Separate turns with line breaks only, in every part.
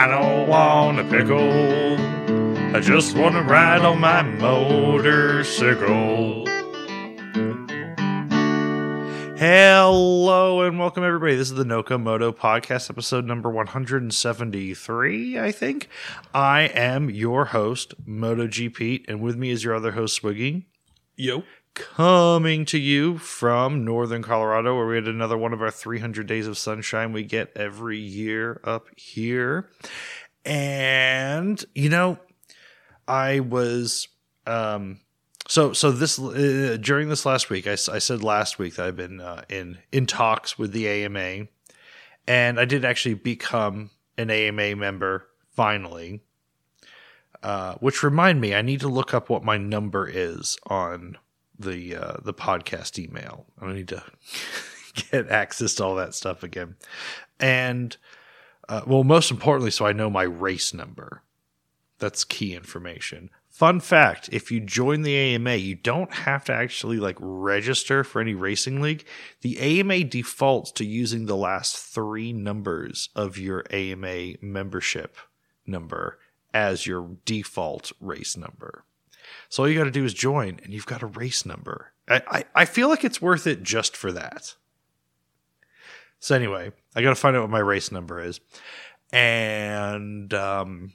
I don't want a pickle. I just want to ride on my motorcycle. Hello and welcome everybody. This is the NoCo Moto podcast episode number 173, I think. I am your host, MotoGP, and with me is your other host, Swiggy.
Yo.
Coming to you from northern Colorado, where we had another one of our 300 days of sunshine we get every year up here. And, you know, I was um so so this uh, during this last week I, I said last week that I've been uh, in in talks with the AMA and I did actually become an AMA member finally uh, which remind me I need to look up what my number is on the uh, the podcast email I need to get access to all that stuff again and uh, well most importantly so I know my race number that's key information. Fun fact if you join the AMA, you don't have to actually like register for any racing league. The AMA defaults to using the last three numbers of your AMA membership number as your default race number. So all you got to do is join and you've got a race number. I, I, I feel like it's worth it just for that. So anyway, I got to find out what my race number is. And um,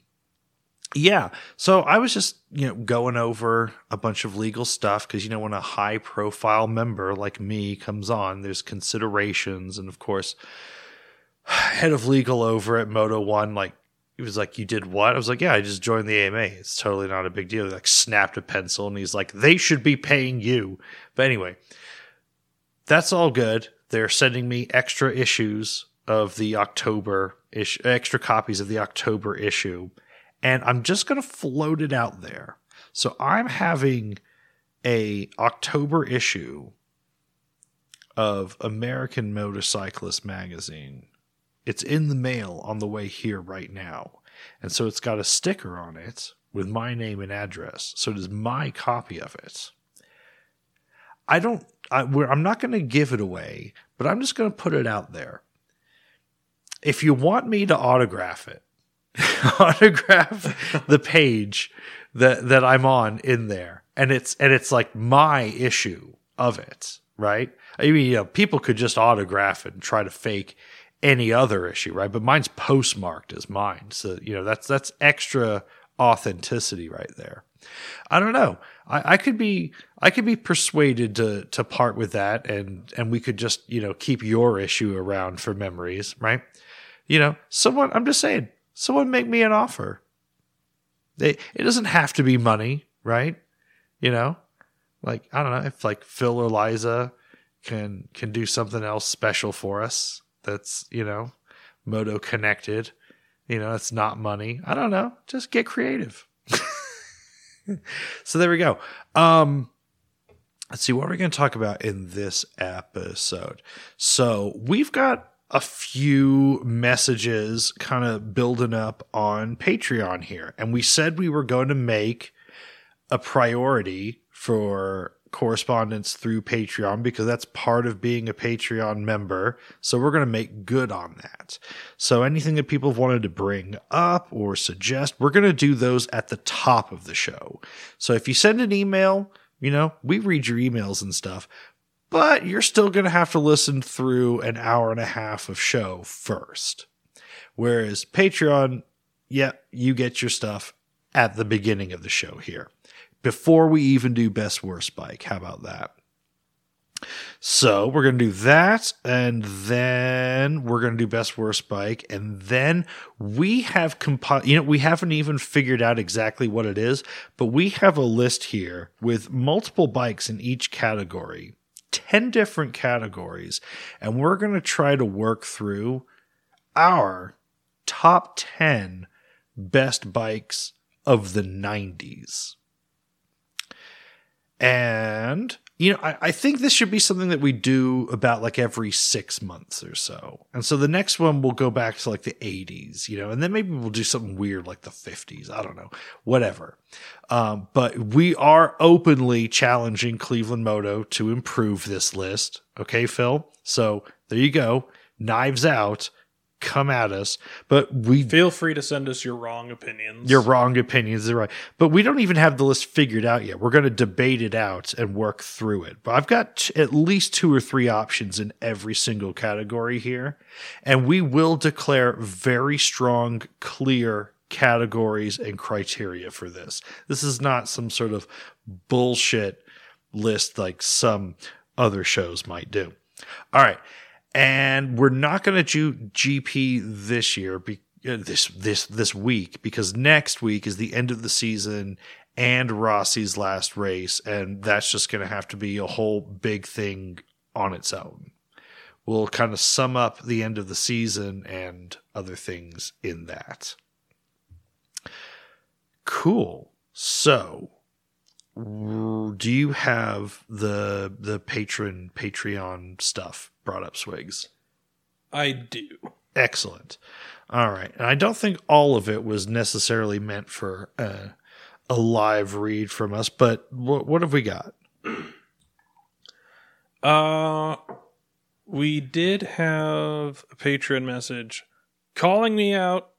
yeah. So I was just, you know, going over a bunch of legal stuff because, you know, when a high profile member like me comes on, there's considerations. And of course, head of legal over at Moto One, like, he was like, You did what? I was like, Yeah, I just joined the AMA. It's totally not a big deal. He like snapped a pencil and he's like, They should be paying you. But anyway, that's all good. They're sending me extra issues of the October issue, extra copies of the October issue and I'm just going to float it out there. So I'm having a October issue of American Motorcyclist magazine. It's in the mail on the way here right now. And so it's got a sticker on it with my name and address. So it is my copy of it. I don't I, am not going to give it away, but I'm just going to put it out there. If you want me to autograph it, autograph the page that that I'm on in there, and it's and it's like my issue of it, right? I mean, you know, people could just autograph it and try to fake any other issue, right? But mine's postmarked as mine, so you know that's that's extra authenticity right there. I don't know. I, I could be I could be persuaded to to part with that, and and we could just you know keep your issue around for memories, right? You know, someone. I'm just saying someone make me an offer. They, it doesn't have to be money, right? You know, like I don't know if like Phil or Liza can can do something else special for us. That's you know, moto connected. You know, it's not money. I don't know. Just get creative. so there we go. Um, let's see what we're going to talk about in this episode. So we've got a few messages kind of building up on Patreon here. And we said we were going to make a priority for correspondence through Patreon because that's part of being a Patreon member. So we're going to make good on that. So anything that people have wanted to bring up or suggest, we're going to do those at the top of the show. So if you send an email, you know, we read your emails and stuff, but you're still going to have to listen through an hour and a half of show first. Whereas Patreon, yeah, you get your stuff at the beginning of the show here before we even do best worst bike. How about that? So we're going to do that. And then we're going to do best worst bike. And then we have compiled, you know, we haven't even figured out exactly what it is, but we have a list here with multiple bikes in each category 10 different categories, and we're going to try to work through our top 10 best bikes of the 90s. And you know, I, I, think this should be something that we do about like every six months or so. And so the next one will go back to like the 80s, you know, and then maybe we'll do something weird like the 50s. I don't know, whatever. Um, but we are openly challenging Cleveland Moto to improve this list. Okay, Phil? So there you go. Knives out. Come at us. But we
Feel free to send us your wrong opinions.
your wrong opinions are right. But we don't even have the list figured out yet. We're going to debate it out and work through it. But I've got t- at least two or three options in every single category here. And we will declare very strong, clear categories and criteria for this. This is not some sort of bullshit list like some other shows might do. All right. And we're not going to do GP this year, be, uh, this this this week, because next week is the end of the season and Rossi's last race, and that's just going to have to be a whole big thing on its own. We'll kind of sum up the end of the season and other things in that. Cool. So, do you have the the patron Patreon stuff brought up, Swigs?
I do.
Excellent. All right. And I don't think all of it was necessarily meant for uh, a live read from us, but what, what have we got?
Uh, we did have a patron message calling me out.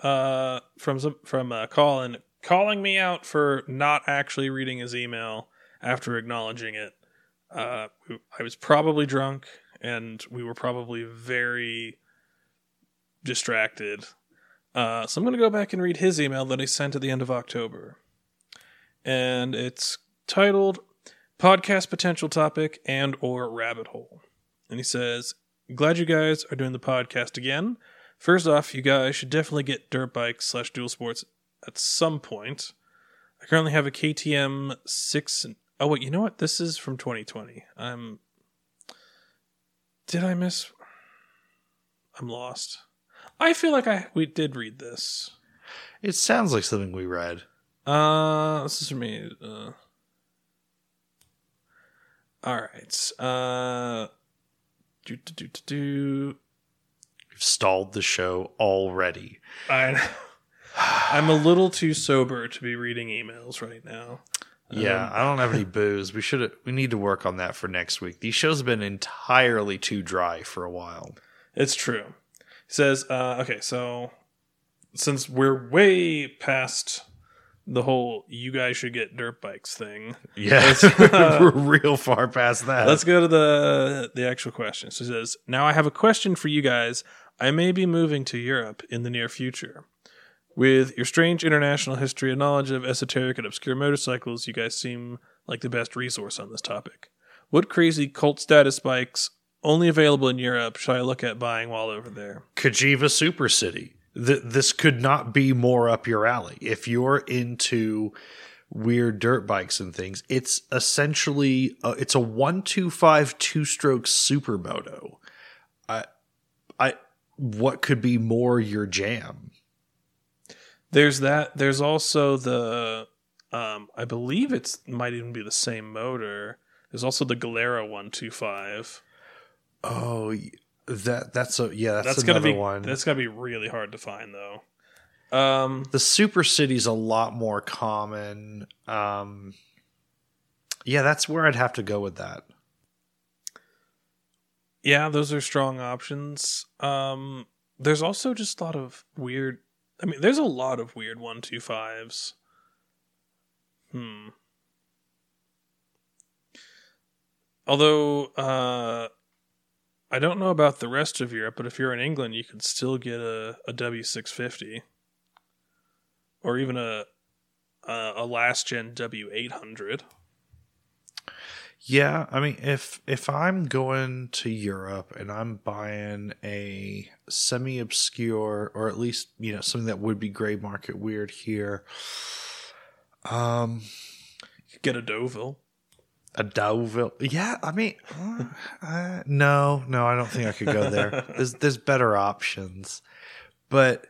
Uh, from some from uh, Colin calling me out for not actually reading his email after acknowledging it. Uh, I was probably drunk, and we were probably very distracted. Uh, so I'm going to go back and read his email that he sent at the end of October. And it's titled Podcast Potential Topic and or Rabbit Hole. And he says, Glad you guys are doing the podcast again. First off, you guys should definitely get dirt bikes slash dual sports at some point. I currently have a KTM 6. Oh, wait, you know what? This is from 2020. I'm. Did I miss? I'm lost. I feel like I we did read this.
It sounds like something we read.
Uh, this is for me. Uh, all right. Uh, do do do do do.
You've stalled the show already.
I know. I'm a little too sober to be reading emails right now.
Yeah,
Um,
I don't have any booze. We should we need to work on that for next week. These shows have been entirely too dry for a while.
It's true. He says, uh, okay, so since we're way past the whole you guys should get dirt bikes thing,
Yeah,
uh,
we're real far past that.
let's go to the the actual question. So he says, now I have a question for you guys. I may be moving to Europe in the near future. With your strange international history and knowledge of esoteric and obscure motorcycles, you guys seem like the best resource on this topic. What crazy cult status bikes only available in Europe should I look at buying while over there?
Cagiva Super City. Th- this could not be more up your alley. If you're into weird dirt bikes and things, it's essentially uh, it's a one two five two stroke supermoto. I, I, what could be more your jam?
There's that. There's also the, um, I believe it's might even be the same motor. There's also the Gilera one two five.
Oh, that that's a yeah, that's,
That's
another
gonna be
one.
that's gonna be really hard to find though. Um,
the Super City's a lot more common. Um, yeah, that's where I'd have to go with that.
yeah, those are strong options. Um, there's also just a lot of weird. I mean, there's a lot of weird one two fives. Hmm. Although, uh, I don't know about the rest of Europe, but if you're in England, you could still get a, a W650 or even a a, a last gen W800.
Yeah, I mean, if if I'm going to Europe and I'm buying a semi obscure or at least you know something that would be gray market weird here, um,
get a Deauville.
a Deauville. Yeah, I mean, uh, no, no, I don't think I could go there. there's there's better options, but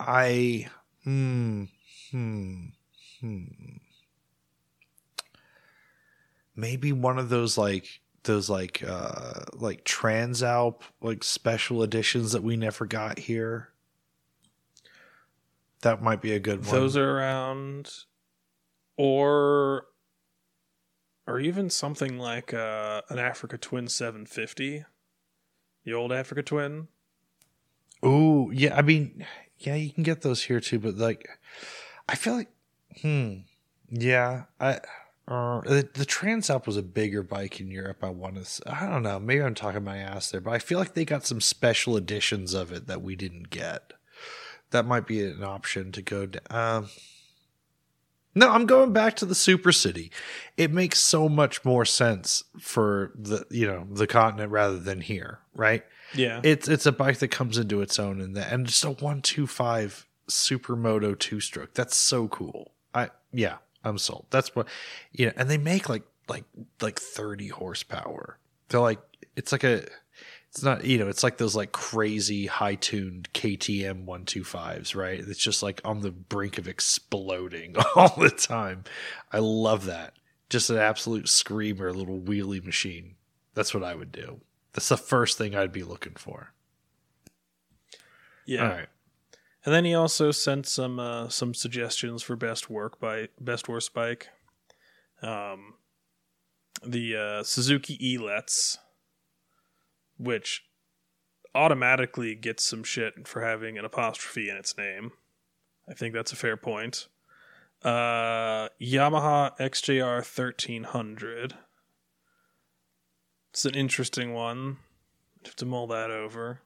I hmm hmm hmm maybe one of those like those like uh like Transalp like special editions that we never got here. That might be a good one.
Those are around, or or even something like uh, an Africa Twin 750, the old Africa Twin.
Oh, yeah. I mean, yeah, you can get those here too, but like, I feel like, hmm, yeah, I. Uh, the, the Transalp was a bigger bike in Europe. I want to. I don't know. Maybe I'm talking my ass there, but I feel like they got some special editions of it that we didn't get. That might be an option to go. down. Um, no, I'm going back to the Super City. It makes so much more sense for the you know the continent rather than here, right?
Yeah.
It's it's a bike that comes into its own in that, and just a one two five Supermoto two stroke. That's so cool. I yeah, I'm sold. That's what you know, and they make like like like 30 horsepower. They're like it's like a it's not you know it's like those like crazy high tuned KTM 125s, right? It's just like on the brink of exploding all the time. I love that. Just an absolute screamer, little wheelie machine. That's what I would do. That's the first thing I'd be looking for.
yeah.
All right.
And then he also sent some uh, some suggestions for best work by best worst bike. Um, the uh, Suzuki E-Lets, which automatically gets some shit for having an apostrophe in its name. I think that's a fair point. Uh, Yamaha XJR thirteen hundred. It's an interesting one. I have to mull that over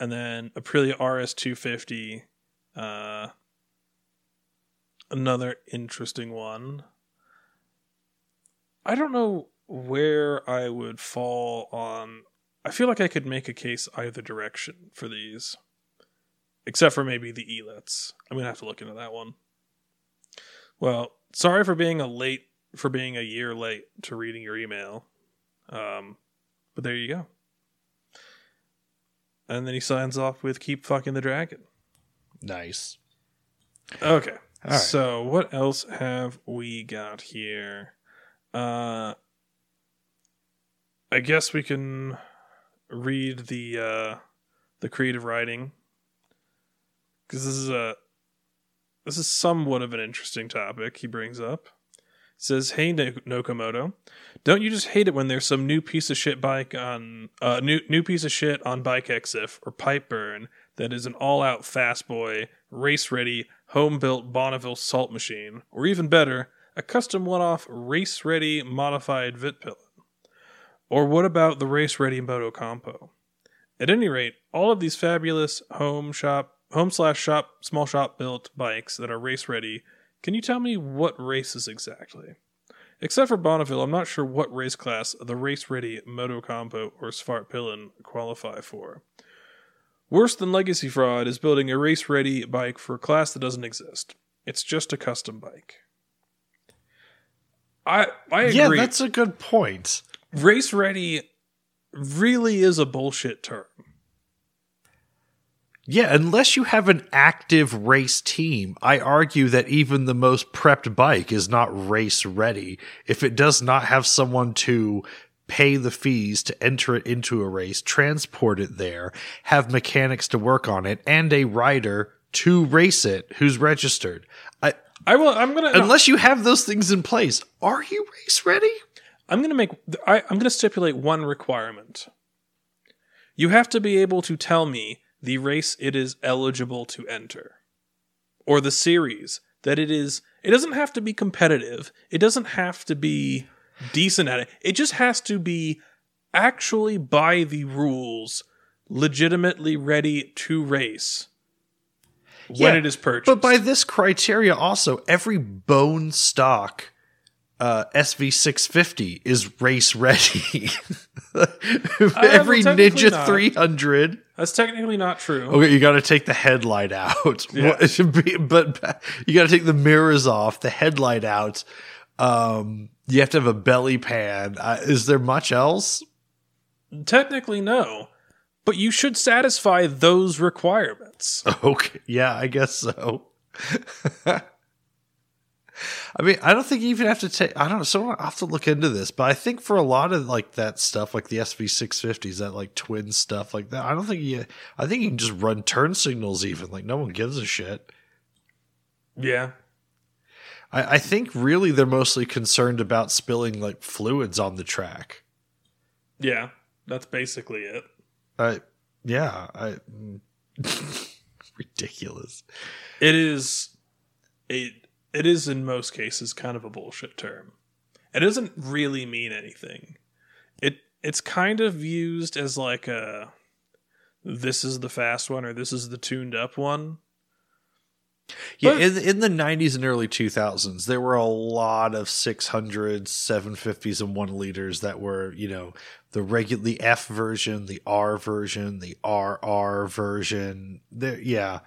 and then Aprilia RS250, uh, another interesting one. I don't know where I would fall on. I feel like I could make a case either direction for these, except for maybe the ELETs. I'm gonna have to look into that one. Well, sorry for being a late for being a year late to reading your email, um, but there you go and then he signs off with "Keep fucking the dragon."
Nice.
Okay.
All right.
So what else have we got here? Uh, I guess we can read the uh, the creative writing because this is a this is somewhat of an interesting topic he brings up. Says, "Hey NoCo Moto, don't you just hate it when there's some new piece of shit bike on uh new new piece of shit on Bike Exif or Pipeburn that is an all-out fast boy, race-ready, home-built Bonneville salt machine, or even better, a custom one-off race-ready modified Vitpilen? Or what about the race-ready Moto Compo? At any rate, all of these fabulous home shop home slash shop small shop built bikes that are race ready can you tell me what races exactly? Except for Bonneville, I'm not sure what race class the race ready Moto Compo or Svartpilen qualify for. Worse than Legacy Fraud is building a race ready bike for a class that doesn't exist. It's just a custom bike. I I agree.
Yeah, that's a good point.
race ready really is a bullshit term.
Yeah, unless you have an active race team, I argue that even the most prepped bike is not race ready if it does not have someone to pay the fees to enter it into a race, transport it there, have mechanics to work on it, and a rider to race it who's registered. I,
I will. I'm gonna. no,
unless you have those things in place, are you race ready?
I'm gonna make. I, I'm gonna stipulate one requirement. You have to be able to tell me the race it is eligible to enter, or the series that it is. It doesn't have to be competitive. It doesn't have to be decent at it. It just has to be actually by the rules, legitimately ready to race when
Yeah,
it is purchased.
But by this criteria, also, every bone stock uh, SV650 is race ready. every
technically
Ninja
not.
300.
That's technically not true.
Okay, you got to take the headlight out.
Yeah.
What- it should be, but you got to take the mirrors off, the headlight out. Um, you have to have a belly pan. Uh, is there much else?
Technically, no. But you should satisfy those requirements.
Okay, yeah, I guess so. I mean, I don't think you even have to take. I don't know. So I have to look into this, but I think for a lot of like that stuff, like the SV six fifties, that like twin stuff, like that, I don't think you. I think you can just run turn signals. Even like no one gives a shit.
Yeah.
I, I think really they're mostly concerned about spilling like fluids on the track.
Yeah. That's basically it.
I yeah, I Ridiculous.
It is it it is in most cases kind of a bullshit term. It doesn't really mean anything. It it's kind of used as like a this is the fast one or this is the tuned up one.
Yeah,
But-
in, in the 90s and early 2000s, there were a lot of 600s, 750s, and 1 liters that were, you know, the regular, the F version, the R version, the RR version. There, yeah.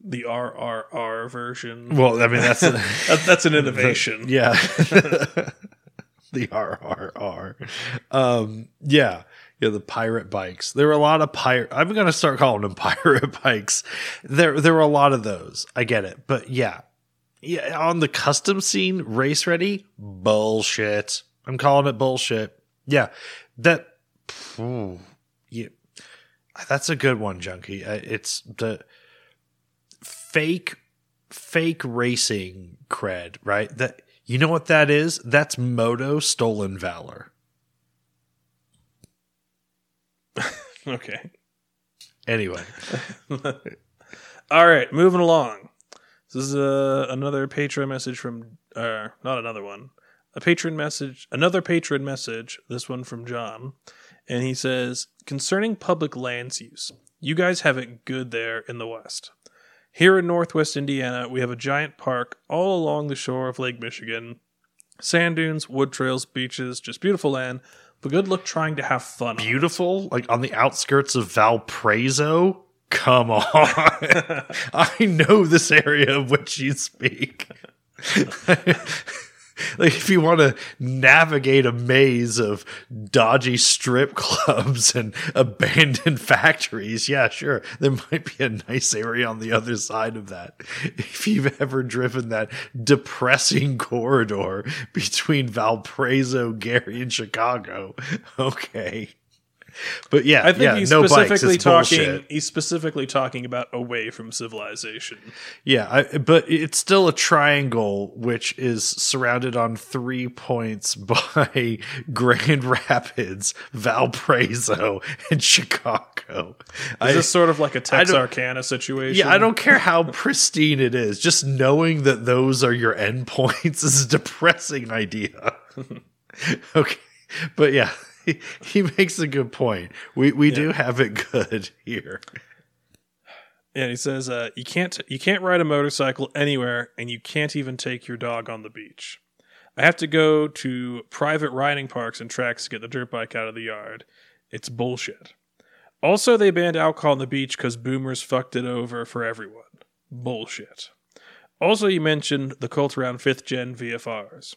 The RRR version.
Well, I mean, that's,
That- that's an innovation.
yeah. the RRR. Um, yeah. Yeah, the pirate bikes. There were a lot of pirate. I'm gonna start calling them pirate bikes. There, there were a lot of those. I get it, but yeah, yeah. On the custom scene, race ready bullshit. I'm calling it bullshit. Yeah, that. yeah, that's a good one, Junkie. It's the fake, fake racing cred, right? That you know what that is? That's Moto stolen valor.
Okay.
Anyway,
All right, moving along. This is uh, another patron message from, uh, not another one, a patron message, another patron message. This one from John, and he says concerning public lands use, you guys have it good there in the West. Here in Northwest Indiana, we have a giant park all along the shore of Lake Michigan. Sand dunes, wood trails, beaches, just beautiful land. But good luck trying to have fun.
beautiful, like on the outskirts of Valparaiso. Come on, I know this area of which you speak. like if you want to navigate a maze of dodgy strip clubs and abandoned factories, yeah, sure, there might be a nice area on the other side of that. If you've ever driven that depressing corridor between Valparaiso, Gary, and Chicago, okay. But yeah,
I think
yeah,
he's
no
specifically
It's
talking.
bullshit.
He's specifically talking about away from civilization.
Yeah, I, but it's still a triangle which is surrounded on three points by Grand Rapids, Valparaiso, and Chicago.
Is
I,
this sort of like a Texarkana situation?
yeah, I don't care how pristine it is. Just knowing that those are your endpoints is a depressing idea. okay, but yeah, he, he makes a good point. We we do have it good here.
And he says uh, you can't you can't ride a motorcycle anywhere, and you can't even take your dog on the beach. I have to go to private riding parks and tracks to get the dirt bike out of the yard. It's bullshit. Also, they banned alcohol on the beach because boomers fucked it over for everyone. Bullshit. Also, you mentioned the cult around 5th gen VFRs.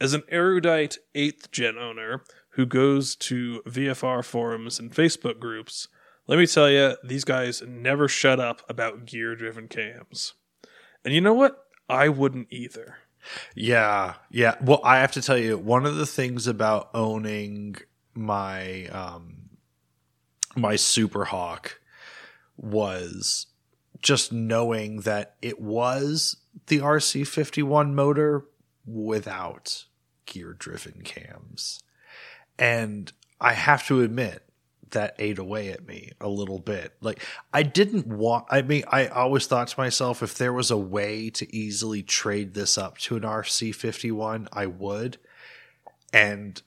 As an erudite 8th gen owner who goes to VFR forums and Facebook groups, let me tell you, these guys never shut up about gear driven cams. And you know what? I wouldn't either.
Yeah, yeah. Well, I have to tell you, one of the things about owning my um my Super Hawk was just knowing that it was the RC51 motor without gear driven cams. And I have to admit that ate away at me a little bit. Like I didn't want I mean I always thought to myself if there was a way to easily trade this up to an RC51 I would. And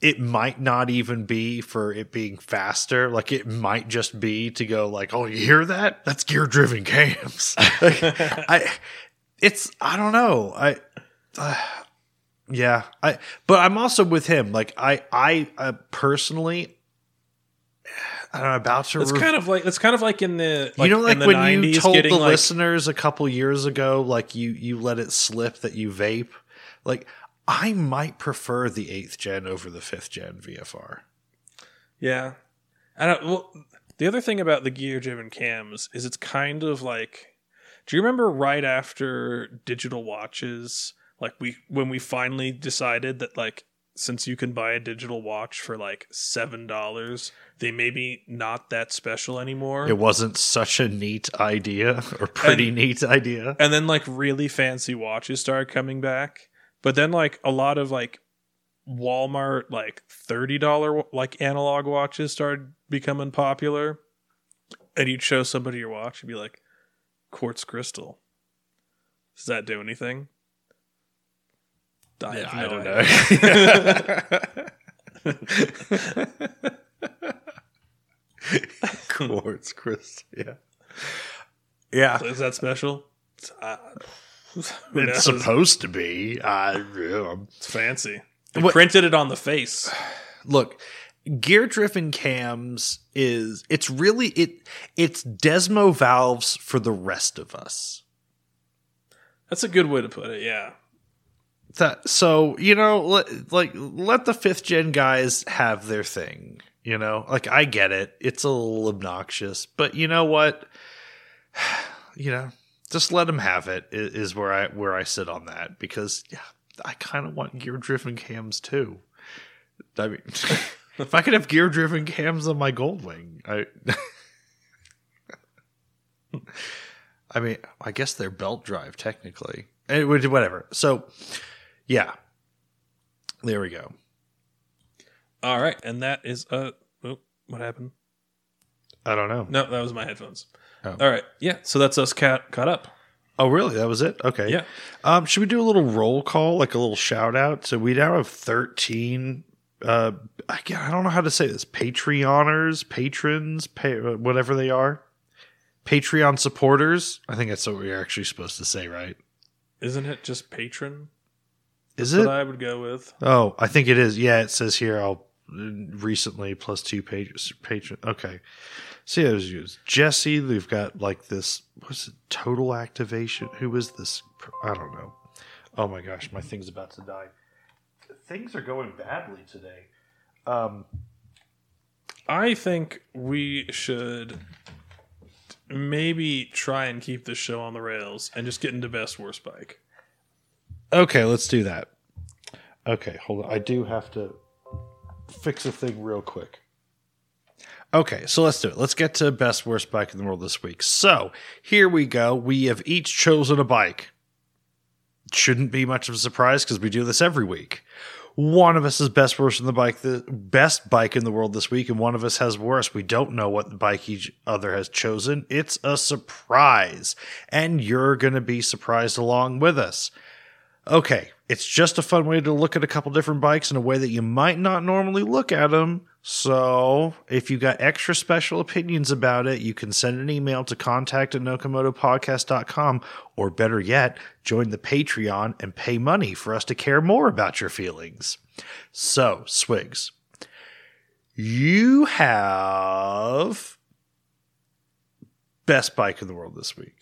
it might not even be for it being faster. Like it might just be to go like, "Oh, you hear that? That's gear driven cams." Like, I it's I don't know. I uh, yeah, I but I'm also with him. Like I I uh, personally I'm about to
It's
rev-
kind of like it's kind of like in the like
you know, like when
90s
you told the
like,
listeners a couple years ago, like you you let it slip that you vape. Like I might prefer the eighth gen over the fifth gen VFR.
Yeah. I don't well the other thing about the gear driven cams is it's kind of like do you remember right after digital watches like we when we finally decided that like since you can buy a digital watch for like seven dollars they may be not that special anymore
It wasn't such a neat idea or pretty
And-
neat idea.
and then like really fancy watches started coming back but then like a lot of like walmart like $30 like analog watches started becoming popular and you'd show somebody your watch, you'd be like, quartz crystal. Does that do anything? I, have
I don't know. Quartz crystal. Yeah. Yeah.
Is that special? It's, uh,
It's supposed to be. I yeah.
It's fancy. They
What-
printed it on the face.
look gear driven cams is it's really it it's desmo valves for the rest of us
That's a good way to put it. Yeah.
That so you know let, like let the fifth gen guys have their thing you know? Like i get it. It's a little obnoxious but you know what? You know just let them have it is where i where i sit on that because yeah i kind of want gear driven cams too. I mean if i could have gear driven cams on my goldwing i i mean i guess they're belt drive technically. Eh, whatever. So yeah. There we go.
All right. And that is, uh, oh, what happened?
I don't know.
No, that was my headphones.
Oh.
All right. Yeah. So that's us cat caught up.
Oh, really? That was it? Okay.
Yeah.
Um, should we do a little roll call, like a little shout out? So we now have 13, uh, I don't know how to say this, Patreoners, patrons, pa- whatever they are. Patreon supporters. I think that's what we're actually supposed to say, right?
Isn't it just patron?
Is
That
it?
I would go with.
Oh, I think it is. Yeah, it says here. I'll recently plus two pages. Patron. Okay. See, there's you. Jesse. We've got like this. What's it? Total activation. Who is this? I don't know. Oh my gosh, my thing's about to die. Things are going badly today. Um.
I think we should maybe try and keep this show on the rails and just get into best worst bike.
Okay, let's do that. Okay, hold on. I do have to fix a thing real quick. Okay, so let's do it. Let's get to best worst bike in the world this week. So here we go. We have each chosen a bike. Shouldn't be much of a surprise because we do this every week. One of us is best worst in the bike, the best bike in the world this week, and one of us has worst. We don't know what the bike each other has chosen. It's a surprise, and you're going to be surprised along with us. Okay, it's just a fun way to look at a couple different bikes in a way that you might not normally look at them. So, if you got extra special opinions about it, you can send an email to contact at nocomotopodcast.com, or better yet, join the Patreon and pay money for us to care more about your feelings. So, Swigs, you have best bike in the world this week.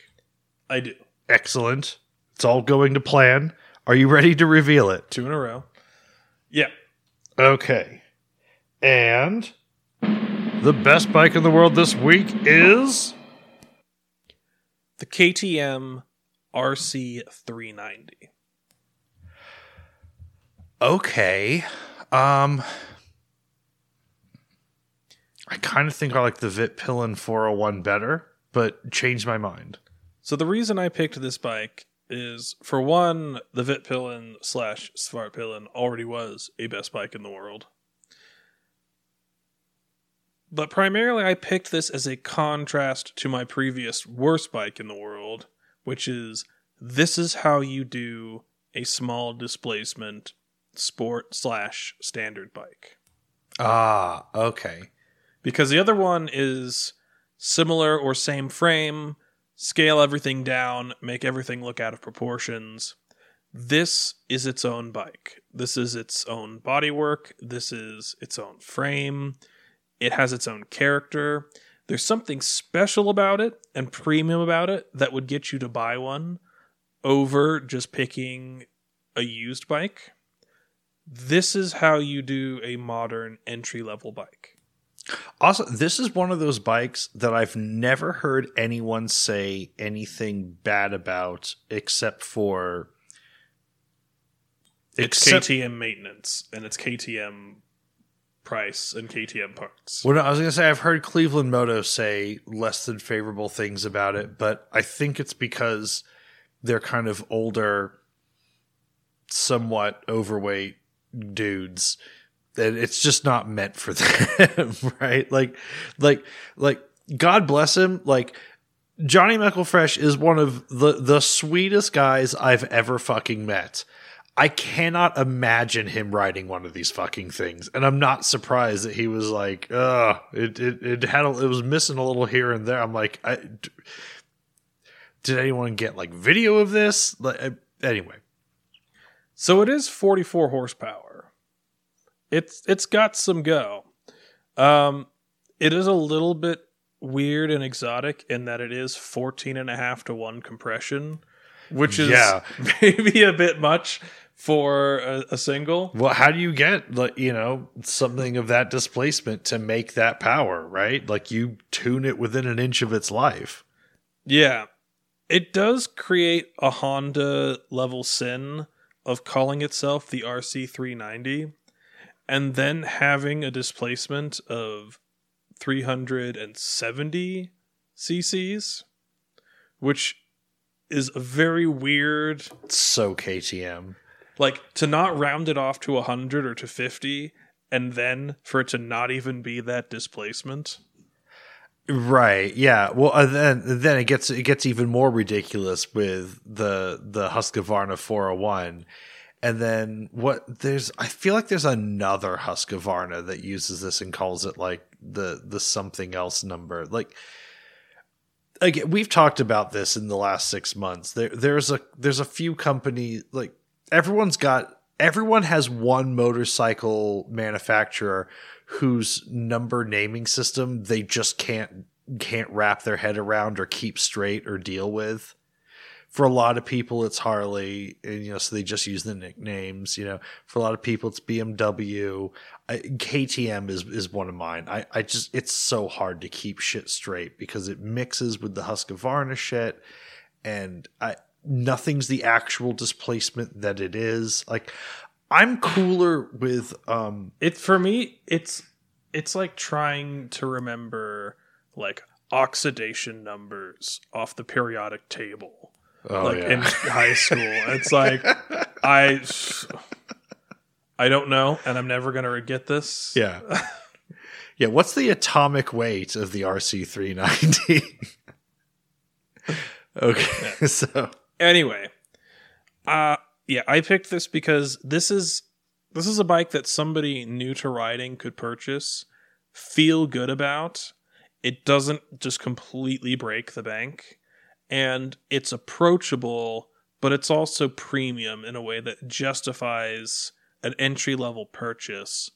I do.
Excellent. It's all going to plan. Are you ready to reveal it?
Two in a row. Yeah.
Okay. And the best bike in the world this week is
The KTM RC390.
okay. Um I kind of think I like the Vitpilen 401 better, but changed my mind.
So the reason I picked this bike is for one, the Vitpilen slash Svartpilen already was a best bike in the world. But primarily, I picked this as a contrast to my previous worst bike in the world, which is this is how you do a small displacement sport slash standard bike.
Ah, okay.
Because the other one is similar or same frame, scale everything down, make everything look out of proportions. This is its own bike. This is its own bodywork. This is its own frame. It has its own character. There's something special about it and premium about it that would get you to buy one over just picking a used bike. This is how you do a modern entry level bike.
Also, this is one of those bikes that I've never heard anyone say anything bad about except for
It's
except-
KTM maintenance and it's KTM price and KTM parts.
Well, no, I was going to say I've heard Cleveland Moto say less than favorable things about it, but I think it's because they're kind of older, somewhat overweight dudes, it's just not meant for them, right? Like, like, like God bless him. Like Johnny McElfresh is one of the the sweetest guys I've ever fucking met. I cannot imagine him writing one of these fucking things, and I'm not surprised that he was like, "Uh, it it it had a, it was missing a little here and there." I'm like, I, d- did anyone get like video of this? Like, anyway,
So it is 44 horsepower. It's it's got some go. Um it is a little bit weird and exotic in that it is 14 and a half to 1 compression, which is
Yeah.
maybe a bit much for a, a single.
well, how do you get like you know something of that displacement to make that power? Right, like you tune it within an inch of its life.
Yeah. It does create a Honda level sin of calling itself the RC390 and then having a displacement of 370 cc's, which is a very weird.
So KTM.
Like to not round it off to 100 or to 50 and then for it to not even be that displacement.
Right. Yeah. Well, uh, then then it gets it gets even more ridiculous with the the Husqvarna 401. And then what there's I feel like there's another Husqvarna that uses this and calls it like the the something else number. Like again, we've talked about this in the last 6 months. There there's a there's a few companies like everyone's got everyone has one motorcycle manufacturer whose number naming system they just can't can't wrap their head around or keep straight or deal with. For a lot of people, it's Harley, and you know, so they just use the nicknames. You know, for a lot of people, it's BMW. I, KTM is is one of mine. I I just it's so hard to keep shit straight because it mixes with the Husqvarna shit, and I nothing's the actual displacement that it is. Like I'm cooler with um
it for me it's it's like trying to remember like oxidation numbers off the periodic table
oh
like in high school it's like i i don't know and i'm never to get this
yeah. Yeah, what's the atomic weight of the RC390? okay. So,
anyway uh yeah i picked this because this is this is a bike that somebody new to riding could purchase feel good about it doesn't just completely break the bank and it's approachable but it's also premium in a way that justifies an entry level purchase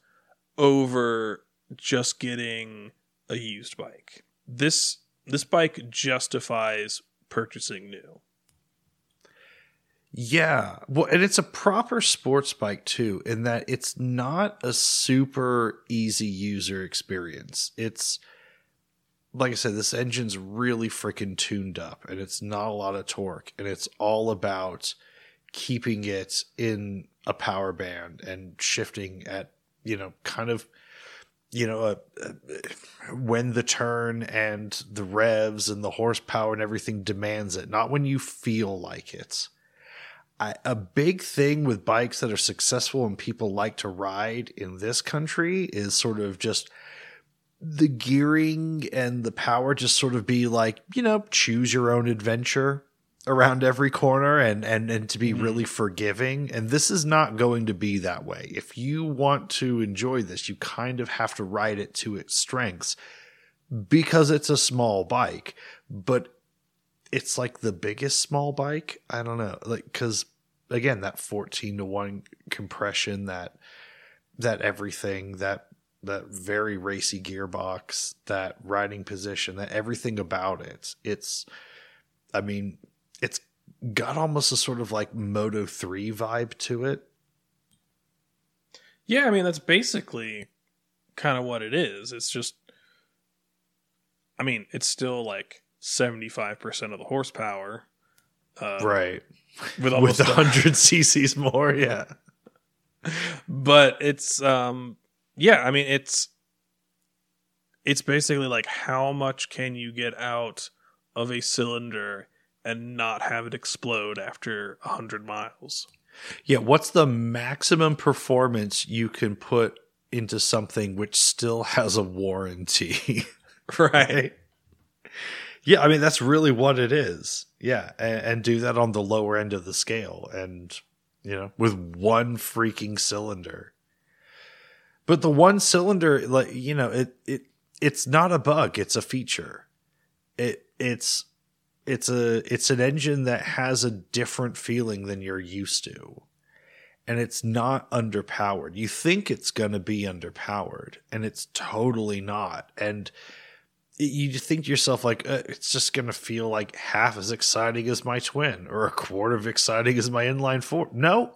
over just getting a used bike this this bike justifies purchasing new
yeah. Well, and it's a proper sports bike too, in that it's not a super easy user experience. It's like I said, this engine's really freaking tuned up and it's not a lot of torque and it's all about keeping it in a power band and shifting at, you know, kind of, you know, uh, uh, when the turn and the revs and the horsepower and everything demands it, not when you feel like it. I, a big thing with bikes that are successful and people like to ride in this country is sort of just the gearing and the power just sort of be like you know choose your own adventure around every corner and and and to be mm-hmm. really forgiving. And this is not going to be that way. If you want to enjoy this you kind of have to ride it to its strengths because it's a small bike. But it's like the biggest small bike. I don't know. Like because again that 14 to 1 compression that that everything that that very racy gearbox that riding position that everything about it it's i mean it's got almost a sort of like moto 3 vibe to it
Yeah, I mean that's basically kind of what it is. It's just I mean, it's still like 75% of the horsepower. Uh,
right
With almost
with
a-
100 cc's more yeah
but it's um yeah, I mean it's it's basically like how much can you get out of a cylinder and not have it explode after 100 miles.
Yeah, what's the maximum performance you can put into something which still has a warranty?
Right.
Yeah, I mean that's really what it is. Yeah, and, and, do that on the lower end of the scale, and you know, with one freaking cylinder. But the one cylinder, like you know, it it it's not a bug; it's a feature. It it's it's a it's an engine that has a different feeling than you're used to and it's not underpowered. You think it's going to be underpowered, and it's totally not. And you think to yourself like uh, it's just going to feel like half as exciting as my twin or a quarter of exciting as my inline four. No,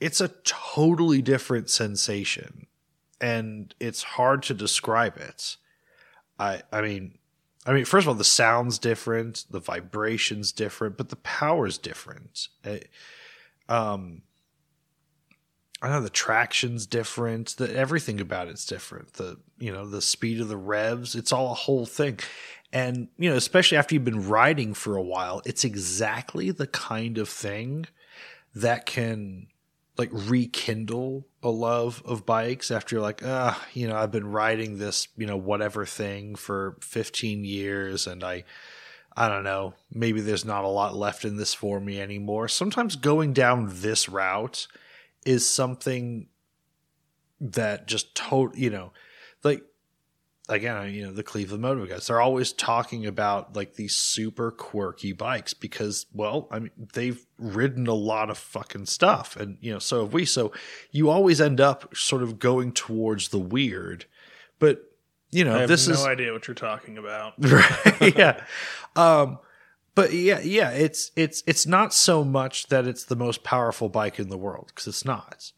it's a totally different sensation, and it's hard to describe it. I I mean. I mean, first of all, the sound's different, the vibration's different, but the power's different. It, um, I know the traction's different. The everything about it's different. The you know the speed of the revs. It's all a whole thing, and you know especially after you've been riding for a while, it's exactly the kind of thing that can like rekindle a love of bikes after you're like ah you know I've been riding this you know whatever thing for 15 years and I I don't know maybe there's not a lot left in this for me anymore. Sometimes going down this route is something that just total, you know, again, you know, the Cleveland Moto guys, they're always talking about like these super quirky bikes because, well, I mean, they've ridden a lot of fucking stuff. And, you know, so have we. So you always end up sort of going towards the weird. But, you know, this
no
is.
no idea what you're talking about.
Right. yeah. Um, but yeah, yeah, it's it's it's not so much that it's the most powerful bike in the world because it's not.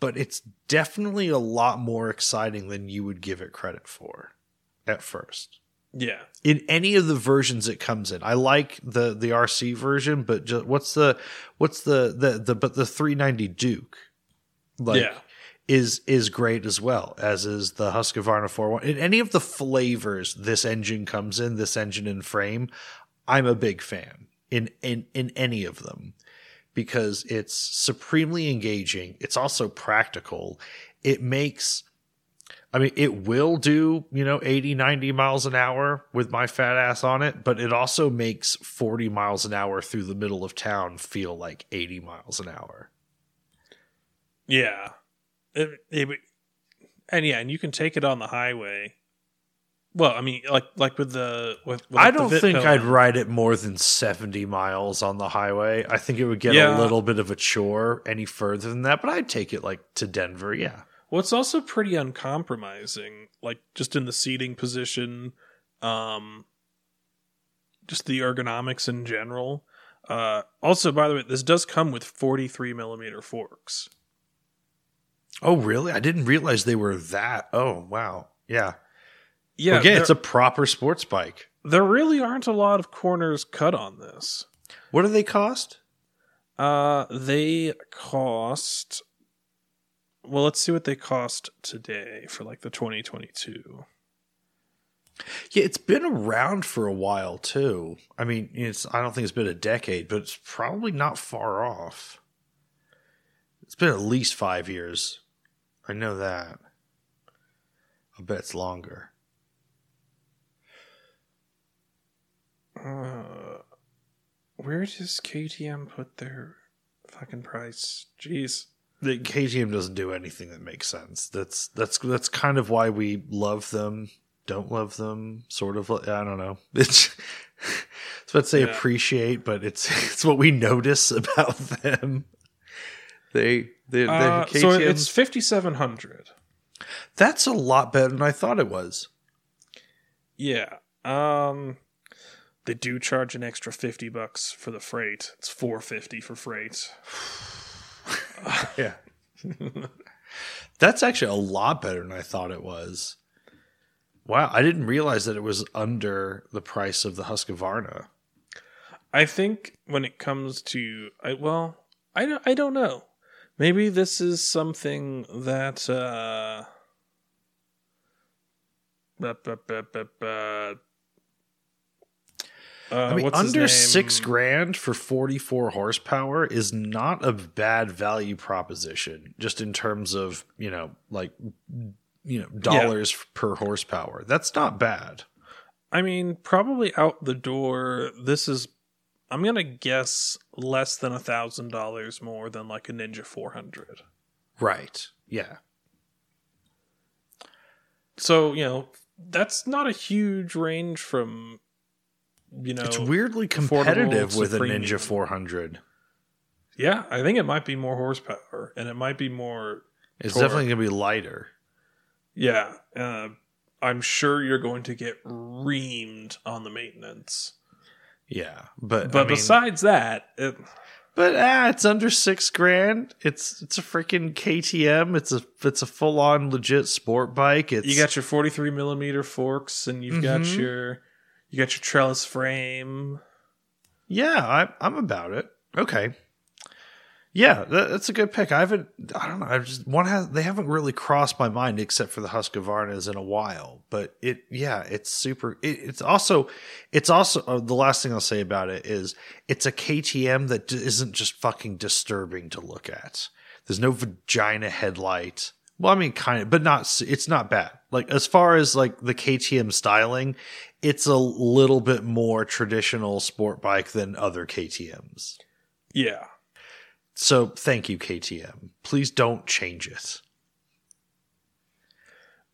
But it's definitely a lot more exciting than you would give it credit for at first.
Yeah.
In any of the versions it comes in. I like the the RC version, but just, what's the what's the the the but the 390 Duke like yeah. is is great as well as is the Husqvarna 41. In any of the flavors this engine comes in, this engine and frame, I'm a big fan in in in any of them because it's supremely engaging. It's also practical. It makes I mean, it will do, you know, 80, 90 miles an hour with my fat ass on it, but it also makes 40 miles an hour through the middle of town feel like 80 miles an hour.
Yeah. It, it, and yeah, and you can take it on the highway well, I mean, like like with the with, with
I don't think I'd ride it more than seventy miles on the highway. I think it would get yeah. a little bit of a chore any further than that, but I'd take it like to Denver. Yeah.
Well, it's also pretty uncompromising, like just in the seating position, um, just the ergonomics in general. Uh, also, by the way, this does come with forty-three millimeter forks.
Oh, really? I didn't realize they were that. Oh, wow. Yeah. Yeah, again, it's a proper sports bike.
There really aren't a lot of corners cut on this.
What do they cost?
Uh, they cost. Well, let's see what they cost today for like the 2022.
Yeah, it's been around for a while too. I mean, it's I don't think it's been a decade, but it's probably not far off. It's been at least 5 years. I know that. I bet it's longer.
Uh, where does KTM put their fucking price? Jeez.
The KTM doesn't do anything that makes sense. That's that's that's kind of why we love them, don't love them, sort of. I don't know. It's it's what say yeah. appreciate, but it's it's what we notice about them. They they
uh, so it's fifty seven hundred.
That's a lot better than I thought it was.
Yeah. Um they do charge an extra 50 bucks for the freight. It's 450 for freight.
yeah. That's actually a lot better than I thought it was. Wow, I didn't realize that it was under the price of the Husqvarna.
I think when it comes to I well, I don't, I don't know. Maybe this is something that uh
uh, I mean, under six grand for 44 horsepower is not a bad value proposition, just in terms of, you know, like, you know, dollars yeah. per horsepower. That's not bad.
I mean, probably out the door. This is, I'm gonna guess less than a thousand dollars more than like a Ninja 400.
Right. Yeah.
So you know, that's not a huge range from, you know,
It's weirdly competitive with a. Ninja 400.
Yeah, I think it might be more horsepower, and it might be more.
It's
Torque.
definitely going to be lighter.
Yeah, uh, I'm sure you're going to get reamed on the maintenance.
Yeah. But,
But
I mean,
besides that, it,
but ah, it's under six grand. It's it's a freaking KTM. It's a it's a full on legit sport bike. It's
you got your 43 millimeter forks, and you've got
Mhm.
your you got your trellis frame.
Yeah, I, I'm about it. Okay. Yeah, that, that's a good pick. I haven't. I don't know. I just one has. They haven't really crossed my mind except for the Husqvarnas in a while. But it. Yeah, it's super. It, it's also. It's also uh, the last thing I'll say about it is it's a KTM that d- isn't just fucking disturbing to look at. There's no vagina headlight. Well, I mean, kind of, but not. It's not bad. Like as far as like the KTM styling, it's a little bit more traditional sport bike than other KTM's.
Yeah,
So thank you, KTM. Please don't change it.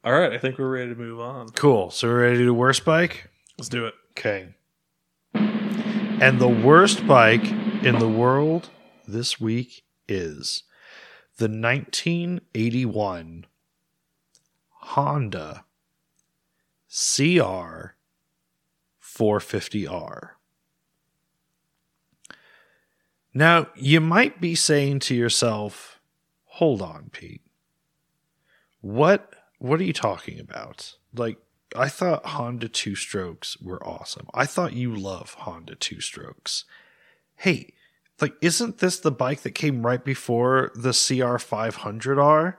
all right. I think we're ready to move on.
Cool. So we're ready to do worst bike?
Let's do it.
Okay. And the worst bike in the world this week is the 1981 Honda CR 450R. Now, you might be saying to yourself, hold on, Pete. What what are you talking about? Like I thought Honda two strokes were awesome. I thought you love Honda two strokes. Hey, like isn't this the bike that came right before the CR 500R?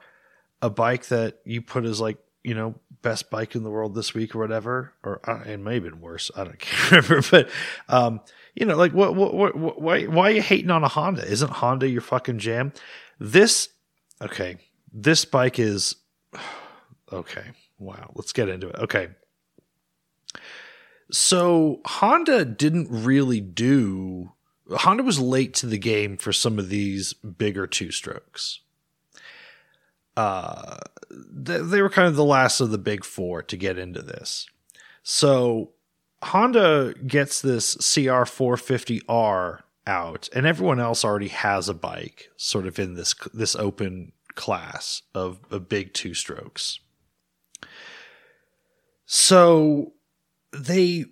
A bike that you put as like, you know, best bike in the world this week or whatever, or uh, it may have been worse. I don't can't but um, you know, like what, what, what, why, why are you hating on a Honda? Isn't Honda your fucking jam? This, okay, this bike is okay. Wow, let's get into it. Okay. So Honda didn't really do Honda was late to the game for some of these bigger two strokes. Uh they, were kind of the last of the big four to get into this. So Honda gets this CR450R out and everyone else already has a bike sort of in this this open class of, of big two strokes. So they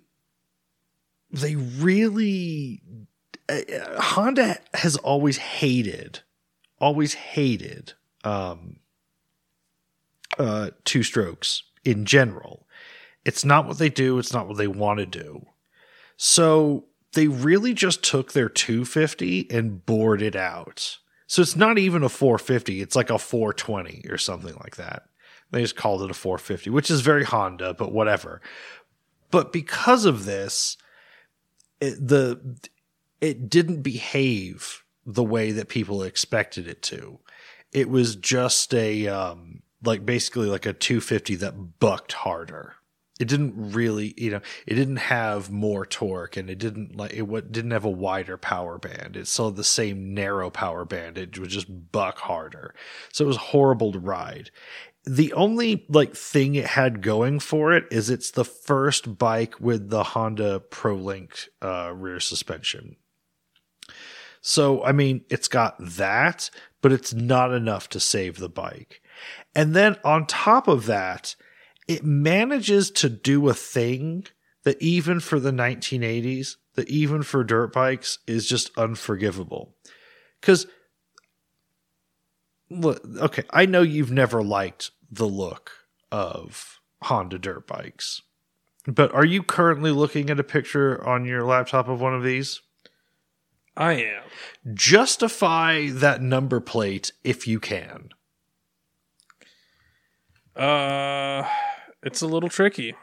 they really uh, Honda has always hated always hated um uh two strokes in general. It's not what they do, it's not what they want to do. So they really just took their 250 and bored it out. So it's not even a 450, it's like a 420 or something like that. They just called it a 450, which is very Honda, but whatever. But because of this, it, the it didn't behave the way that people expected it to. It was just a um, like basically like a 250 that bucked harder. It didn't really, you know, it didn't have more torque and it didn't like it wa- didn't have a wider power band. It had the same narrow power band. It would just buck harder. So it was horrible to ride the only like thing it had going for it is it's the first bike with the Honda ProLink uh, rear suspension. So I mean, it's got that, but it's not enough to save the bike. And then on top of that, it manages to do a thing that even for the 1980s, that even for dirt bikes is just unforgivable. Because look, okay, I know you've never liked the look of Honda dirt bikes, but are you currently looking at a picture on your laptop of one of these?
I am.
Justify that number plate if you can.
Uh, it's a little tricky.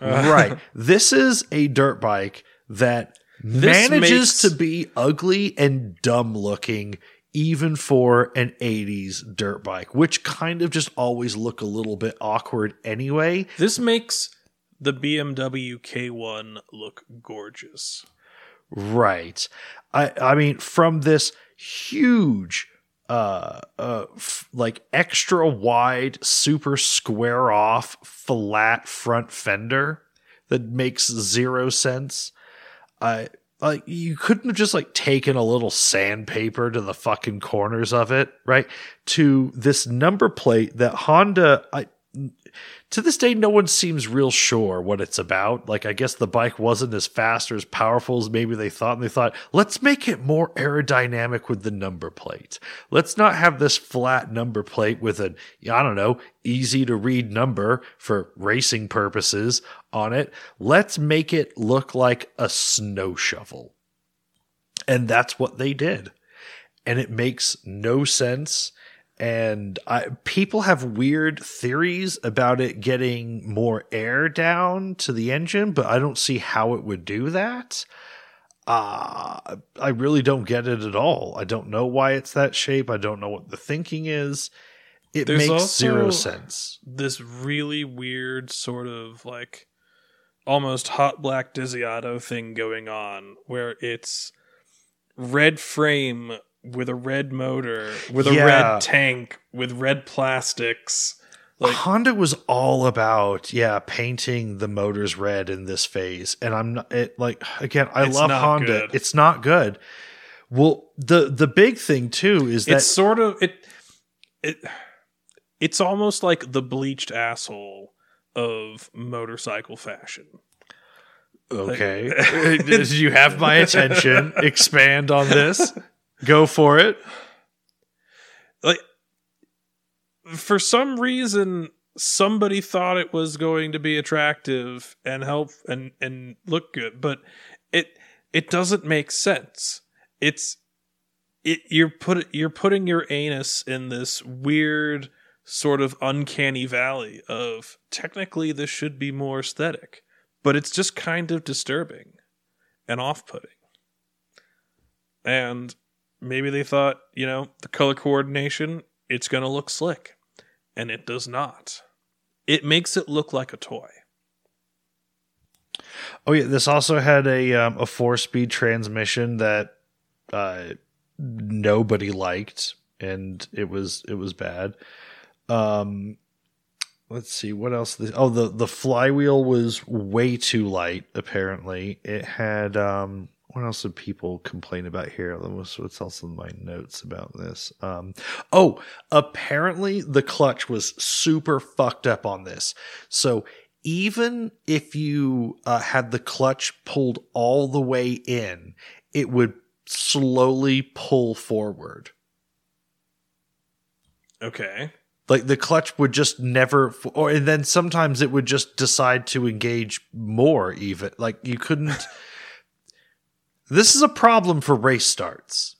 Uh,
right. This is a dirt bike that
This
manages
makes-
to be ugly and dumb looking even for an 80s dirt bike, which kind of just always look a little bit awkward anyway.
This makes the BMW K1 look gorgeous.
Right. I I mean from this huge uh uh f- like extra wide super square off flat front fender that makes zero sense. I like you couldn't have just like taken a little sandpaper to the fucking corners of it, right? To this number plate that Honda I to this day, no one seems real sure what it's about. Like, I guess the bike wasn't as fast or as powerful as maybe they thought. And they thought, let's make it more aerodynamic with the number plate. Let's not have this flat number plate with an, I don't know, easy to read number for racing purposes on it. Let's make it look like a snow shovel. And that's what they did. And it makes no sense and I, people have weird theories about it getting more air down to the engine, but I don't see how it would do that. Uh, I really don't get it at all. I don't know why it's that shape. I don't know what the thinking is. It
There's
makes zero sense.
This really weird sort of like almost Hotblack Desiato thing going on where it's red frame with a red motor, with a
Yeah.
red tank, with red plastics. Like
Honda was all about yeah painting the motors red in this phase, and I'm not it like again I love Honda.
good.
It's not good. Well, the the big thing too is that
it's sort of it it it's almost like the bleached asshole of motorcycle fashion.
Okay. Did you have my attention? Expand on this. Go for it.
Like for some reason somebody thought it was going to be attractive and help and and look good, but it it doesn't make sense. It's it you're put you're putting your anus in this weird sort of uncanny valley of technically this should be more aesthetic, but it's just kind of disturbing and off-putting. And maybe they thought, you know, the color coordination, it's going to look slick. And it does not. It makes it look like a toy.
Oh yeah, this also had a um, a four speed transmission that uh, nobody liked, and it was it was bad. Um, let's see what else. This, oh, the the flywheel was way too light. Apparently, it had. Um, what else did people complain about here? What's, what's else in my notes about this? Um, oh, apparently the clutch was super fucked up on this. So even if you uh, had the clutch pulled all the way in, it would slowly pull forward.
Okay.
Like the clutch would just never, or and then sometimes it would just decide to engage more. Even like you couldn't. this is a problem for race starts.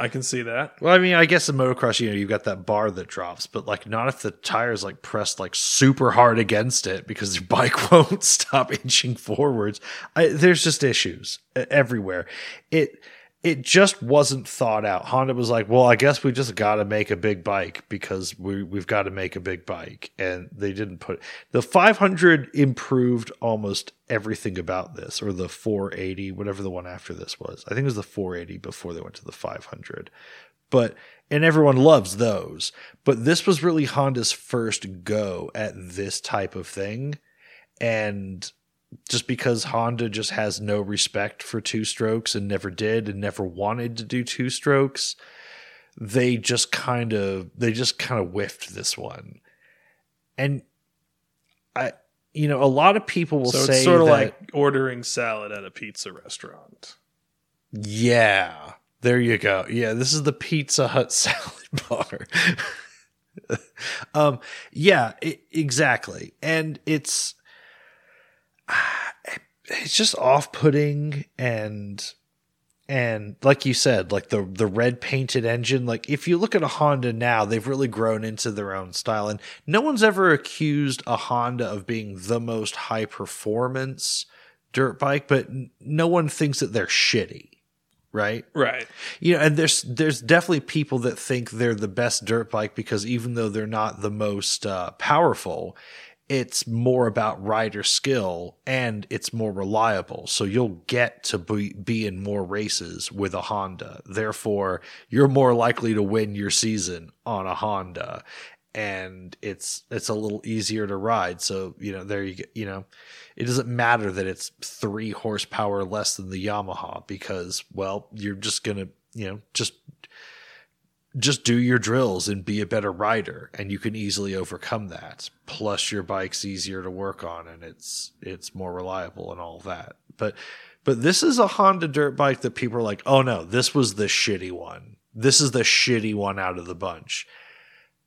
I can see that.
Well, I mean, I guess in motocross, you know, you've got that bar that drops, but like not if the tires like pressed like super hard against it because your bike won't stop inching forwards. I, there's just issues everywhere. It it just wasn't thought out. Honda was like, "Well, I guess we just got to make a big bike because we we've got to make a big bike," and they didn't put the 500 improved almost everything about this, or the 480, whatever the one after this was. I think it was the 480 before they went to the 500, but and everyone loves those. But this was really Honda's first go at this type of thing, and just because Honda just has no respect for two strokes and never did and never wanted to do two strokes, they just kind of they just kind of whiffed this one. And I you know, a lot of people will
so
say
it's sort of like ordering salad at a pizza restaurant.
Yeah. There you go. Yeah, this is the Pizza Hut salad bar. um yeah, i exactly. And it's it's just off-putting and and like you said like the the red painted engine like if you look at a Honda now they've really grown into their own style and no one's ever accused a Honda of being the most high performance dirt bike but n- no one thinks that they're shitty right
Right.
you know and there's there's definitely people that think they're the best dirt bike because even though they're not the most uh, powerful it's more about rider skill and it's more reliable. So you'll get to be, be in more races with a Honda. Therefore, you're more likely to win your season on a Honda. And it's it's a little easier to ride. So, you know, there you get, you know, it doesn't matter that it's three horsepower less than the Yamaha because, well, you're just gonna, you know, just just do your drills and be a better rider and you can easily overcome that. Plus your bike's easier to work on and it's it's more reliable and all that. But but this is a honda dirt bike that people are like oh no this was the shitty one. This is the shitty one out of the bunch.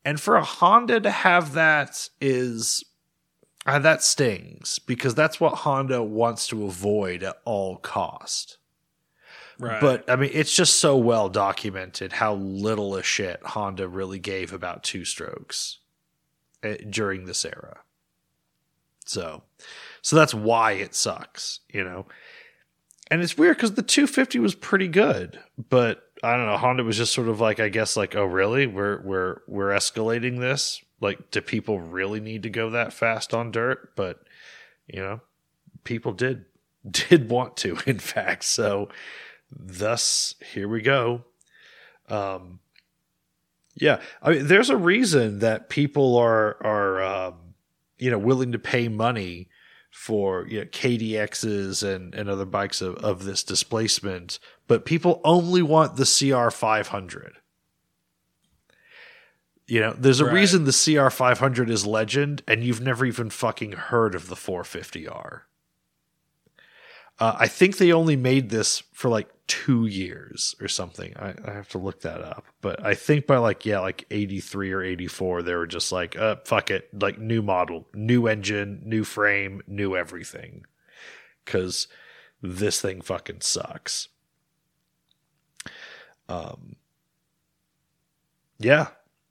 And for a honda to have that is uh, that stings because that's what honda wants to avoid at all cost
Right.
but I mean, it's just so well documented how little a shit Honda really gave about two strokes eh, during this era. So, so that's why it sucks, you know. And it's weird because the 250 was pretty good, but I don't know. Honda was just sort of like, I guess, like, oh, really? We're we're we're escalating this. Like, do people really need to go that fast on dirt? But you know, people did did want to, in fact. So thus here we go. Um yeah i mean there's a reason that people are are um you know willing to pay money for you know, kdx's and and other bikes of, of this displacement but people only want the cr500 you know there's a
Right.
reason the cr500 is legend and you've never even fucking heard of the 450r uh, I think they only made this for like two years or something. I, I have to look that up. But I think by like, yeah, like 83 or 84, they were just like, uh, fuck it. Like new model, new engine, new frame, new everything. Cause this thing fucking sucks. Um, yeah,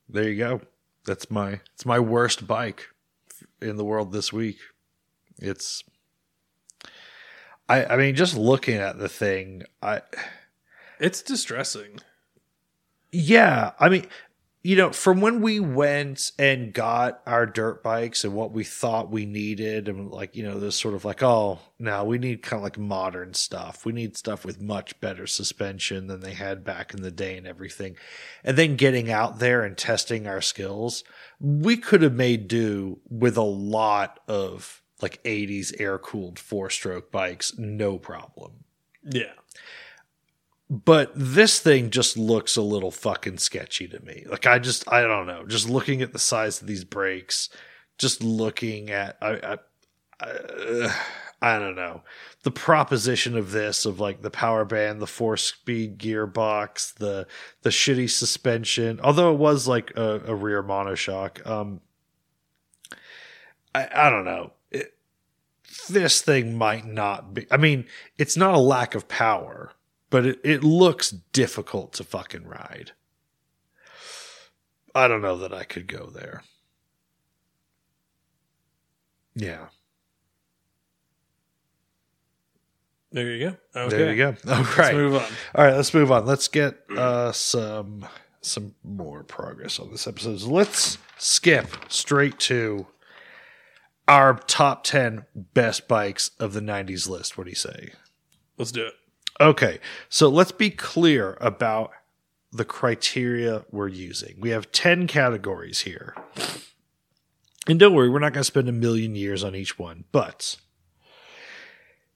there you go. That's my, it's my worst bike in the world this week. It's, I, I mean, just looking at the thing, I,
it's distressing.
yeah, I mean, you know, from when we went and got our dirt bikes and what we thought we needed, and like, you know, there's sort of like, oh, now we need kind of like modern stuff. We need stuff with much better suspension than they had back in the day and everything. And then getting out there and testing our skills, we could have made do with a lot of like 80s air cooled four stroke bikes, no problem
Yeah.
but this thing just looks a little fucking sketchy to me. Like I just I don't know. Just looking at the size of these brakes, just looking at I I, I, I don't know the proposition of this of like the power band, the four speed gearbox, the the shitty suspension. Although it was like a, a rear monoshock, um, I I don't know. This thing might not be. I mean, it's not a lack of power but it, it looks difficult to fucking ride. I don't know that I could go there. Yeah.
There you go. Okay.
There you go. All
Let's move on.
All right, let's move on. Let's get uh, some some more progress on this episode. So let's skip straight to our top 10 best bikes of the 90s list. What do you say?
Let's do it.
Okay, so let's be clear about the criteria we're using. We have 10 categories here. And don't worry, we're not going to spend a million years on each one, but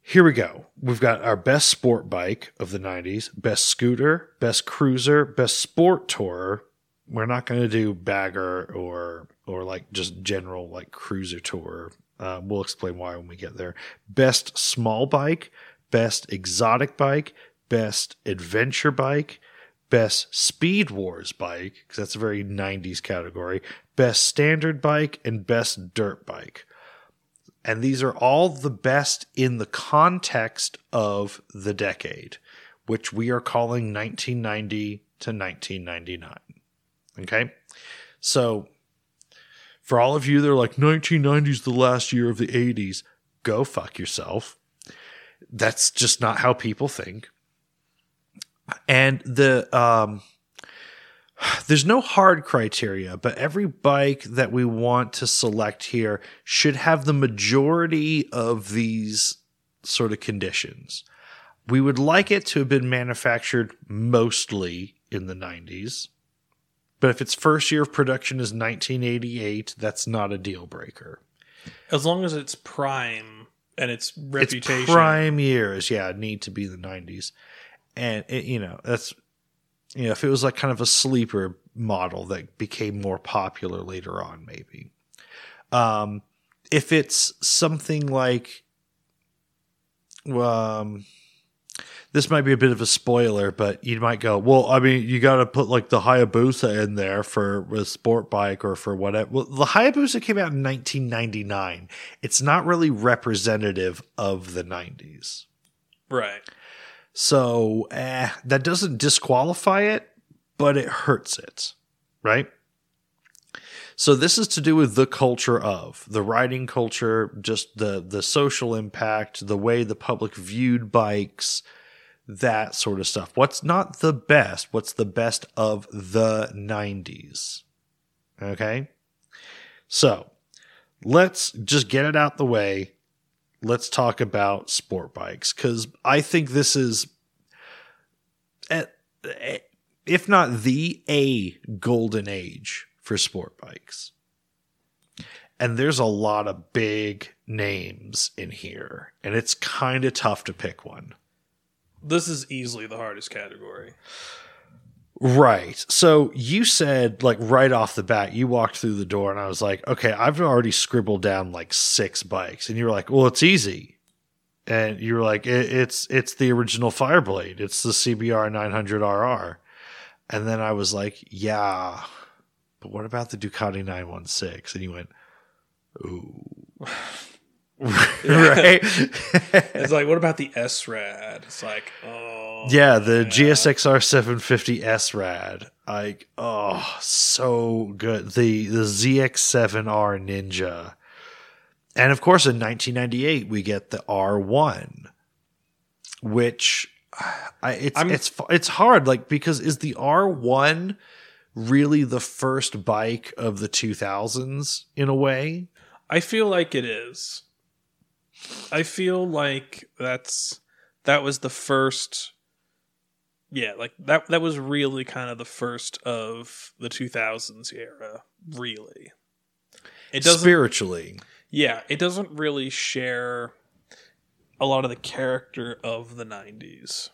here we go. We've got our best sport bike of the 90s, best scooter, best cruiser, best sport tourer. We're not going to do bagger or or like just general like cruiser tour. Uh, we'll explain why when we get there. Best small bike, best exotic bike, best adventure bike, best speed wars bike because that's a very 90s category, best standard bike and best dirt bike. And these are all the best in the context of the decade, which we are calling 1990 to 1999. Okay? So, for all of you that are like, 1990s the last year of the 80s, go fuck yourself. That's just not how people think. And the, um, there's no hard criteria, but every bike that we want to select here should have the majority of these sort of conditions. We would like it to have been manufactured mostly in the 90s. But if its first year of production is 1988, that's not a deal breaker.
As long as it's prime and its reputation.
Its prime years, yeah, need to be the 90s. And, it, you know, that's, you know, if it was like kind of a sleeper model that became more popular later on, maybe. Um, if it's something like, um, this might be a bit of a spoiler, but you might go, well, I mean, you got to put like the Hayabusa in there for a sport bike or for whatever. Well, the Hayabusa came out in 1999. It's not really representative of the 90s.
Right.
So eh, that doesn't disqualify it, but it hurts it. Right. So this is to do with the culture of the riding culture, just the the social impact, the way the public viewed bikes, that sort of stuff. What's not the best? What's the best of the 90s? Okay. So let's just get it out the way. Let's talk about sport bikes because I think this is, eh, eh, if not the a golden age for sport bikes. And there's a lot of big names in here, and it's kind of tough to pick one.
This is easily the hardest category.
Right. So you said, like, right off the bat, you walked through the door, and I was like, okay, I've already scribbled down like six bikes. And you were like, well, it's easy. And you were like, it, it's it's the original Fireblade. It's the CBR 900RR. And then I was like, yeah, but what about the Ducati 916? And you went, ooh.
right? it's like, what about the SRAD? It's like, oh.
Yeah, the GSXR 750 SRAD. Like, oh, so good. The the ZX7R Ninja. And of course, in 1998, we get the R1, which I, it's I'm, it's it's hard, like because is the R1 really the first bike of the 2000s in a way?
I feel like it is. I feel like that's that was the first yeah, like that that was really kind of the first of the 2000s era, really.
It doesn't spiritually.
Yeah, it doesn't really share a lot of the character of the 90s.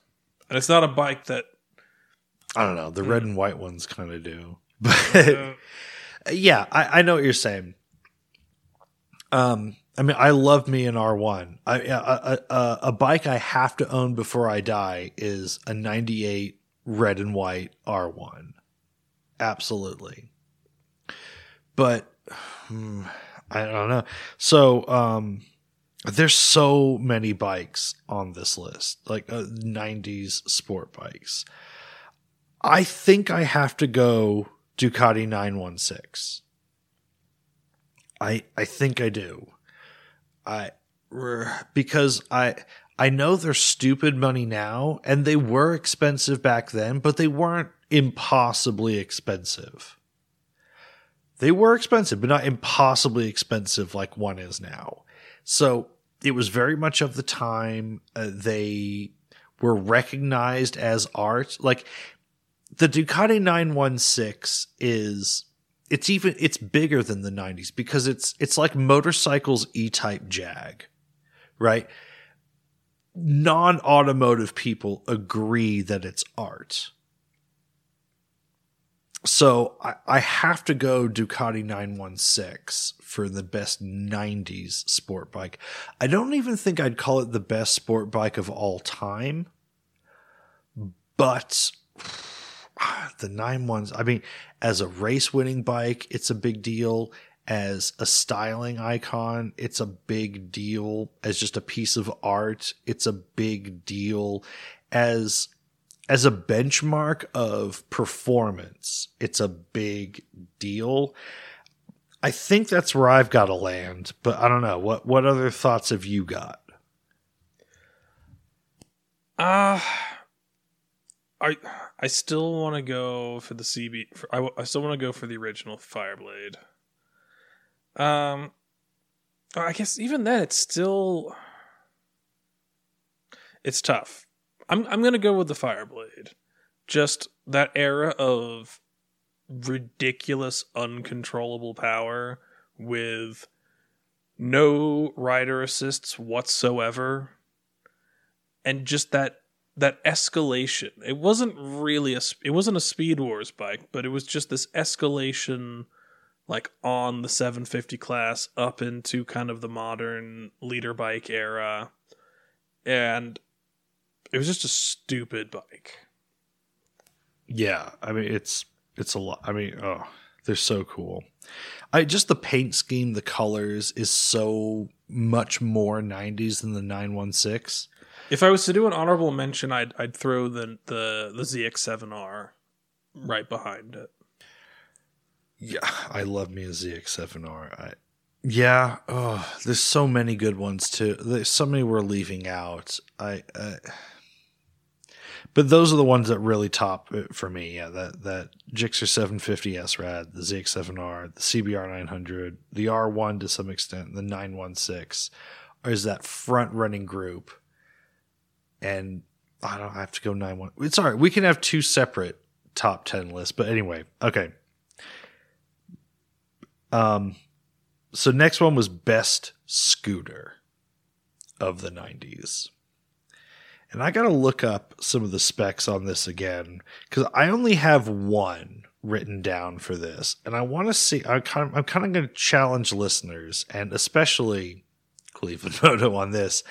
And it's not a bike that
I don't know, the red and white ones kind of do. But yeah, I, I know what you're saying. Um I mean, I love me an R1. I, a, a, a, bike I have to own before I die is a 98 red and white R1. Absolutely. But hmm, I don't know. So, um, there's so many bikes on this list, like uh, 90s sport bikes. I think I have to go Ducati 916. I I think I do. I because I I know they're stupid money now and they were expensive back then, but they weren't impossibly expensive. They were expensive, but not impossibly expensive like one is now. So it was very much of the time. Uh, they were recognized as art. Like the Ducati 916 is it's even it's bigger than the 90s because it's it's like motorcycles e-type jag right non-automotive people agree that it's art so I, I have to go ducati 916 for the best 90s sport bike i don't even think i'd call it the best sport bike of all time but the nine ones. I mean, as a race winning bike, it's a big deal. As a styling icon, it's a big deal. As just a piece of art, it's a big deal. As as a benchmark of performance, it's a big deal. I think that's where I've got to land, but I don't know. What what other thoughts have you got?
Uh I I still want to go for the CB. For, I, w- I still want to go for the original Fireblade. Um, I guess even then, it's still it's tough. I'm I'm gonna go with the Fireblade. Just that era of ridiculous, uncontrollable power with no rider assists whatsoever, and just that that escalation. It wasn't really a it wasn't a Speed Wars bike, but it was just this escalation like on the 750 class up into kind of the modern liter bike era and it was just a stupid bike.
Yeah, I mean it's it's a lot. I mean, oh, they're so cool. I just the paint scheme, the colors is so much more 90s than the 916.
If I was to do an honorable mention, I'd I'd throw the the the ZX7R right behind it.
Yeah, I love me a ZX7R. I, yeah, oh, there's so many good ones too. There's so many we're leaving out. I, I but those are the ones that really top for me. Yeah, that that Gixxer 750 SRAD, the ZX7R, the CBR 900, the R1 to some extent, the 916 is that front running group. And I don't have to go 91. It's all right. We can have two separate top 10 lists. But anyway, okay. Um, so next one was best scooter of the 90s. And I got to look up some of the specs on this again because I only have one written down for this, and I want to see. I kind of, I'm kind of going to challenge listeners and especially Cleveland Moto on this.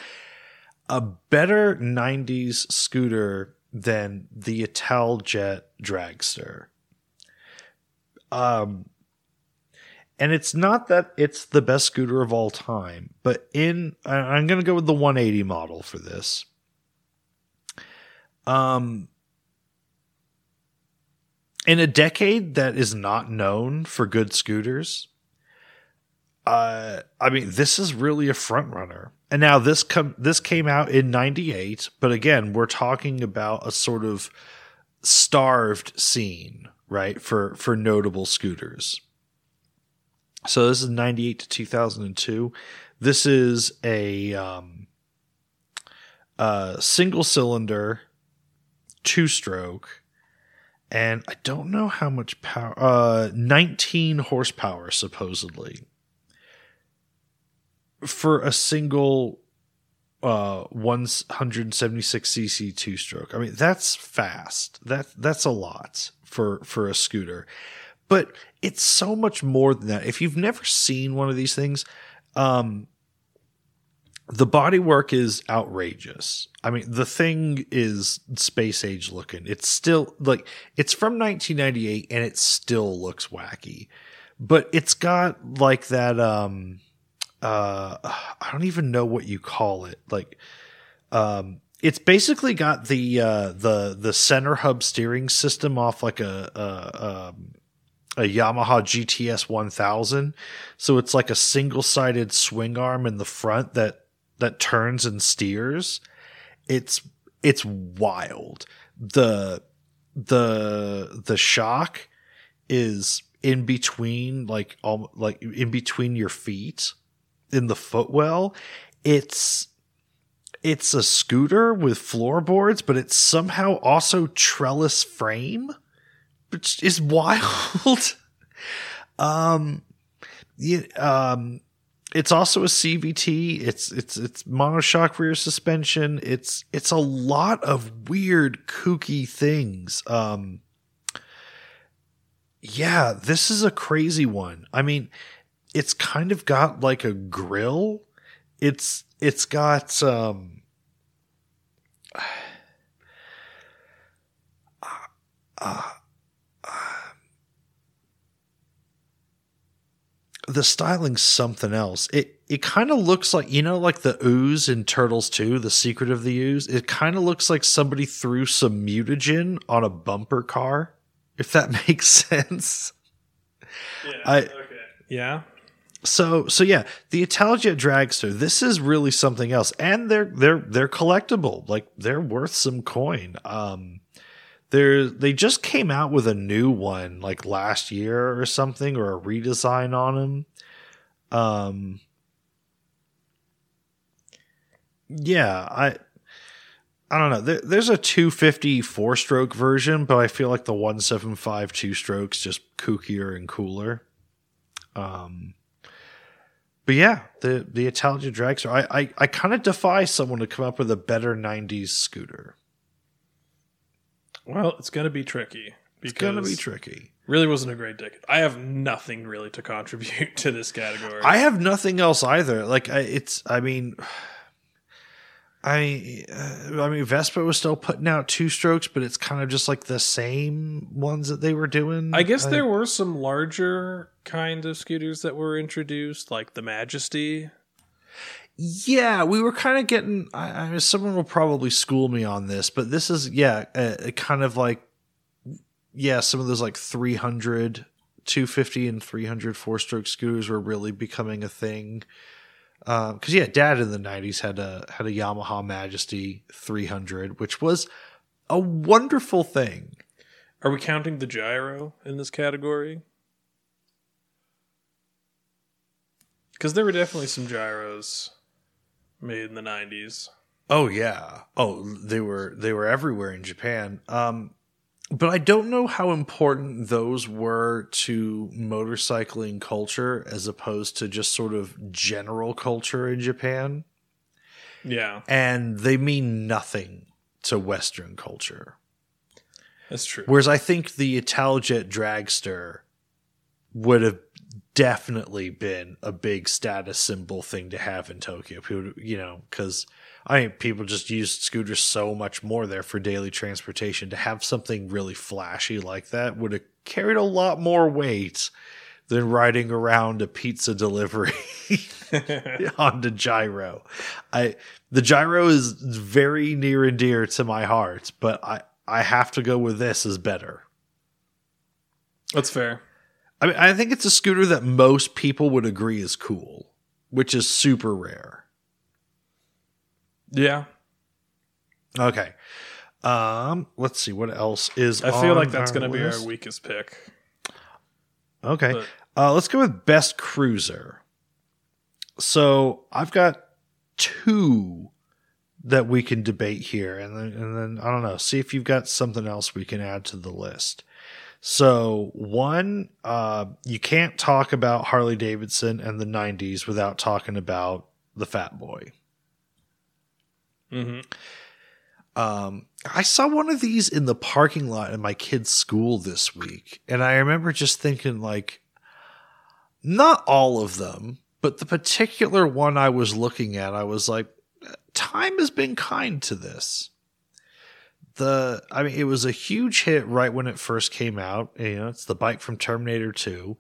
A better '90s scooter than the Italjet Dragster. Um, and it's not that it's the best scooter of all time, but in I'm going to go with the 180 model for this. Um, in a decade that is not known for good scooters, uh, I mean, this is really a front runner. And now this come this came out in '98, but again, we're talking about a sort of starved scene, right? For for notable scooters. So this is '98 to 2002. This is a um, single cylinder two stroke and I don't know how much power. Uh, 19 horsepower supposedly for a single uh 176 cc two stroke. I mean, that's fast. That that's a lot for for a scooter. But it's so much more than that. If you've never seen one of these things, um the bodywork is outrageous. I mean, the thing is space age looking. It's still like it's from 1998 and it still looks wacky. But it's got like that um uh I don't even know what you call it. Like um it's basically got the uh the the center hub steering system off like a a um a Yamaha GTS 1000. So it's like a single sided swing arm in the front that that turns and steers, it's it's wild. The the the shock is in between like all like in between your feet in the footwell. It's it's a scooter with floorboards, but it's somehow also trellis frame, which is wild. um, yeah, um, it's also a CVT. It's it's it's monoshock rear suspension. It's it's a lot of weird kooky things. Um yeah, this is a crazy one. I mean, it's kind of got like a grill. It's it's got um uh, uh, the styling's something else. It it kind of looks like you know, like the ooze in Turtles 2, the secret of the ooze. It kind of looks like somebody threw some mutagen on a bumper car, if that makes sense.
Yeah. I, okay. Yeah.
So so yeah, the Italjet Dragster. This is really something else, and they're they're they're collectible. Like they're worth some coin. Um, there they just came out with a new one like last year or something or a redesign on them. Um Yeah, I I don't know. There, there's a 250 four stroke version, but I feel like the 175 two strokes just kookier and cooler. Um, but yeah, the the Italjet Dragster. I I, I kind of defy someone to come up with a better 90s scooter.
Well, it's going to be tricky.
It's going to be tricky.
Really wasn't a great decade. I have nothing really to contribute to this category.
I have nothing else either. Like I, it's, I mean, I, uh, I mean, Vespa was still putting out two strokes, but it's kind of just like the same ones that they were doing.
I guess there were some larger kind of scooters that were introduced, like the Majesty.
Yeah, we were kind of getting. I, I mean, someone will probably school me on this, but this is yeah, a, a kind of like yeah, some of those like 300, 250 and 300 four stroke scooters were really becoming a thing. Because um, yeah, Dad in the nineties had a had a Yamaha Majesty 300, which was a wonderful thing.
Are we counting the gyro in this category? Because there were definitely some gyros made in the 90s.
Oh yeah. Oh, they were they were everywhere in Japan. Um but I don't know how important those were to motorcycling culture as opposed to just sort of general culture in Japan.
Yeah.
And they mean nothing to Western culture.
That's true.
Whereas I think the Italjet Dragster would have definitely been a big status symbol thing to have in Tokyo. People, you know, because I mean, people just used scooters so much more there for daily transportation. To have something really flashy like that would have carried a lot more weight than riding around a pizza delivery on the gyro. I the gyro is very near and dear to my heart, but I I have to go with this as better.
That's fair.
I mean, I think it's a scooter that most people would agree is cool, which is super rare.
Yeah.
Okay. Um, let's see what else is.
I feel like that's going to be our weakest pick.
Okay. But, uh, let's go with best cruiser. So I've got two that we can debate here, and then and then I don't know. See if you've got something else we can add to the list. So one, uh, you can't talk about Harley Davidson and the '90s without talking about the Fat Boy.
Mm-hmm.
Um, I saw one of these in the parking lot in my kid's school this week, and I remember just thinking, like, not all of them, but the particular one I was looking at, I was like, time has been kind to this. The, I mean, it was a huge hit right when it first came out. You know, it's the bike from Terminator 2.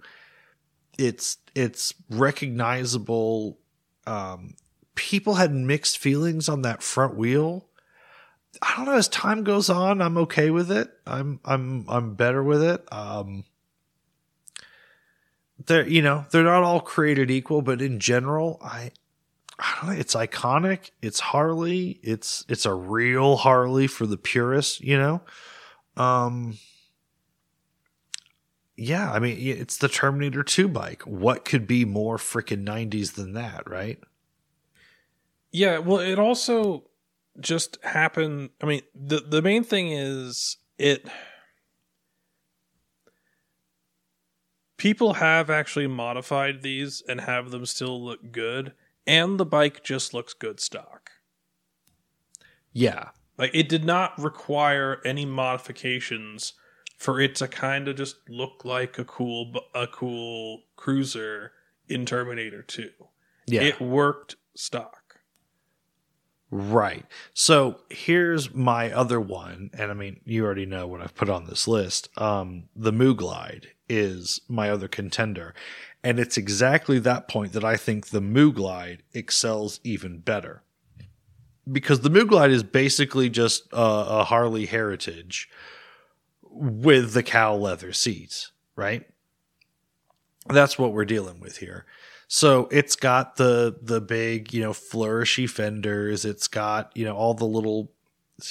It's it's recognizable um, people had mixed feelings on that front wheel. I don't know. As time goes on, I'm okay with it. I'm I'm I'm better with it. Um, they're you know they're not all created equal, but in general, I I don't know. It's iconic. It's Harley. It's it's a real Harley for the purists. You know. Um. Yeah, I mean, it's the Terminator 2 bike. What could be more freaking 90s than that, right?
Yeah, well, it also just happened. I mean, the the main thing is it. People have actually modified these and have them still look good, and the bike just looks good stock.
Yeah,
like it did not require any modifications for it to kind of just look like a cool a cool cruiser in Terminator 2.
Yeah.
It worked stock.
Right. So here's my other one, and I mean, you already know what I've put on this list. Um, the Mooglide is my other contender, and it's exactly that point that I think the Mooglide excels even better, because the Mooglide is basically just a, a Harley heritage with the cow leather seats, right? That's what we're dealing with here. So it's got the the big, you know, flourishy fenders. It's got, you know, all the little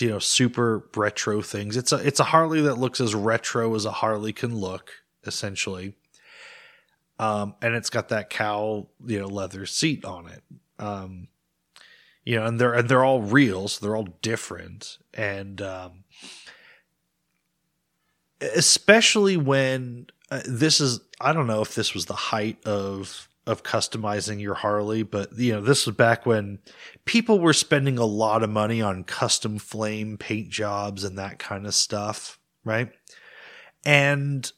you know super retro things. It's a it's a Harley that looks as retro as a Harley can look, essentially. Um, and it's got that cow, you know, leather seat on it. Um, you know, and they're and they're all real, so they're all different, and um, especially when uh, this is I don't know if this was the height of of customizing your Harley, but you know, this was back when people were spending a lot of money on custom flame paint jobs and that kind of stuff, right? And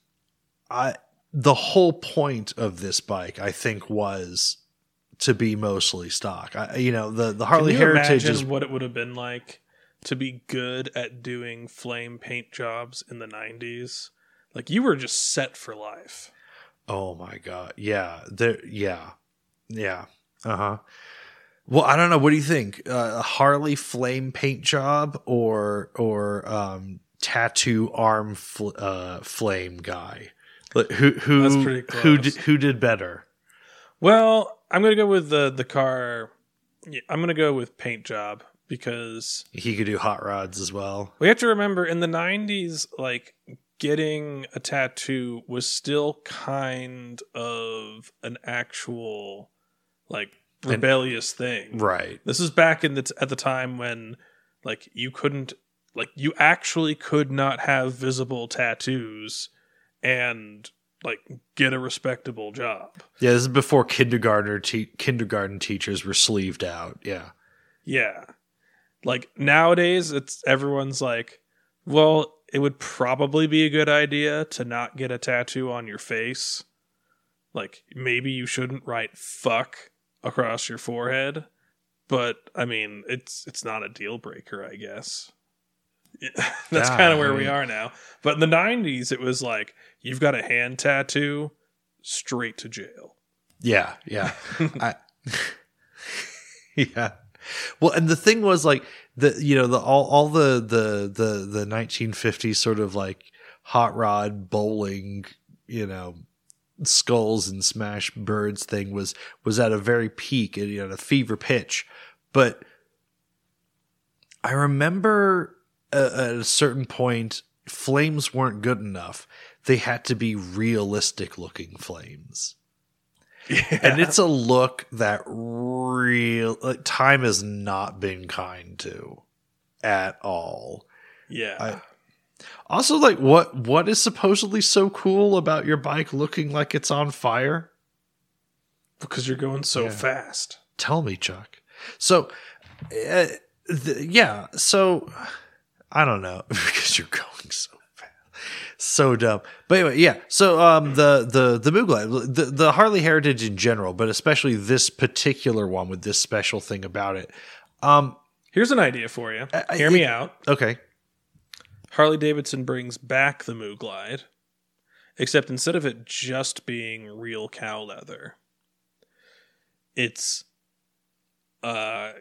I the whole point of this bike I think was to be mostly stock. I, you know, the the Harley Heritage is
what it would have been like to be good at doing flame paint jobs in the 90s? Like you were just set for life.
Oh my god. Yeah. There yeah. Yeah. Uh-huh. Well, I don't know. What do you think? Uh, a Harley flame paint job or or um tattoo arm fl- uh flame guy? Like, Who who
That's pretty
who did, who did better?
Well, I'm going to go with the the car yeah, I'm going to go with paint job because
He could do hot rods as well.
we have to remember in the 90s like getting a tattoo was still kind of an actual like rebellious thing.
Right.
This is back in the t- at the time when like you couldn't like you actually could not have visible tattoos and like get a respectable job.
Yeah, this is before kindergartner te- kindergarten teachers were sleeved out. Yeah.
Yeah. Like nowadays it's everyone's like, well, it would probably be a good idea to not get a tattoo on your face. Like maybe you shouldn't write fuck across your forehead, but I mean, it's it's not a deal breaker, I guess. That's
Yeah,
kind of
I
where we are now. But in the 90s it was like you've got a hand tattoo straight to jail.
Yeah, yeah. I, yeah. Well, and the thing was like the you know the all all the the the the 1950s sort of like hot rod bowling, you know, skulls and smash birds thing was was at a very peak and you know a fever pitch, but I remember at a certain point flames weren't good enough. They had to be realistic looking flames and it's a look that real like, time has not been kind to at all.
yeah.
I- Also, like what what is supposedly so cool about your bike looking like it's on fire?
because you're going so
Yeah.
fast.
Tell me, Chuck. So, uh, th- yeah. So, I don't know because you're going so fast, so dumb. But anyway, yeah. So, um, the the the Mooglide, the the Harley Heritage in general, but especially this particular one with this special thing about it. Um,
Here's an idea for you.
I-
Hear me
it-
out.
okay.
Harley Davidson brings back the Moo Glide, except instead of it just being real cow leather, it's uh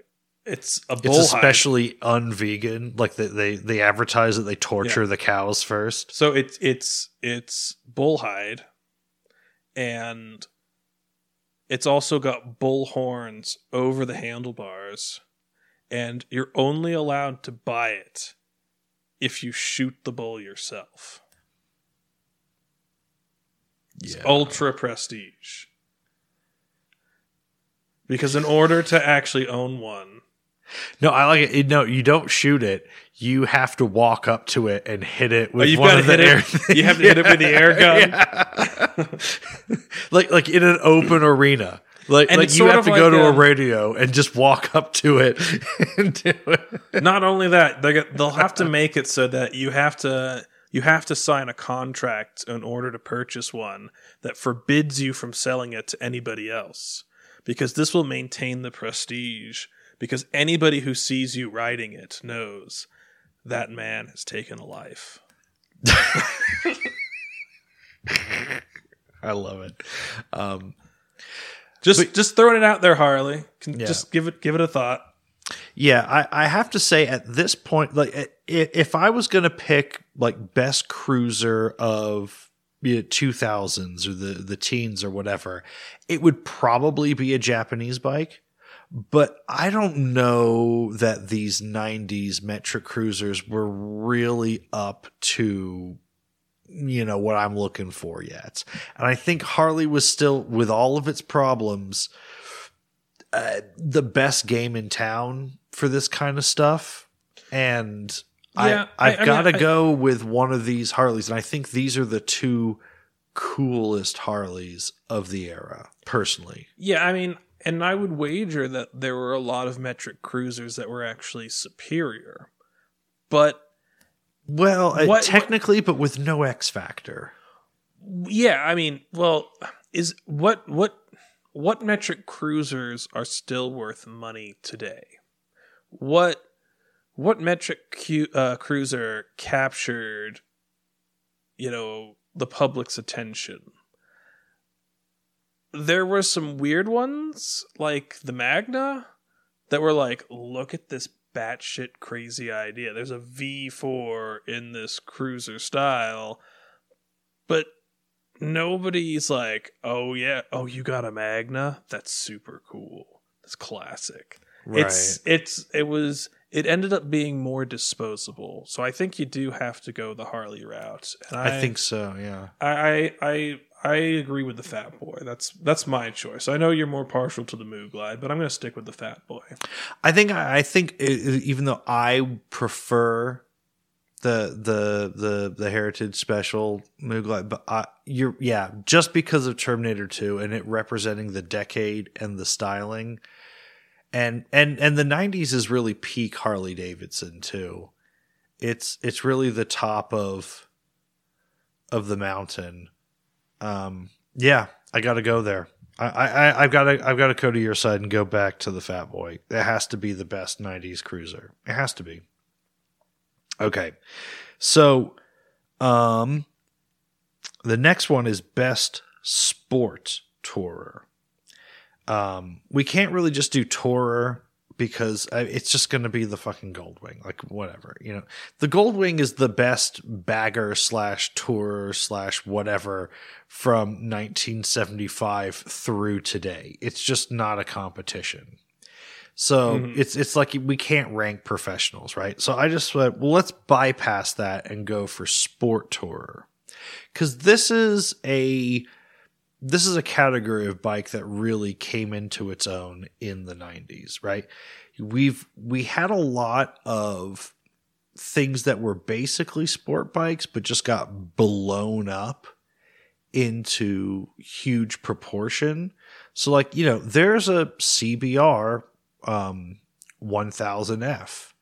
it's a bull
It's especially unvegan. Like they, they they advertise that they torture the cows first.
So it's it's it's bull hide, and it's also got bull horns over the handlebars, and you're only allowed to buy it if you shoot the bull yourself. It's
Yeah.
ultra prestige. Because in order to actually own one,
No, I like it. No, you don't shoot it. You have to walk up to it and hit it with
Oh, you've
one of the
hit it-
air.
you have to hit it with the air gun?
Yeah. like like in an open arena. Like
And
like you have to go
like
to a
a-
radio and just walk up to it and do it.
not only that, they they'll have to make it so that you have to you have to sign a contract in order to purchase one that forbids you from selling it to anybody else because this will maintain the prestige because anybody who sees you riding it knows that man has taken a life.
I love it. Um,
Just just throwing it out there, Harley. Can,
Yeah.
Just give it give it a thought.
Yeah, I, I have to say at this point, like if I was going to pick like best cruiser of the two thousands or the the teens or whatever, it would probably be a Japanese bike. But I don't know that these 90s metric cruisers were really up to you know what I'm looking for yet. And I think Harley was still with all of its problems uh, the best game in town for this kind of stuff. And
Yeah,
I, I've got to
I-
go with one of these Harleys. And I think these are the two coolest Harleys of the era, personally.
Yeah, I mean, and I would wager that there were a lot of metric cruisers that were actually superior. But
Well, uh,
What-
technically, but with no X factor.
yeah, I mean, well, is what what what metric cruisers are still worth money today? What what metric cu- uh, cruiser captured, you know, the public's attention? There were some weird ones, like the Magna, that were like, look at this batshit crazy idea. There's a V4 in this cruiser style, but nobody's like, oh yeah, oh you got a Magna? That's super cool. That's classic. Right. It's it's it was it ended up being more disposable. So I think you do have to go the Harley route. And
I, think so, yeah.
I I I I agree with the Fat Boy. That's that's my choice. I know you're more partial to the Moo Glide, but I'm going to stick with the Fat Boy.
I think I think even though I prefer the the the the Heritage Special Mooglide, but I, you're yeah, just because of Terminator Two and it representing the decade and the styling, and and and the '90s is really peak Harley Davidson too. It's it's really the top of of the mountain. Um, yeah, I got to go there. I, I, I've got to, I've got to go to your side and go back to the Fat Boy. It has to be the best '90s cruiser. It has to be. Okay, so, um, the next one is best sport tourer. Um, we can't really just do tourer because it's just going to be the fucking Goldwing, like whatever, you know. The Goldwing is the best bagger slash tour slash whatever from 1975 through today. It's just not a competition. So
Mhm.
it's it's like we can't rank professionals, right? So I just went, well, let's bypass that and go for sport tour. because this is a this is a category of bike that really came into its own in the 90s, right? We've we had a lot of things that were basically sport bikes but just got blown up into huge proportion. So like, you know, there's a CBR um 1000F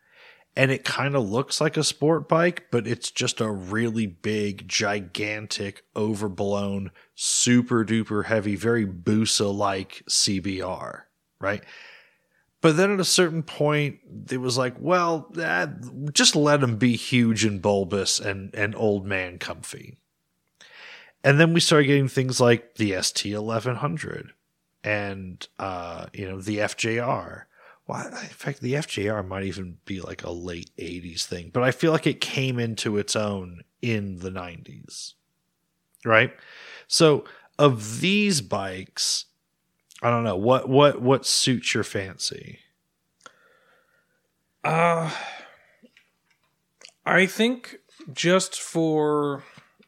and it kind of looks like a sport bike, but it's just a really big, gigantic, overblown, super duper heavy, very Busa like CBR, right? But then at a certain point, it was like, well, eh, just let them be huge and bulbous and, and old man comfy. And then we started getting things like the ST 1100 and, uh, you know, the FJR. Well, in fact, the FJR might even be like a late 80s thing, but I feel like it came into its own in the 90s. Right? So, of these bikes, I don't know what what what suits your fancy.
Uh I think just for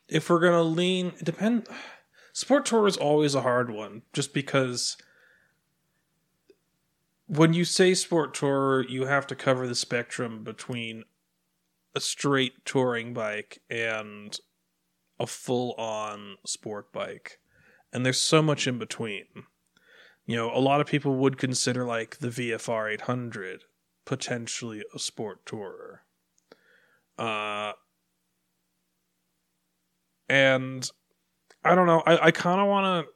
if we're gonna lean depend Sport Tour is always a hard one, just because when you say sport tour, you have to cover the spectrum between a straight touring bike and a full on sport bike. And there's so much in between. You know, a lot of people would consider like the VFR 800 potentially a sport tourer. Uh, and I don't know. I, I kind of want to.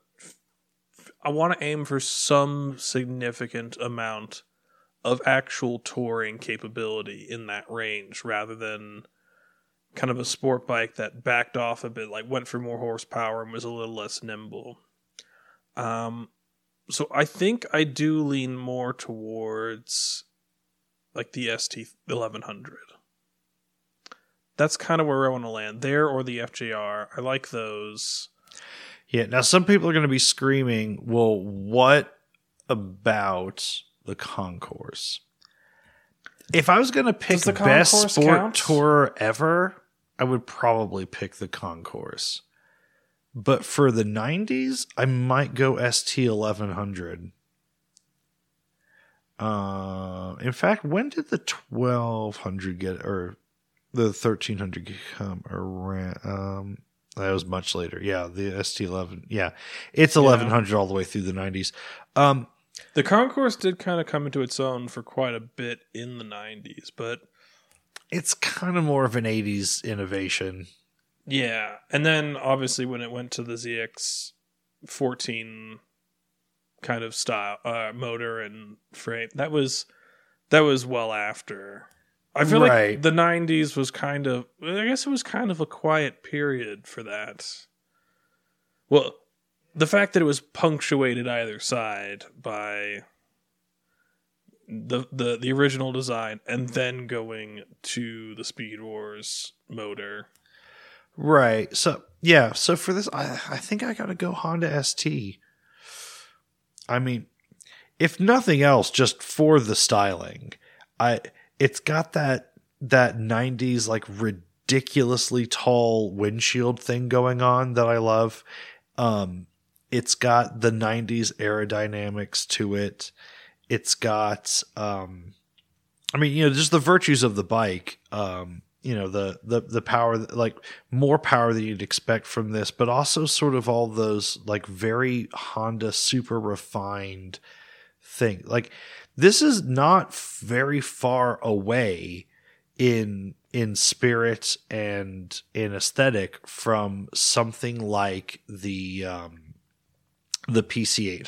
I want to aim for some significant amount of actual touring capability in that range, rather than kind of a sport bike that backed off a bit, like went for more horsepower and was a little less nimble. Um, so I think I do lean more towards like the ST eleven hundred. That's kind of where I want to land there, or the FJR. I like those.
Yeah. Now, some people are going to be screaming, well, what about the Concours. If I was going to pick
the
best sport
count?
tour ever, I would probably pick the Concours. But for the 90s, I might go ST 1100. Uh, in fact, when did the 1200 get, or the 1300 come around? Um, that was much later. Yeah, the ST11. Yeah, it's 1100 all the way through the 90s. Um,
The Concours did kind of come into its own for quite a bit in the 90s, but
it's kind of more of an 80s innovation.
yeah. And then obviously when it went to the ZX 14 kind of style uh, motor and frame, that was that was well after. I feel
Right.
like the 90s was kind of I guess it was kind of a quiet period for that. Well, the fact that it was punctuated either side by the the the original design and then going to the Speed Wars motor.
Right. So yeah. So for this, I, I think I got to go Honda ST. I mean, if nothing else, just for the styling, I it's got that that '90s like ridiculously tall windshield thing going on that I love. Um, it's got the '90s aerodynamics to it. It's got, um, I mean, you know, just the virtues of the bike. Um, you know the the the power like more power than you'd expect from this but also sort of all those like very honda super refined thing. Like this is not very far away in in spirit and in aesthetic from something like the um the pc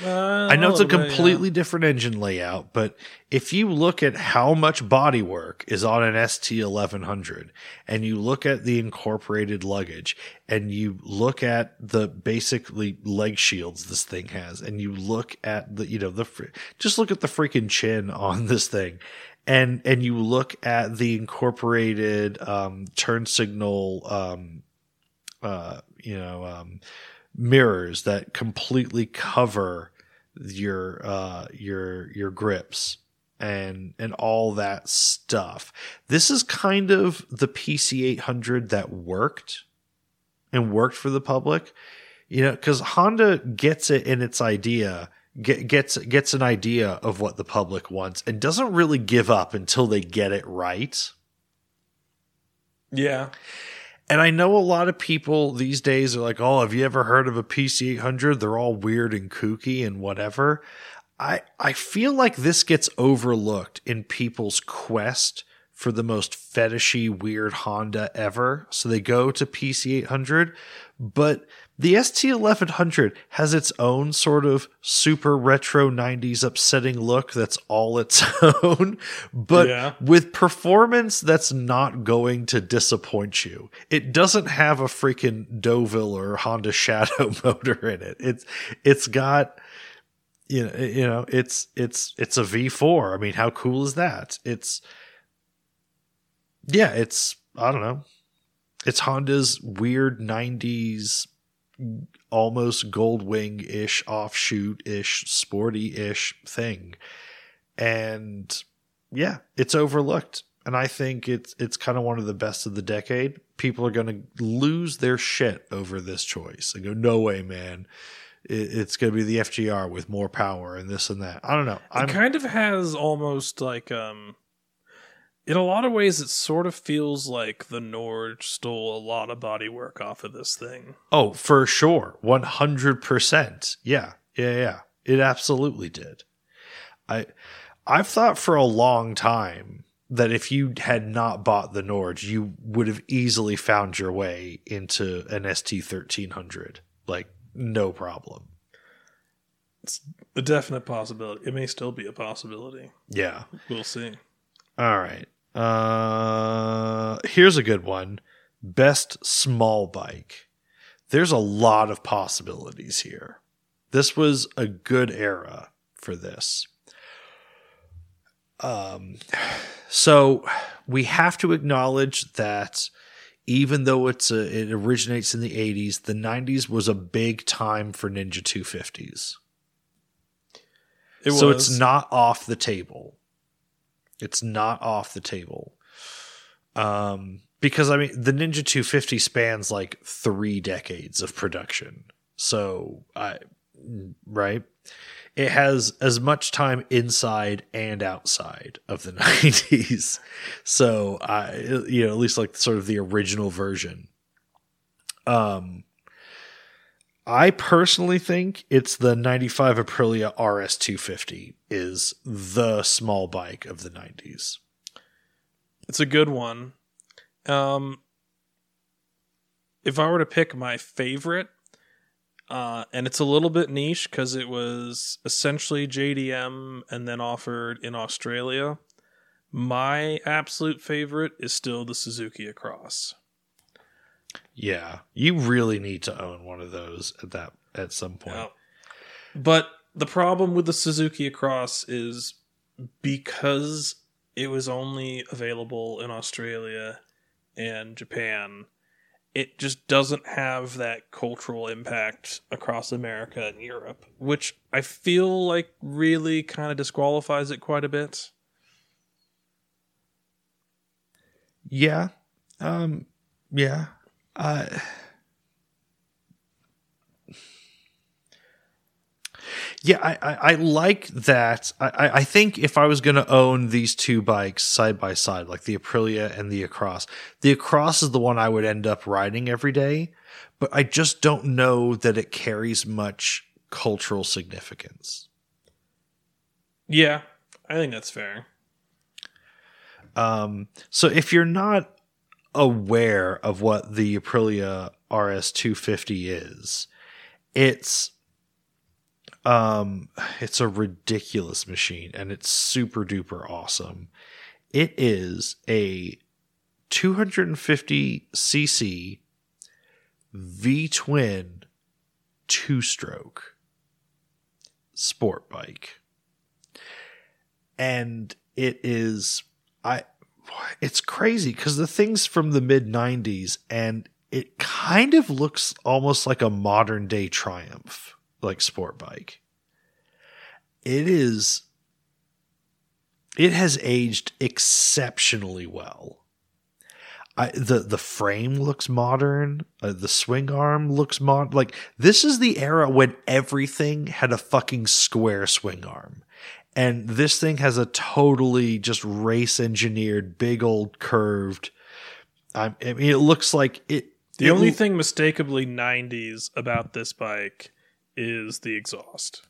800 I know it's a completely different engine layout, but if you look at how much bodywork is on an ST 1100 and you look at the incorporated luggage and you look at the basically leg shields this thing has and you look at the, you know, the, just look at the freaking chin on this thing and, and you look at the incorporated, um, turn signal, um, uh, you know, um, mirrors that completely cover your uh your your grips and and all that stuff. This is kind of the PC 800 that worked and worked for the public. You know, cuz Honda gets it in its idea get, gets gets an idea of what the public wants and doesn't really give up until they get it right.
Yeah.
And I know a lot of people these days are like, "Oh, have you ever heard of a PC 800? They're all weird and kooky and whatever." I I feel like this gets overlooked in people's quest for the most fetishy weird Honda ever. So they go to PC 800, but the ST 1100 has its own sort of super retro 90s upsetting look that's all its own, but
Yeah.
with performance that's not going to disappoint you. It doesn't have a freaking Deauville or Honda Shadow motor in it. It's it's got you know you know it's it's it's a V4. I mean, how cool is that? It's yeah, it's I don't know. It's Honda's weird 90s almost Goldwing ish offshoot ish sporty ish thing. And yeah, it's overlooked. And I think it's it's kind of one of the best of the decade. People are going to lose their shit over this choice and go, "No way, man! It, it's going to be the FJR with more power and this and that." I don't know. I'm
it kind of has almost like um in a lot of ways it sort of feels like the Nord stole a lot of body work off of this thing.
Oh, for sure. 100%. Yeah. Yeah, yeah. It absolutely did. I I've thought for a long time that if you had not bought the Nord, you would have easily found your way into an ST1300. Like no problem.
It's a definite possibility. It may still be a possibility.
Yeah.
We'll see.
All right. Uh here's a good one. Best small bike. There's a lot of possibilities here. This was a good era for this. Um so we have to acknowledge that even though it's a, it originates in the 80s, the 90s was a big time for Ninja 250s.
It
so
was.
it's not off the table. It's not off the table. Um, because I mean, the Ninja 250 spans like three decades of production. So I, right? It has as much time inside and outside of the 90s. So I, you know, at least like sort of the original version. Um, I personally think it's the 95 Aprilia RS250 is the small bike of the 90s.
It's a good one. Um, if I were to pick my favorite, uh, and it's a little bit niche because it was essentially JDM and then offered in Australia. My absolute favorite is still the Suzuki Across.
Yeah, you really need to own one of those at that at some point.
Yeah. But the problem with the Suzuki Across is because it was only available in Australia and Japan, it just doesn't have that cultural impact across America and Europe, which I feel like really kind of disqualifies it quite a bit.
Yeah. Um yeah. Uh Yeah, I, I, I like that. I, I think if I was going to own these two bikes side by side, like the Aprilia and the Across, the Across is the one I would end up riding every day, but I just don't know that it carries much cultural significance.
Yeah, I think that's fair.
Um, so if you're not aware of what the Aprilia RS250 is, it's um it's a ridiculous machine and it's super duper awesome. It is a 250cc V twin two stroke sport bike. And it is I it's crazy because the thing's from the mid 90s and it kind of looks almost like a modern day triumph like sport bike it is it has aged exceptionally well I, the the frame looks modern. Uh, the swing arm looks mod. Like this is the era when everything had a fucking square swing arm, and this thing has a totally just race engineered, big old curved. I, mean, it looks like it.
The
it
only
l-
thing mistakeably 90s about this bike is the exhaust,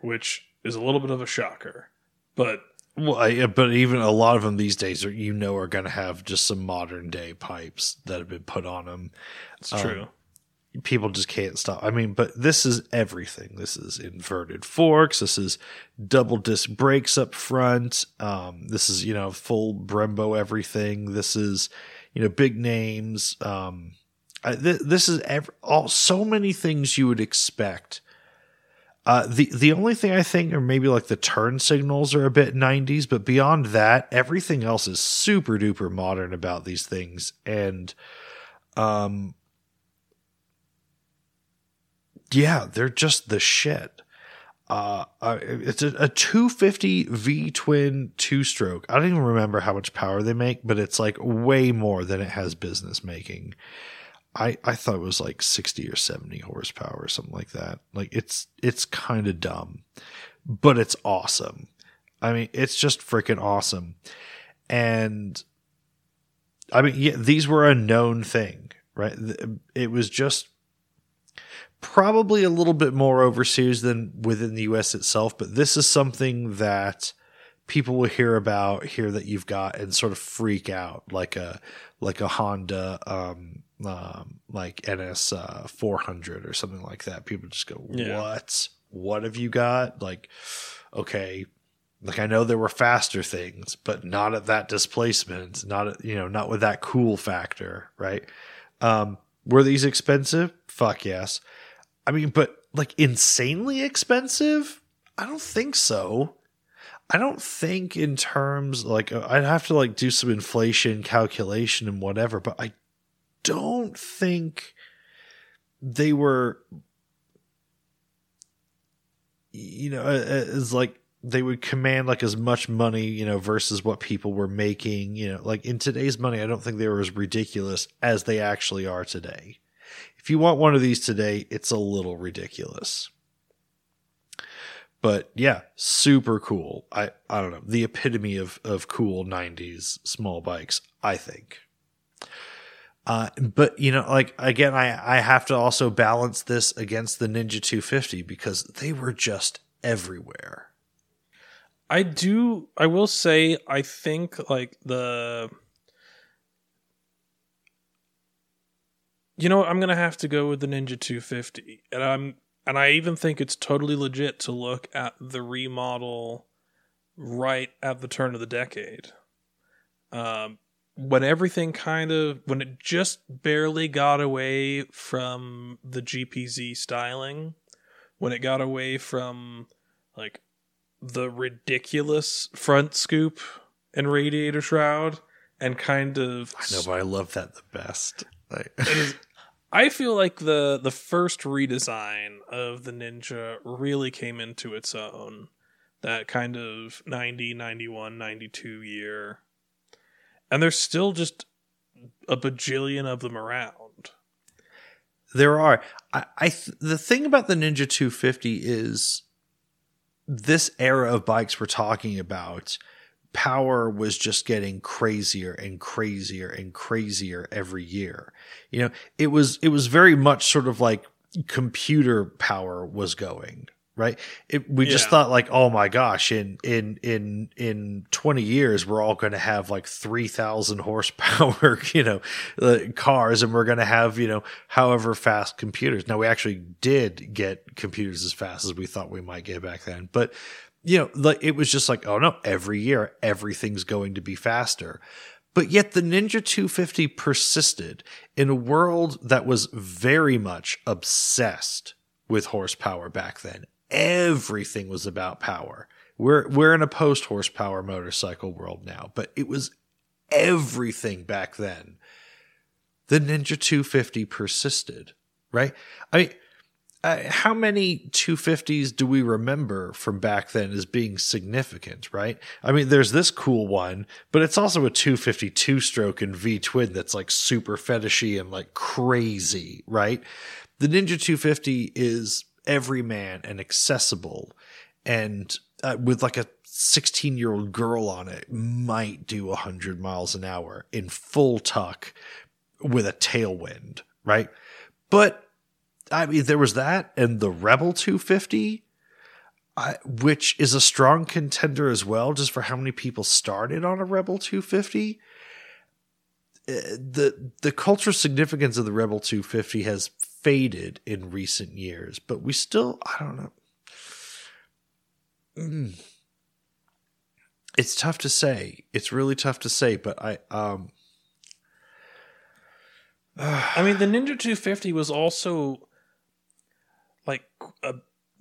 which is a little bit of a shocker. But
Well, I, but even a lot of them these days are you know are going to have just some modern day pipes that have been put on them.
it's
Um,
true.
People just can't stop. I mean, but this is everything. This is inverted forks. This is double disc brakes up front. Um, this is you know full Brembo everything. This is you know big names. Um, I, th- this is ev- all so many things you would expect. Uh, the the only thing I think or maybe like the turn signals are a bit 90s, but beyond that, everything else is super duper modern about these things. And um yeah, they're just the shit. Uh, uh, it's a, a 250 V twin two stroke. I don't even remember how much power they make, but it's like way more than it has business making. I, I thought it was like 60 or 70 horsepower or something like that. Like it's it's kind of dumb, but it's awesome. I mean, it's just freaking awesome. And I mean, yeah, these were a known thing, right? It was just probably a little bit more overseas than within the US itself, but this is something that people will hear about here that you've got and sort of freak out like a like a Honda um um, like NS uh, 400 or something like that. People just go,
Yeah.
"What? What have you got?" Like, okay, like I know there were faster things, but not at that displacement, not at, you know, not with that cool factor, right? Um, were these expensive? Fuck yes. I mean, but like insanely expensive? I don't think so. I don't think in terms like uh, I'd have to like do some inflation calculation and whatever, but I don't think they were you know as like they would command like as much money you know versus what people were making you know like in today's money i don't think they were as ridiculous as they actually are today if you want one of these today it's a little ridiculous but yeah super cool i i don't know the epitome of of cool 90s small bikes i think uh, but you know, like again, I I have to also balance this against the Ninja 250 because they were just everywhere.
I do. I will say, I think like the. You know, I'm gonna have to go with the Ninja 250, and I'm and I even think it's totally legit to look at the remodel right at the turn of the decade. Um, when everything kind of when it just barely got away from the GPZ styling, when it got away from like the ridiculous front scoop and radiator shroud and kind of
I know, but I love that the best. Like,
I feel like the the first redesign of the Ninja really came into its own. That kind of 90, 91, 92 year and there's still just a bajillion of them around.
There are. I, I th- the thing about the Ninja 250 is this era of bikes we're talking about. Power was just getting crazier and crazier and crazier every year. You know, it was it was very much sort of like computer power was going right? It, we just thought like oh my gosh in in in in 20 years we're all going to have like 3000 horsepower you know uh, cars and we're going to have you know however fast computers. Now we actually did get computers as fast as we thought we might get back then but you know like it was just like oh no every year everything's going to be faster but yet the Ninja 250 persisted in a world that was very much obsessed with horsepower back then everything was about power. We're we're in a post horsepower motorcycle world now, but it was everything back then. The Ninja 250 persisted, right? I mean, uh, how many 250s do we remember from back then as being significant, right? I mean, there's this cool one, but it's also a 252 stroke and V twin that's like super fetishy and like crazy, right? The Ninja 250 is everyman and accessible and uh, with like a 16 year old girl on it might do 100 miles an hour in full tuck with a tailwind right but i mean there was that and the rebel 250 uh, which is a strong contender as well just for how many people started on a rebel 250 uh, the the cultural significance of the rebel 250 has faded in recent years, but we still, I don't know. Mm. It's tough to say. It's really tough to say, but I, um,
I mean, the Ninja 250 was also a,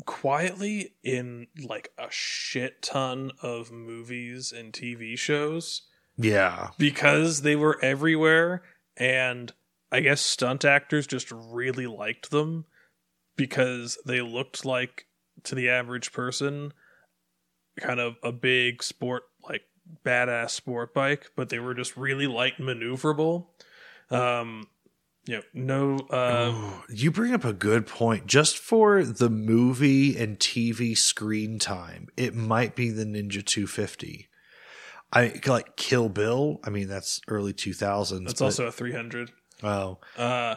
quietly in like a shit ton of movies and TV shows.
Yeah.
Because they were everywhere and I guess stunt actors just really liked them because they looked like to the average person kind of a big sport like badass sport bike, but they were just really light maneuverable. Um know, no uh
Ooh, you bring up a good point. Just for the movie and TV screen time, it might be the Ninja 250. I like Kill Bill. I mean, that's early 2000s.
That's also a 300.
Oh,
uh,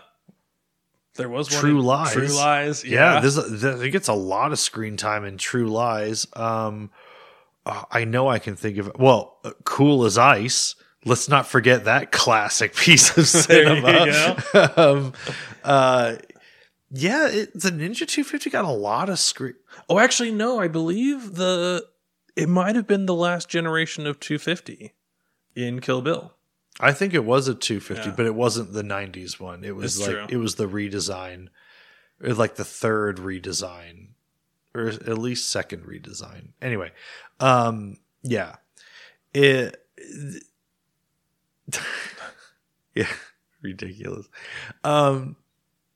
there was
True Lies.
True Lies.
Yeah, yeah there's a, there, it gets a lot of screen time in True Lies. Um, uh, I know I can think of well, uh, Cool as Ice. Let's not forget that classic piece of cinema. um, uh, yeah, it, the Ninja 250 got a lot of screen.
Oh, actually, no. I believe the it might have been the last generation of 250 in Kill Bill.
I think it was a 250, yeah. but it wasn't the 90s one. It was it's like true. it was the redesign, or like the third redesign, or at least second redesign. Anyway, um, yeah, it, yeah, ridiculous. Um,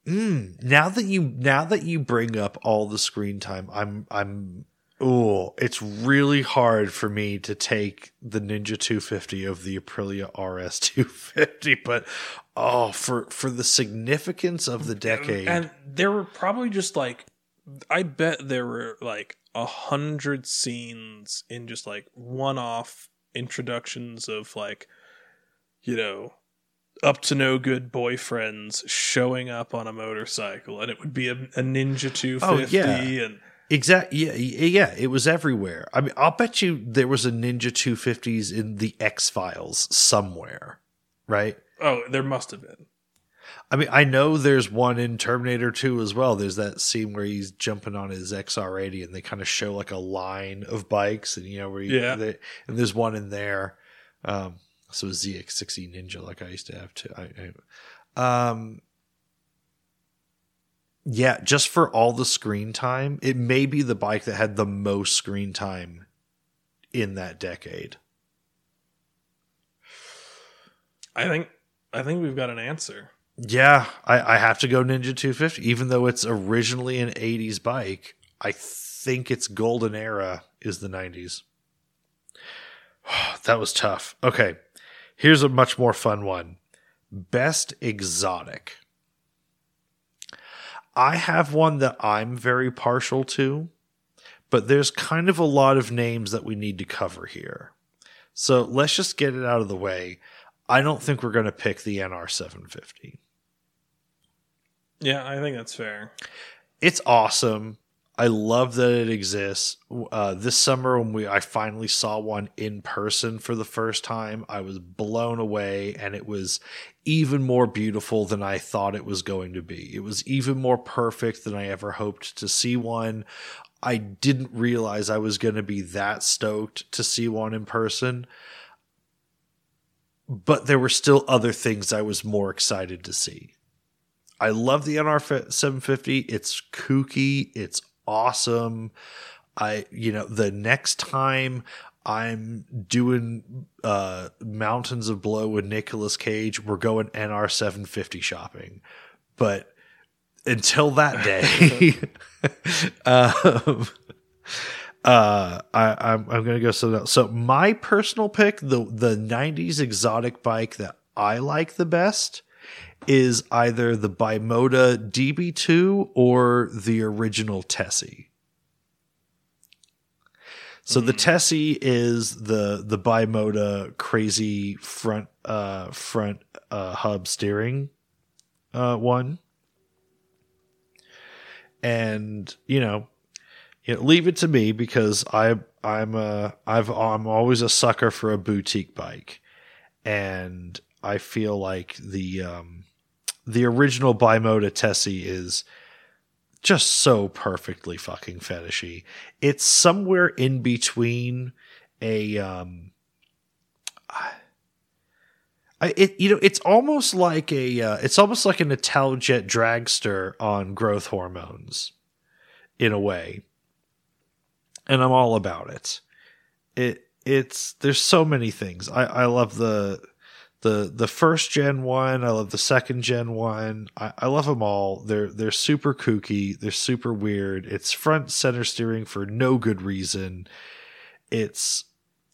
mm, now that you now that you bring up all the screen time, I'm I'm oh, it's really hard for me to take the Ninja 250 of the Aprilia RS 250, but oh, for for the significance of the decade,
And there were probably just like, I bet there were like a hundred scenes in just like one off introductions of like, you know, up to no good boyfriends showing up on a motorcycle and it would be a, a Ninja 250
Oh, yeah.
and
Exactly. Yeah, yeah, it was everywhere. I mean, I'll bet you there was a Ninja 250s in the X Files somewhere, right?
oh, there must have been.
I mean, I know there's one in Terminator 2 as well. There's that scene where he's jumping on his XR80 and they kind of show like a line of bikes and you know where you,
Yeah.
they, and there's one in there. Um so ZX60 Ninja like I used to have too. I, I um yeah, just for all the screen time, it may be the bike that had the most screen time in that decade.
I think I think we've got an answer.
Yeah, I, I have to go Ninja 250. Even though it's originally an 80s bike, I think its golden era is the 90s. that was tough. Okay, here's a much more fun one Best exotic. I have one that I'm very partial to, but there's kind of a lot of names that we need to cover here. So let's just get it out of the way. I don't think we're going to pick the NR750.
Yeah, I think that's fair.
it's awesome. I love that it exists. Uh, this summer, when we I finally saw one in person for the first time, I was blown away, and it was even more beautiful than I thought it was going to be. It was even more perfect than I ever hoped to see one. I didn't realize I was going to be that stoked to see one in person, but there were still other things I was more excited to see. I love the NR 750. It's kooky. It's awesome. I, you know, the next time I'm doing uh, Mountains of Blow with Nicolas Cage, we're going NR 750 shopping. But until that day, um, uh, I, I'm, I'm going to go something else. So my personal pick, the the 90s exotic bike that I like the best is either the Bimota DB2 or the original Tesi. So the Tesi is the the Bimota crazy front uh front uh hub steering uh one. And you know, you know, leave it to me because I I'm a I've I'm always a sucker for a boutique bike. And I feel like the um the original Bimota Tesi is just so perfectly fucking fetishy. It's somewhere in between a um I, it you know it's almost like a uh, it's almost like an Italjet dragster on growth hormones in a way. And I'm all about it. It it's there's so many things. I I love the the the first gen one. I love the second gen one. I, I love them all. They're they're super kooky. They're super weird. It's front center steering for no good reason. It's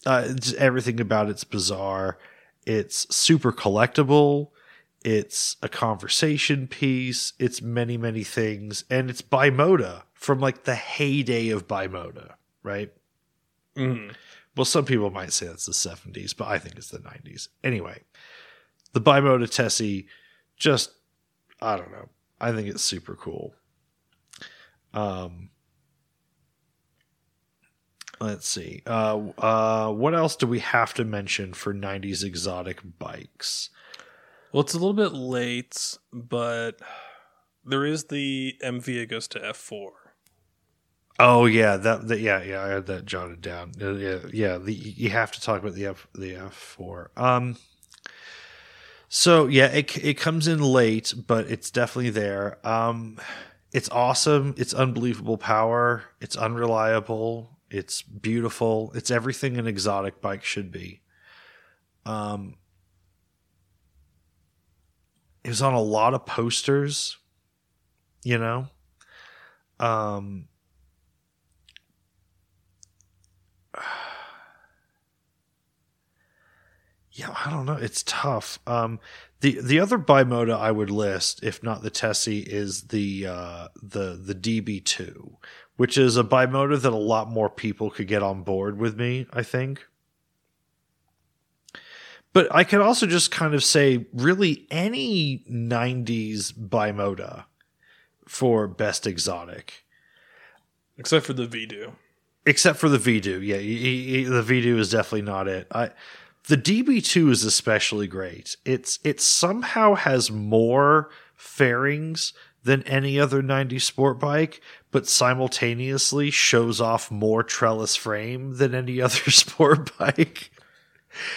uh, it's, everything about it's bizarre. It's super collectible. It's a conversation piece. It's many many things, and it's Bimota from like the heyday of Bimota, right?
Mhm.
Well, some people might say that's the 70s, but I think it's the 90s. Anyway, the Bimota Tesi, just, I don't know. I think it's super cool. Um, let's see. Uh, uh, what else do we have to mention for 90s exotic bikes?
Well, it's a little bit late, but there is the MV to F4.
Oh yeah, that, that yeah yeah I had that jotted down. Uh, yeah yeah, the, you have to talk about the F the F four. Um, so yeah, it it comes in late, but it's definitely there. Um, it's awesome. It's unbelievable power. It's unreliable. It's beautiful. It's everything an exotic bike should be. Um, it was on a lot of posters, you know. Um Yeah, I don't know. It's tough. Um the the other bimota I would list, if not the Tesi, is the uh the the DB2, which is a bimota that a lot more people could get on board with me, I think. But I could also just kind of say, really, any 90s bimota for best exotic.
Except for the V Due.
Except for the V Due. Yeah, he, he, the V Due is definitely not it. I, the DB2 is especially great. It's It somehow has more fairings than any other 90 sport bike, but simultaneously shows off more trellis frame than any other sport bike.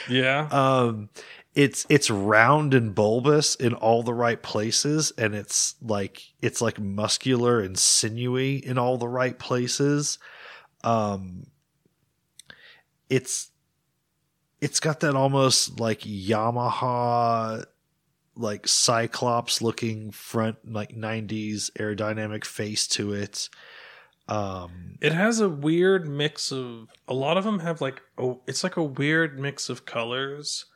Yeah.
Um, it's it's round and bulbous in all the right places, and it's like it's like muscular and sinewy in all the right places. Um, it's it's got that almost like Yamaha like Cyclops looking front like 90s aerodynamic face to it. Um
It has a weird mix of a lot of them have like oh it's like a weird mix of colors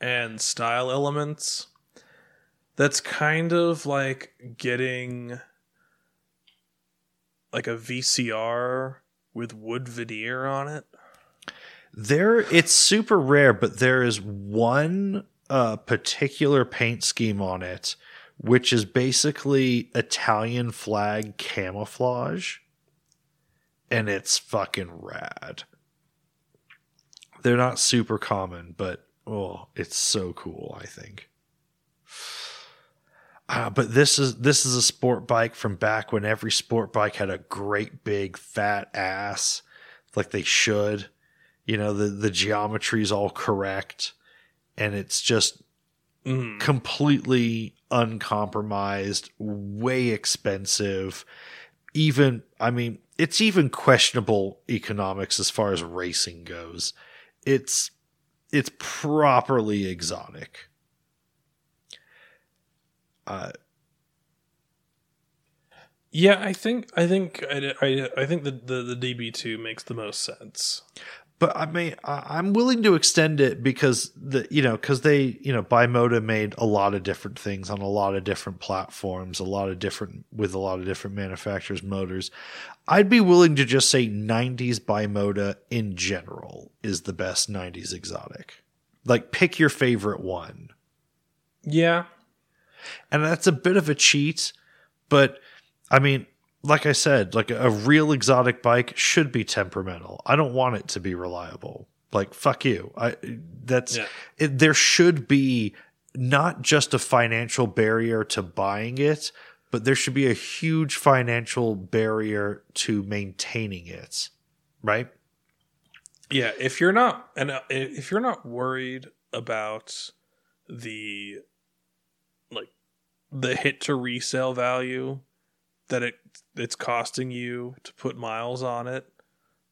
and style elements that's kind of like getting like a VCR with wood veneer on it.
There, it's super rare, but there is one uh, particular paint scheme on it, which is basically Italian flag camouflage, and it's fucking rad. They're not super common, but oh, it's so cool. I think. Uh, but this is this is a sport bike from back when every sport bike had a great big fat ass, like they should you know the the geometry is all correct and it's just
Mm.
completely uncompromised way expensive even i mean it's even questionable economics as far as racing goes it's it's properly exotic uh
Yeah, I think I think I, I, I think the, the the DB two makes the most sense.
But I mean, I- I'm willing to extend it because the you know because they you know Bimota made a lot of different things on a lot of different platforms, a lot of different with a lot of different manufacturers' motors. I'd be willing to just say 90s Bimoda in general is the best 90s exotic. Like pick your favorite one,
Yeah,
and that's a bit of a cheat, but I mean. Like I said, like a real exotic bike should be temperamental. I don't want it to be reliable. Like fuck you. I that's
Yeah.
it, there should be not just a financial barrier to buying it, but there should be a huge financial barrier to maintaining it. Right?
yeah. If you're not and uh, if you're not worried about the like the hit to resale value that it it's costing you to put miles on it,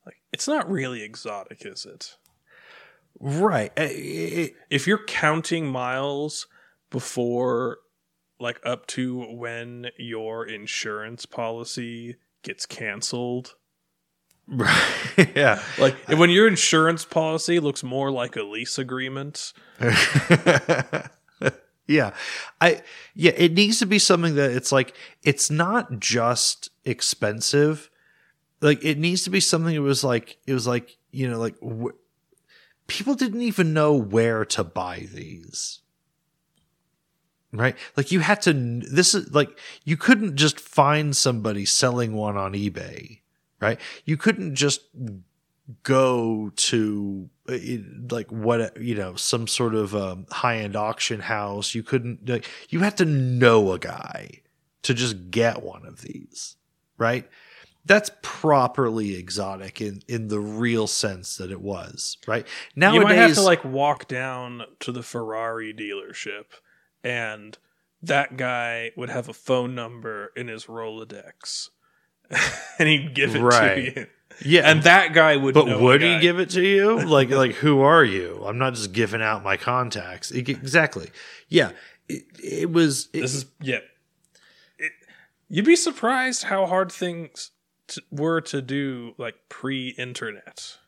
like it's not really exotic, is it?
Right.
If you're counting miles before like up to when your insurance policy gets canceled
Right. yeah.
like when your insurance policy looks more like a lease agreement
yeah. I yeah, it needs to be something that it's like it's not just expensive. Like it needs to be something it was like it was like, you know, like wh- people didn't even know where to buy these. Right? Like you had to this is like you couldn't just find somebody selling one on eBay, right? You couldn't just go to uh, like what you know some sort of um, high end auction house. You couldn't like you had to know a guy to just get one of these, right? That's properly exotic in in the real sense that it was, right? Nowadays,
you might have to like walk down to the ferrari dealership and that guy would have a phone number in his rolodex and he'd give it
Right.
to you
yeah,
and that guy would
But would he give it to you? Like, like who are you? I'm not just giving out my contacts. Exactly. Yeah. it, it was it,
This is yeah. You'd be surprised how hard things t- were to do like pre-internet.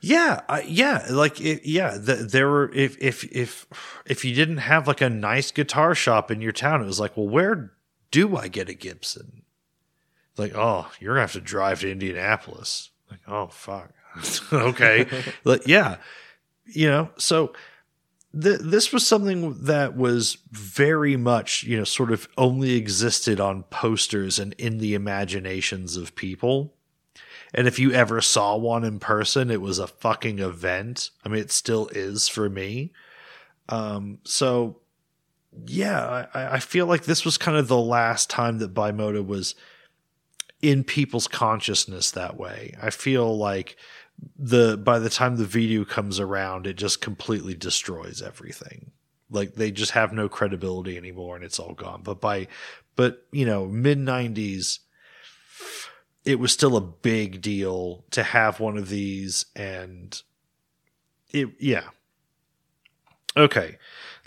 Yeah, I, yeah, like it, yeah. The, there were if if if if you didn't have like a nice guitar shop in your town, it was like, well, where do I get a Gibson? Like, oh, you're gonna have to drive to Indianapolis. Like, oh fuck, okay, like yeah, you know. So th- this was something that was very much you know sort of only existed on posters and in the imaginations of people. And if you ever saw one in person, it was a fucking event. I mean, it still is for me. Um, so yeah, I, I feel like this was kind of the last time that Bimota was in people's consciousness that way. I feel like the by the time the video comes around, it just completely destroys everything. Like they just have no credibility anymore, and it's all gone. But by but you know mid '90s it was still a big deal to have one of these and it yeah okay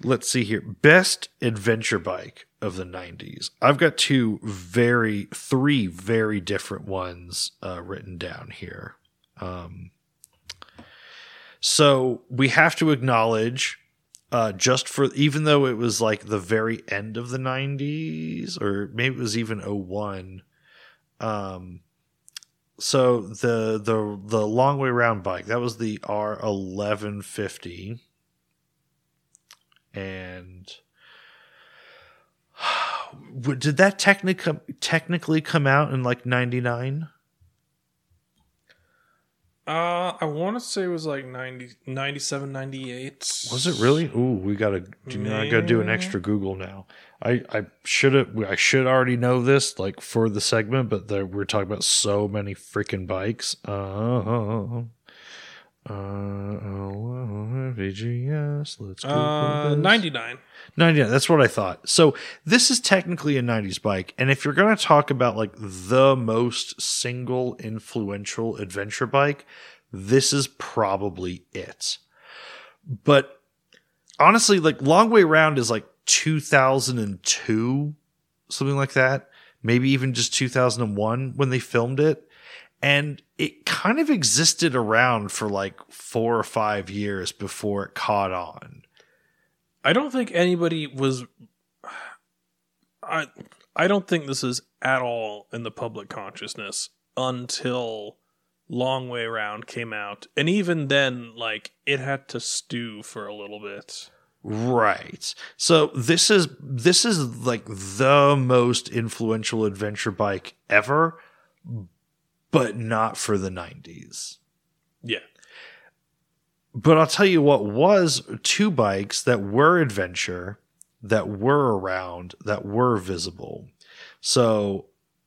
let's see here best adventure bike of the 90s i've got two very three very different ones uh, written down here um, so we have to acknowledge uh, just for even though it was like the very end of the 90s or maybe it was even 01 um, so the the the long way round bike that was the R eleven fifty, and did that technically technically come out in like ninety nine?
Uh, I want to say it was like 90, 97, 98.
Was it really? Ooh, we gotta do. I gotta do an extra Google now. I I should have. I should already know this, like for the segment, but there, we're talking about so many freaking bikes. Uh, uh, VGS. Let's Google
Uh,
this.
99.
99 that's what i thought so this is technically a 90s bike and if you're going to talk about like the most single influential adventure bike this is probably it but honestly like long way round is like 2002 something like that maybe even just 2001 when they filmed it and it kind of existed around for like four or five years before it caught on
I don't think anybody was. I I don't think this is at all in the public consciousness until Long Way Round came out, and even then, like it had to stew for a little bit.
Right. So this is this is like the most influential adventure bike ever, but not for the 90s.
Yeah,
But I'll tell you what was two bikes that were adventure, that were around, that were visible. So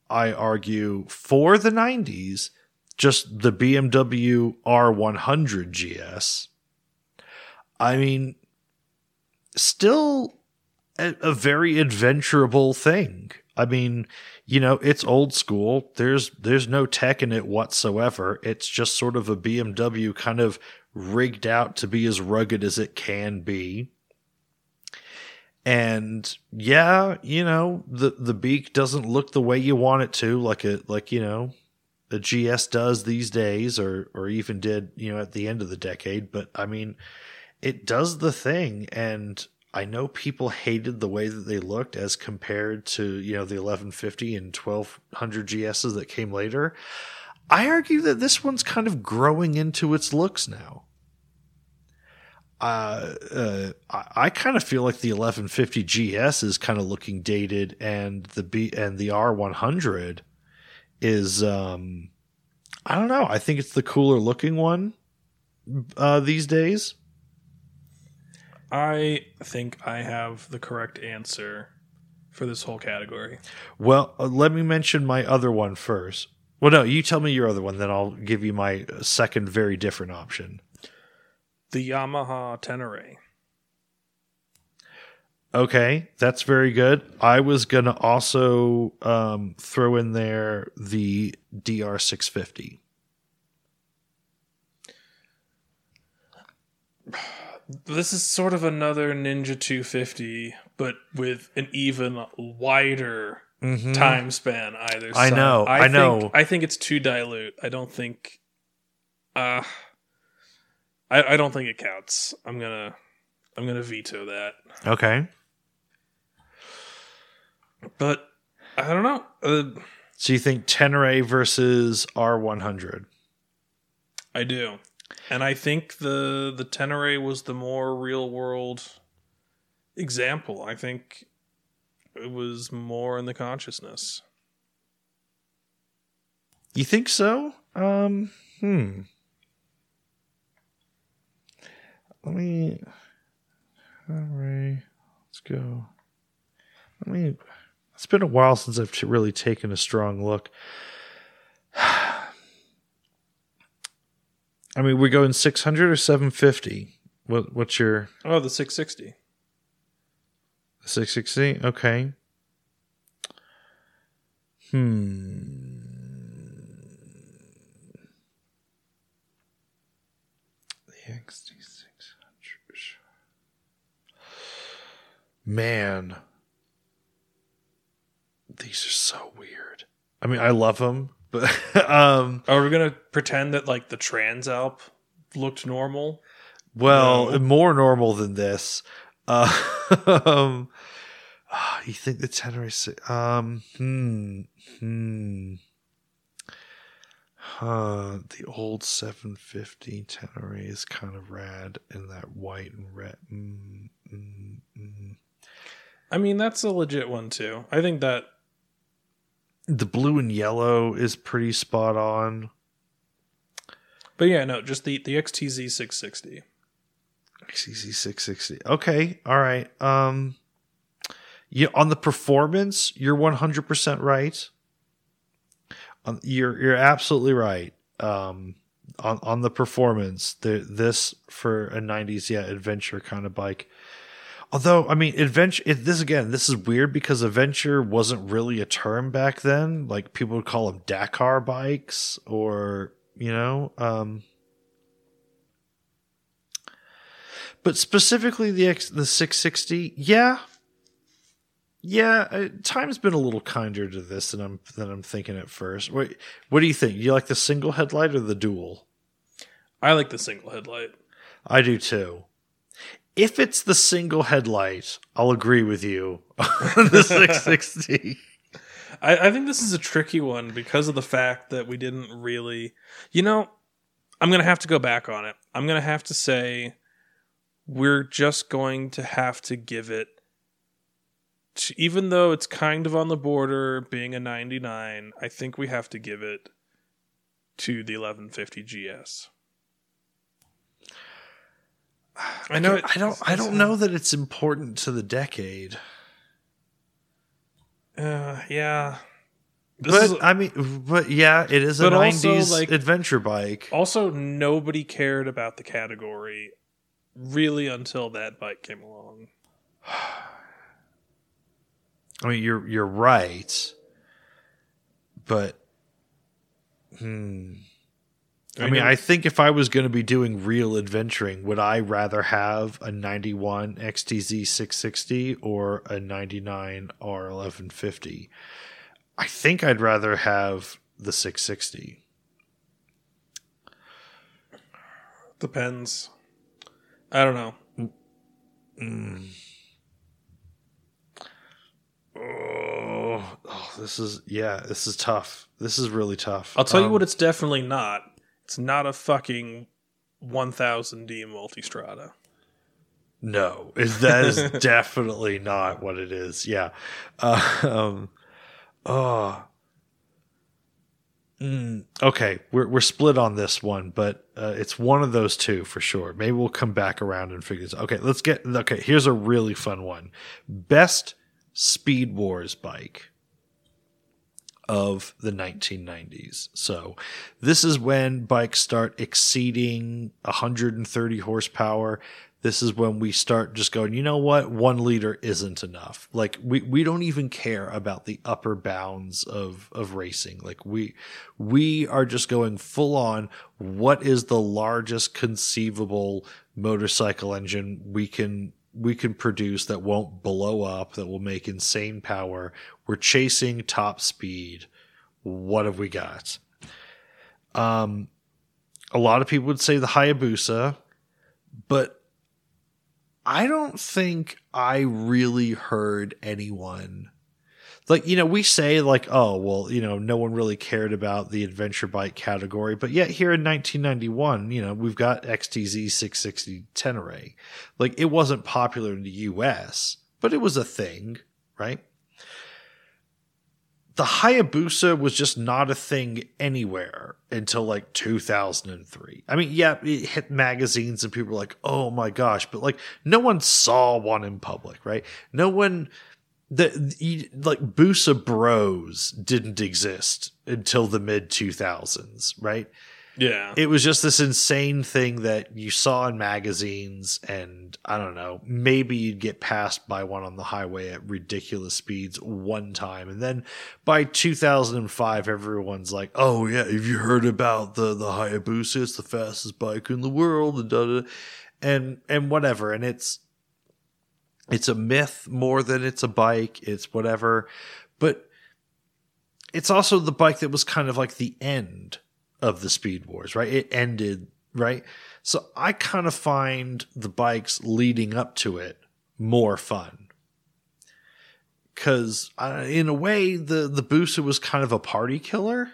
I argue for the 90s, just the BMW R100 GS. I mean, still a, a very adventurable thing. I mean, you know, it's old school. There's there's no tech in it whatsoever. It's just sort of a BMW kind of rigged out to be as rugged as it can be. And yeah, you know, the the beak doesn't look the way you want it to, like a like, you know, a GS does these days or or even did, you know, at the end of the decade, but I mean, it does the thing and I know people hated the way that they looked as compared to, you know, the 1150 and 1200 GSs that came later. I argue that this one's kind of growing into its looks now. Uh, uh, I, I kind of feel like the 1150 GS is kind of looking dated, and the B and the R100 is, um, I don't know. I think it's the cooler looking one uh, these days.
I think I have the correct answer for this whole category.
Well, uh, let me mention my other one first. Well, no, you tell me your other one, then I'll give you my second, very different option.
The Yamaha Tenere.
Okay, that's very good. I was gonna also um, throw in there the DR650.
This is sort of another Ninja 250 but with an even wider
Mhm.
time span either
I know, I
think-
know.
I think it's too dilute. I don't think uh I, I don't think it counts. I'm gonna I'm gonna veto that.
Okay.
But I don't know. Uh,
So you think Tenere versus R100?
I do. And I think the the Tenere was the more real world example. I think it was more in the consciousness.
You think so? Um, hmm. Let me. All right, let's go. Let me. It's been a while since I've really taken a strong look. I mean, we're going 600 or 750. What what's your
Oh, the 660.
660? Okay. Hmm. The XT600. Man. These are so weird. I mean, I love them, but um
Are we gonna pretend that like the Transalp looked normal?
Well,
No.
more normal than this. Uh, um, you think the Tenere? si- Um, hmm, hmm. Huh, the old 750 Tenere is kind of rad in that white and red. Mm, mm, mm.
I mean, that's a legit one too. I think that
The blue and yellow is pretty spot on.
but yeah, no, just the the XTZ 660.
XCC 660. Okay, all right. Um, yeah, on the performance, you're 100% right. Um, you're you're absolutely right. Um, on on the performance, the, this for a 90s yeah adventure kind of bike. Although, I mean, adventure. It, this again, this is weird because adventure wasn't really a term back then. Like people would call them Dakar bikes, or you know, um, but specifically the X, the 660, yeah, yeah. uh, Time's been a little kinder to this than I'm than I'm thinking at first. Wait, what do you think? You like the single headlight or the dual?
I like the single headlight.
I do too. If it's the single headlight, I'll agree with you on the 660.
I, I think this is a tricky one because of the fact that we didn't really, you know, I'm gonna have to go back on it. I'm gonna have to say we're just going to have to give it, to, even though it's kind of on the border being a 99. I think we have to give it to the 1150 GS. I know.
I don't. I don't know that it's important to the decade.
Uh, yeah. This
but
is,
I mean, but yeah, it is a 90s
like-
adventure bike.
Also, nobody cared about the category really until that bike came along.
I mean, you're you're right, but hmm. I mean, I think if I was going to be doing real adventuring, would I rather have a 91 XTZ 660 or a 99 R1150? I think I'd rather have the 660.
depends. I don't know.
Oh, oh, this is yeah, this is tough. This is really tough.
I'll tell you
Um,
what it's definitely not. It's not a fucking 1000D Multistrada.
No, that is definitely not what it is. Yeah. Uh, um. Oh. Mm, okay, we're we're split on this one, but uh, it's one of those two for sure. Maybe we'll come back around and figure this. out. Okay, let's get. Okay, here's a really fun one. Best Speed Wars bike of the 1990s. So, this is when bikes start exceeding 130 horsepower. This is when we start just going, you know what? One liter isn't enough. Like we, we don't even care about the upper bounds of, of racing. Like we, we are just going full on. What is the largest conceivable motorcycle engine we can we can produce that won't blow up, that will make insane power. We're chasing top speed. What have we got? Um, a lot of people would say the Hayabusa, but I don't think I really heard anyone like you know we say like oh well you know no one really cared about the adventure bike category but yet here in 1991 you know we've got xtz 660 tenere like it wasn't popular in the us but it was a thing right the Hayabusa was just not a thing anywhere until like 2003. I mean, yeah, it hit magazines and people were like, oh my gosh, but like no one saw one in public, right? No one, the, like Busa Bros didn't exist until the mid 2000s, right?
Yeah.
It was just this insane thing that you saw in magazines, and I don't know, maybe you'd get passed by one on the highway at ridiculous speeds one time. And then by 2005, everyone's like, oh, yeah, have you heard about the, the Hayabusa? It's the fastest bike in the world, and, da, da, and, and whatever. And it's, it's a myth more than it's a bike. It's whatever. But it's also the bike that was kind of like the end of the Speed Wars, right? It ended, right? So I kind of find the bikes leading up to it more fun. Cause uh, in a way, the, the Busa was kind of a party killer,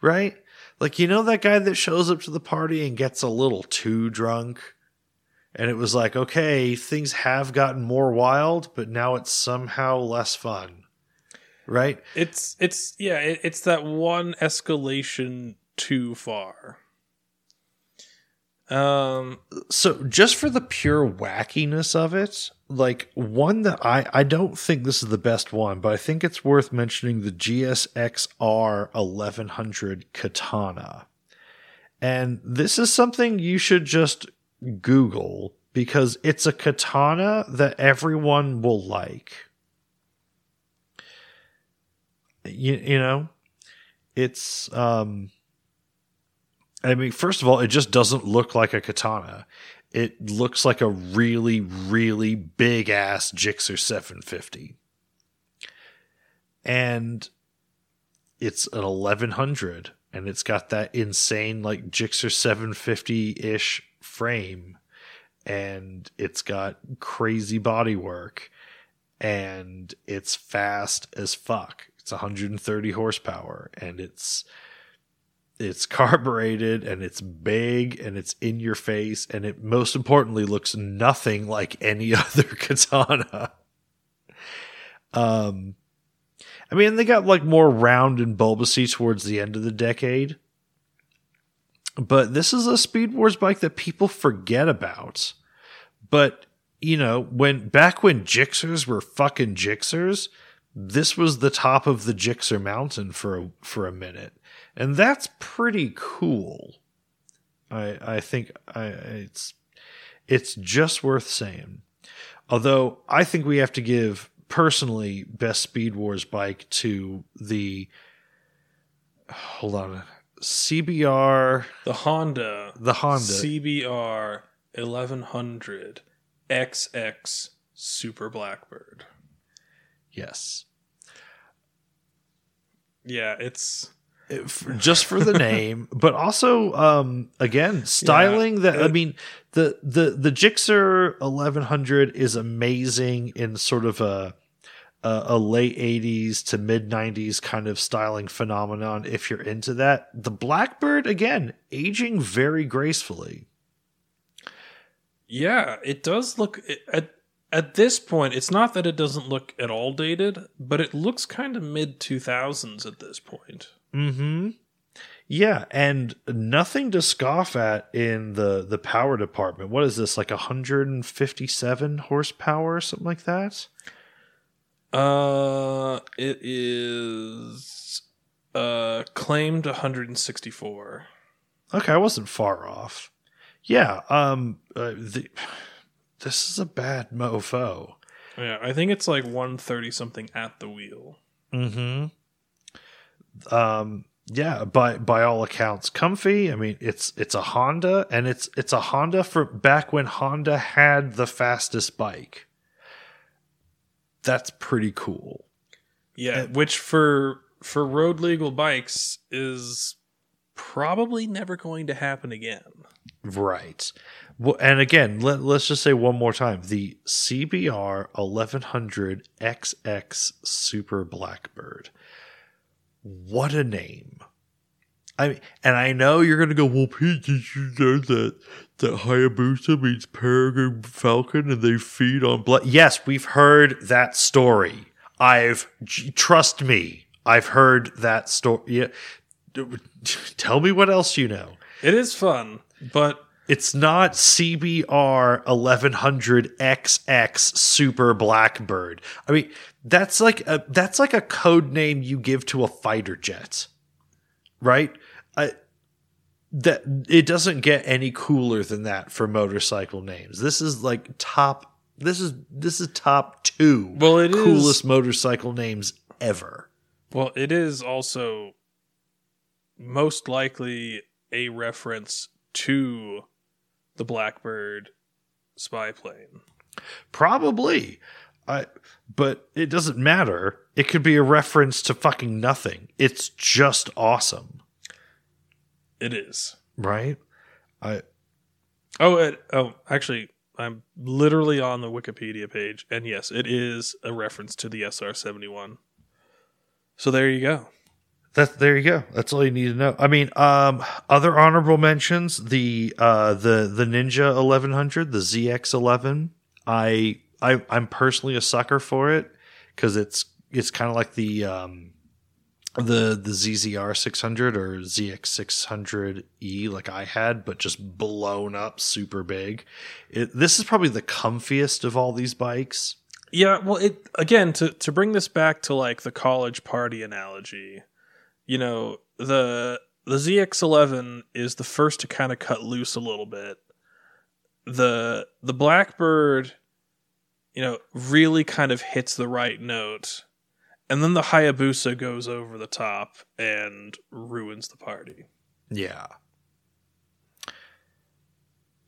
right? Like, you know, that guy that shows up to the party and gets a little too drunk? And it was like, okay, things have gotten more wild, but now it's somehow less fun right?
It's it's yeah, it, it's that one escalation too far. Um
so just for the pure wackiness of it, like one that I I don't think this is the best one, but I think it's worth mentioning the GSXR 1100 Katana. And this is something you should just Google because it's a katana that everyone will like. You, you know it's um i mean first of all it just doesn't look like a katana. It looks like a really really big ass Gixxer 750 and it's an 1100 and it's got that insane like Gixxer 750-ish frame and it's got crazy body work and it's fast as fuck it's 130 horsepower and it's it's carbureted and it's big and it's in your face and it most importantly looks nothing like any other katana. Um I mean they got like more round and bulbousy towards the end of the decade. But this is a Speed Wars bike that people forget about. But you know, when back when Gixxers were fucking Gixxers, this was the top of the Gixxer mountain for a, for a minute, and that's pretty cool. I I think I it's it's just worth saying. Although I think we have to give personally best Speed Wars bike to the hold on CBR
the Honda
the Honda
CBR 1100 XX Super Blackbird.
Yes.
Yeah, it's
just for the name, but also um, again styling yeah, that I mean the the the Gixxer 1100 is amazing in sort of a a, a late 80s to mid 90s kind of styling phenomenon if you're into that. The Blackbird again aging very gracefully.
Yeah, it does look at at this point, it's not that it doesn't look at all dated, but it looks kind of mid 2000s at this point.
Mhm. Yeah, and nothing to scoff at in the the power department. What is this like 157 horsepower or something like that?
Uh it is uh claimed 164.
Okay, I wasn't far off. Yeah, um uh, the this is a bad mofo.
Yeah, I think it's like 130 something at the wheel.
Mm-hmm. Um, yeah, by by all accounts, comfy. I mean, it's it's a Honda, and it's it's a Honda for back when Honda had the fastest bike. That's pretty cool.
Yeah, which for for road legal bikes is probably never going to happen again.
Right. Well, and again, let, let's just say one more time the CBR 1100 XX Super Blackbird. What a name. I mean, and I know you're going to go, well, Pete, did you know that, that Hayabusa means peregrine falcon and they feed on blood? Yes, we've heard that story. I've, trust me, I've heard that story. Yeah. Tell me what else you know.
It is fun, but
it's not CBR 1100XX Super Blackbird. I mean, that's like a that's like a code name you give to a fighter jet. Right? I that it doesn't get any cooler than that for motorcycle names. This is like top this is this is top 2
well, it
coolest
is,
motorcycle names ever.
Well, it is also most likely a reference to the Blackbird spy plane.
Probably. I, but it doesn't matter. It could be a reference to fucking nothing. It's just awesome.
It is.
Right? I
Oh, it, oh, actually I'm literally on the Wikipedia page and yes, it is a reference to the SR71. So there you go.
That there you go. That's all you need to know. I mean, um, other honorable mentions: the uh, the the Ninja 1100, the ZX11. I I I'm personally a sucker for it because it's it's kind of like the um, the the ZZR 600 or ZX 600E like I had, but just blown up super big. It, this is probably the comfiest of all these bikes.
Yeah, well, it again to to bring this back to like the college party analogy you know, the the ZX11 is the first to kind of cut loose a little bit. The the Blackbird, you know, really kind of hits the right note. And then the Hayabusa goes over the top and ruins the party.
Yeah.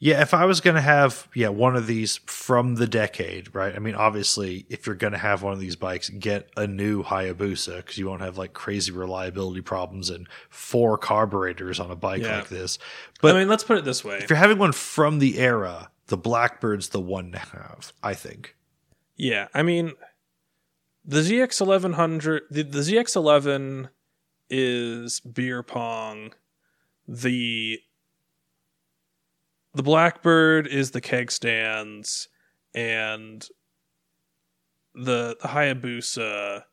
Yeah, if I was going to have yeah, one of these from the decade, right? I mean, obviously, if you're going to have one of these bikes, get a new Hayabusa cuz you won't have like crazy reliability problems and four carburetors on a bike yeah. like this.
But I mean, let's put it this way.
If you're having one from the era, the Blackbird's the one to have, I think.
Yeah, I mean, the ZX 1100 the, the ZX11 is beer pong. The the Blackbird is the keg stands, and the, the Hayabusa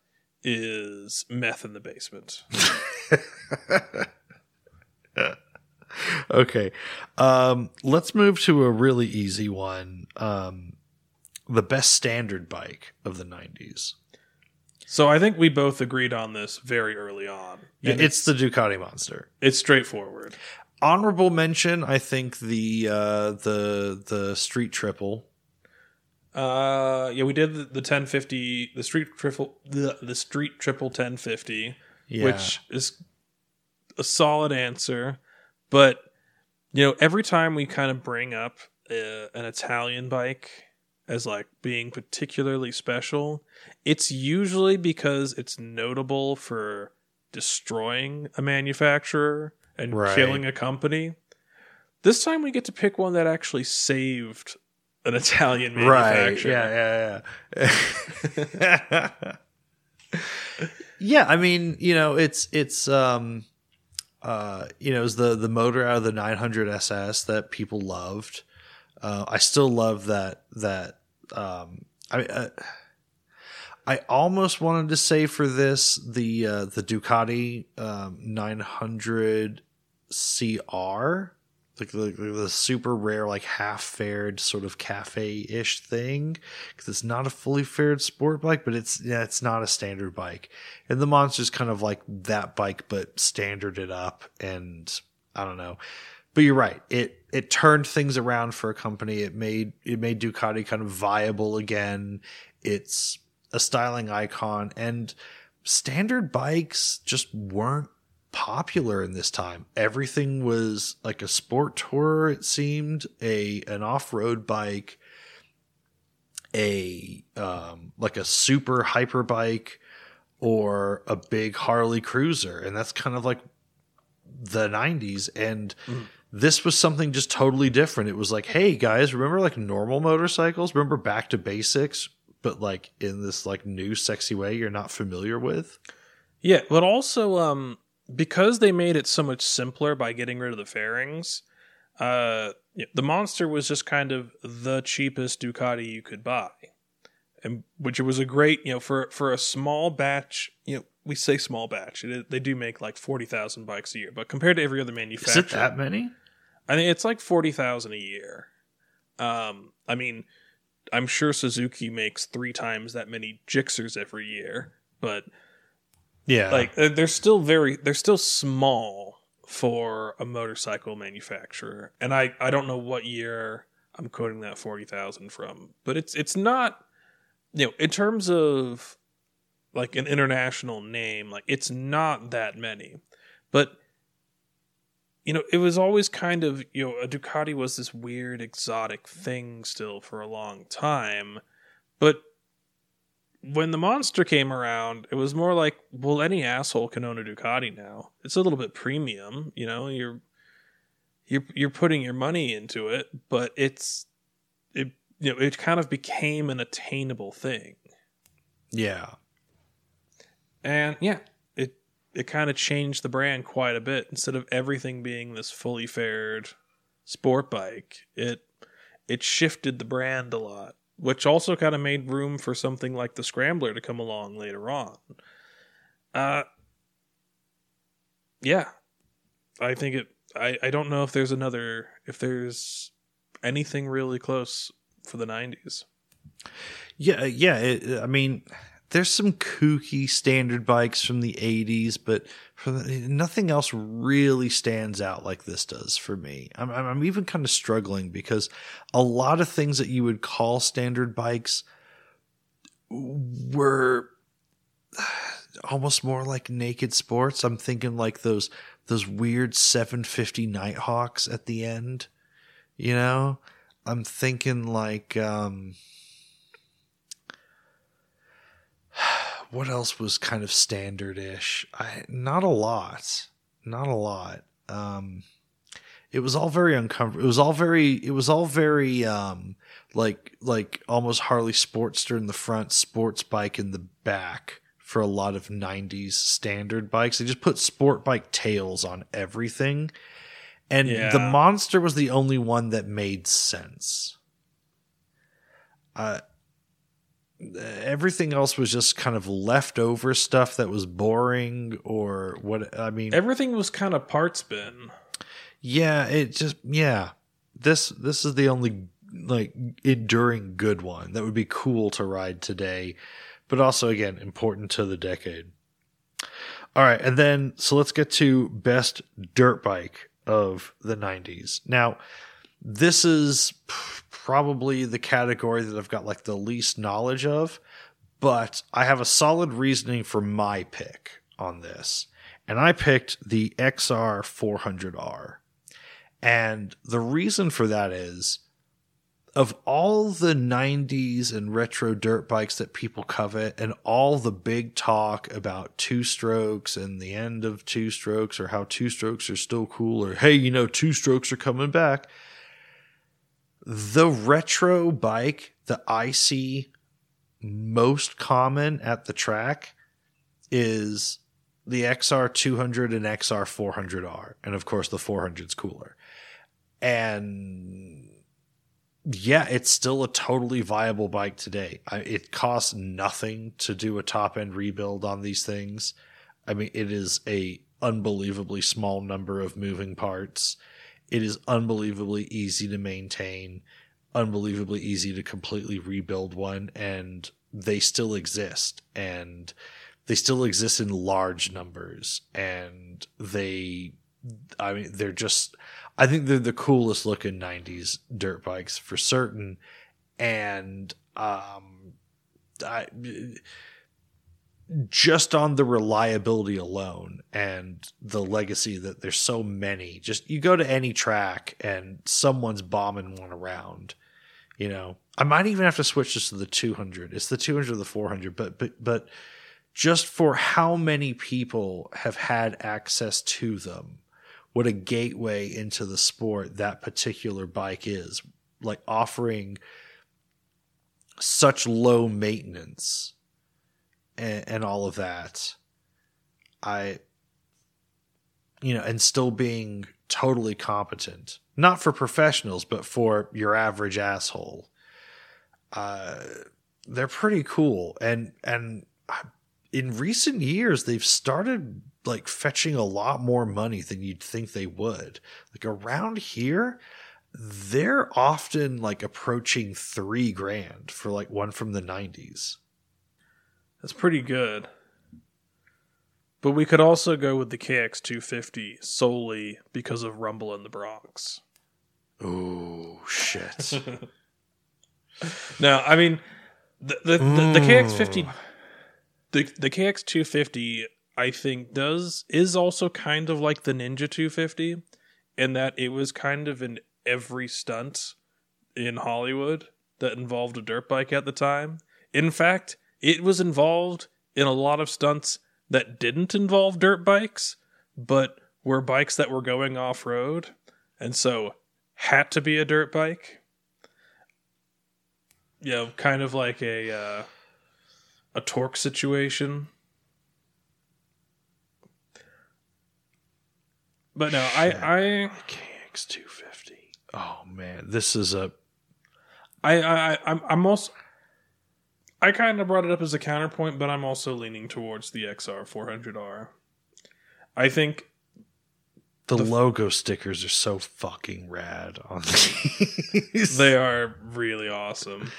is meth in the basement.
okay. Um, let's move to a really easy one. Um, the best standard bike of the 90s.
So I think we both agreed on this very early on.
It's, it's, the Ducati Monster.
It's straightforward
honorable mention, I think the uh, the the Speed Triple.
Uh, yeah, we did the, the 1050, the Speed Triple, the the Speed Triple 1050, yeah. which is a solid answer. But you know, every time we kind of bring up uh, an Italian bike as like being particularly special, it's usually because it's notable for destroying a manufacturer and right. killing a company. This time we get to pick one that actually saved an Italian manufacturer.
Right. Yeah, yeah, yeah. yeah, I mean, you know, it's it's um uh you know, it's the the motor out of the 900 SS that people loved. Uh I still love that that um I uh, I almost wanted to say for this the uh, the Ducati um, 900 CR, like the, the, super rare, like half fared sort of cafe ish thing, because it's not a fully fared sport bike, but it's yeah, it's not a standard bike. And the Monster's kind of like that bike, but standard it up, and I don't know. But you're right. It it turned things around for a company. It made it made Ducati kind of viable again. It's a styling icon, and standard bikes just weren't popular in this time. Everything was like a sport tour, it seemed, a an off-road bike, a um, like a super hyper bike or a big Harley cruiser. And that's kind of like the 90s and mm. this was something just totally different. It was like, "Hey guys, remember like normal motorcycles? Remember back to basics, but like in this like new sexy way you're not familiar with?"
Yeah, but also um because they made it so much simpler by getting rid of the fairings, uh, the monster was just kind of the cheapest Ducati you could buy, and which it was a great, you know, for for a small batch. You know, we say small batch; it, they do make like forty thousand bikes a year, but compared to every other manufacturer,
is it that many?
I think it's like forty thousand a year. Um, I mean, I'm sure Suzuki makes three times that many Gixxers every year, but
yeah.
Like they're still very they're still small for a motorcycle manufacturer. And I I don't know what year I'm quoting that 40,000 from, but it's it's not you know, in terms of like an international name, like it's not that many. But you know, it was always kind of, you know, a Ducati was this weird exotic thing still for a long time. But when the monster came around, it was more like, well, any asshole can own a Ducati now. It's a little bit premium, you know. You're you're you're putting your money into it, but it's it you know it kind of became an attainable thing.
Yeah,
and yeah, it kind of changed the brand quite a bit. Instead of everything being this fully fared sport bike, it it shifted the brand a lot which also kind of made room for something like the Scrambler to come along later on. Uh, yeah, I think it. I I don't know if there's another if there's anything really close for the '90s.
Yeah, yeah. It, I mean, there's some kooky standard bikes from the 80s, but the, nothing else really stands out like this does for me. I'm, I'm even kind of struggling because a lot of things that you would call standard bikes were almost more like naked sports. I'm thinking like those those weird 750 Nighthawks at the end, you know? I'm thinking like um what else was kind of standard-ish? I not a lot, not a lot. Um, it was all very uncomfortable. It was all very. It was all very um, like like almost Harley Sportster in the front, sports bike in the back for a lot of '90s standard bikes. They just put sport bike tails on everything, and yeah. the monster was the only one that made sense. Uh, everything else was just kind of leftover stuff that was boring or what I mean
everything was kind of parts bin.
Yeah, it just yeah. This this is the only like enduring good one that would be cool to ride today, but also again important to the decade. All right, and then so let's get to best dirt bike of the 90s. Now, this is probably the category that I've got like the least knowledge of, but I have a solid reasoning for my pick on this. And I picked the XR 400R. And the reason for that is of all the 90s and retro dirt bikes that people covet and all the big talk about two strokes and the end of two strokes or how two strokes are still cool or hey, you know, two strokes are coming back the retro bike that I see most common at the track is the XR 200 and XR 400R. And of course, the 400's cooler. And yeah, it's still a totally viable bike today. I, it costs nothing to do a top end rebuild on these things. I mean, it is a unbelievably small number of moving parts it is unbelievably easy to maintain, unbelievably easy to completely rebuild one, and they still exist. And they still exist in large numbers. And they, I mean, they're just, I think they're the coolest looking 90s dirt bikes for certain. And, um, I, just on the reliability alone and the legacy that there's so many. Just you go to any track and someone's bombing one around. You know, I might even have to switch this to the 200. It's the 200 or the 400, but but but just for how many people have had access to them, what a gateway into the sport that particular bike is, like offering such low maintenance and, and all of that. I, you know, and still being totally competent, not for professionals, but for your average asshole. Uh, they're pretty cool, and and in recent years they've started like fetching a lot more money than you'd think they would. Like around here, they're often like approaching three grand for like one from the 90s.
That's pretty good. But we could also go with the KX250 solely because of Rumble in the Bronx.
Oh, shit.
now, I mean, the, the, the, the mm. KX50 the the KX 250 I think does is also kind of like the Ninja 250 in that it was kind of in every stunt in Hollywood that involved a dirt bike at the time. In fact, it was involved in a lot of stunts that didn't involve dirt bikes, but were bikes that were going off road, and so had to be a dirt bike. You know, kind of like a uh, a torque situation. But no, I I
KX two fifty. Oh man, this is a.
I I I'm I'm also. I kind of brought it up as a counterpoint, but I'm also leaning towards the XR 400R. I think
the, the logo stickers are so fucking rad on these.
they are really awesome.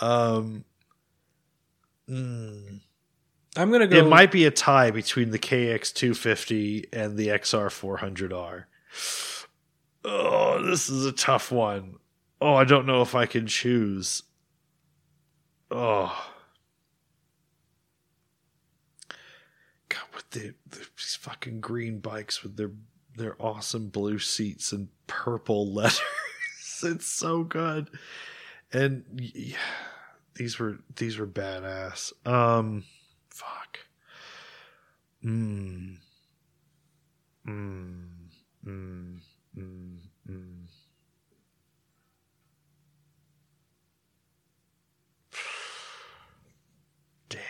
Um, Mm.
I'm gonna go.
It might be a tie between the KX 250 and the XR 400R. Oh, this is a tough one. Oh, I don't know if I can choose. Oh. God, with the, the, these fucking green bikes with their their awesome blue seats and purple letters. it's so good. And yeah these were these were badass. Um, fuck. Hmm. Hmm. Hmm. Hmm. Hmm. Damn.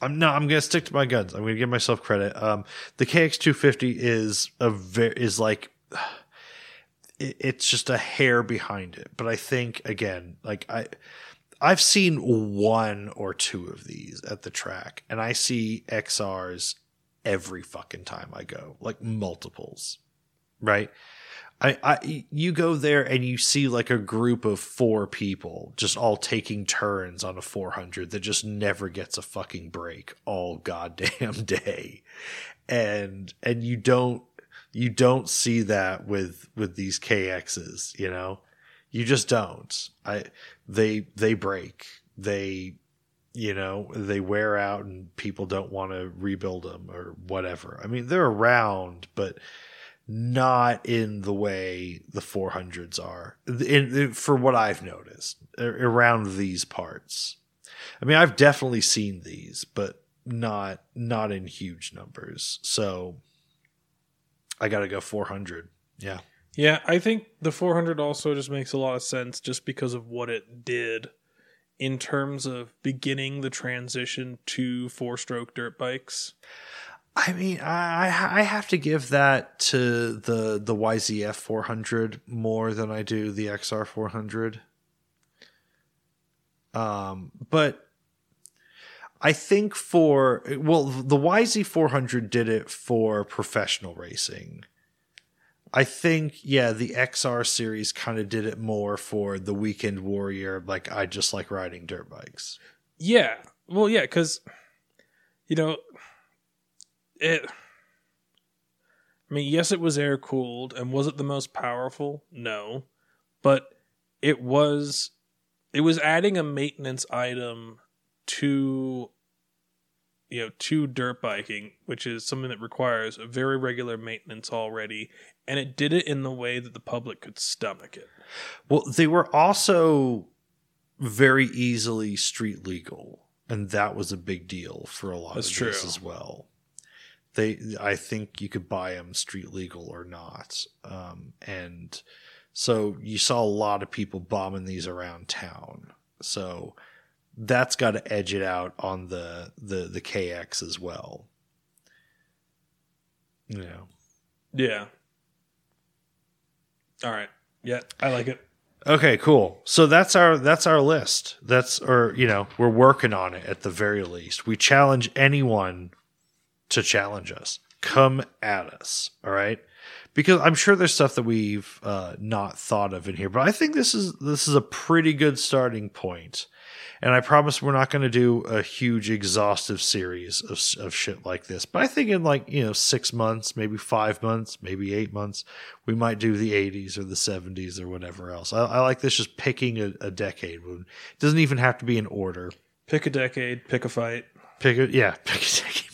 I'm no. I'm gonna stick to my guns. I'm gonna give myself credit. Um, the KX250 is a very is like it's just a hair behind it. But I think again, like I I've seen one or two of these at the track, and I see XRs every fucking time I go, like multiples, right? I, I, you go there and you see like a group of four people just all taking turns on a 400 that just never gets a fucking break all goddamn day, and and you don't you don't see that with with these KXs, you know. You just don't. I they they break. They you know, they wear out and people don't want to rebuild them or whatever. I mean, they're around, but not in the way the 400s are in, in, for what I've noticed around these parts. I mean, I've definitely seen these, but not not in huge numbers. So I got to go 400. Yeah.
Yeah, I think the 400 also just makes a lot of sense just because of what it did in terms of beginning the transition to four stroke dirt bikes.
I mean, I I have to give that to the the YZF 400 more than I do the XR 400. Um, but I think for well, the YZ 400 did it for professional racing. I think yeah, the XR series kind of did it more for the weekend warrior. Like I just like riding dirt bikes.
Yeah, well, yeah, because you know it. I mean, yes, it was air cooled, and was it the most powerful? No, but it was. It was adding a maintenance item to you know to dirt biking, which is something that requires a very regular maintenance already, and it did it in the way that the public could stomach it.
Well, they were also very easily street legal, and that was a big deal for a lot
That's
of this
true.
as well. They, I think you could buy them street legal or not, um, and so you saw a lot of people bombing these around town. So that's got to edge it out on the the the KX as well. You know.
Yeah. All right. Yeah, I like it.
Okay, cool. So that's our that's our list. That's or you know, we're working on it at the very least. We challenge anyone to challenge us. Come at us, all right? Because I'm sure there's stuff that we've uh, not thought of in here, but I think this is this is a pretty good starting point. And I promise we're not going to do a huge exhaustive series of, of shit like this. But I think in like, you know, six months, maybe five months, maybe eight months, we might do the 80s or the 70s or whatever else. I, I like this just picking a, a decade. It doesn't even have to be in order.
Pick a decade, pick a fight.
Pick it. Yeah. Pick a decade.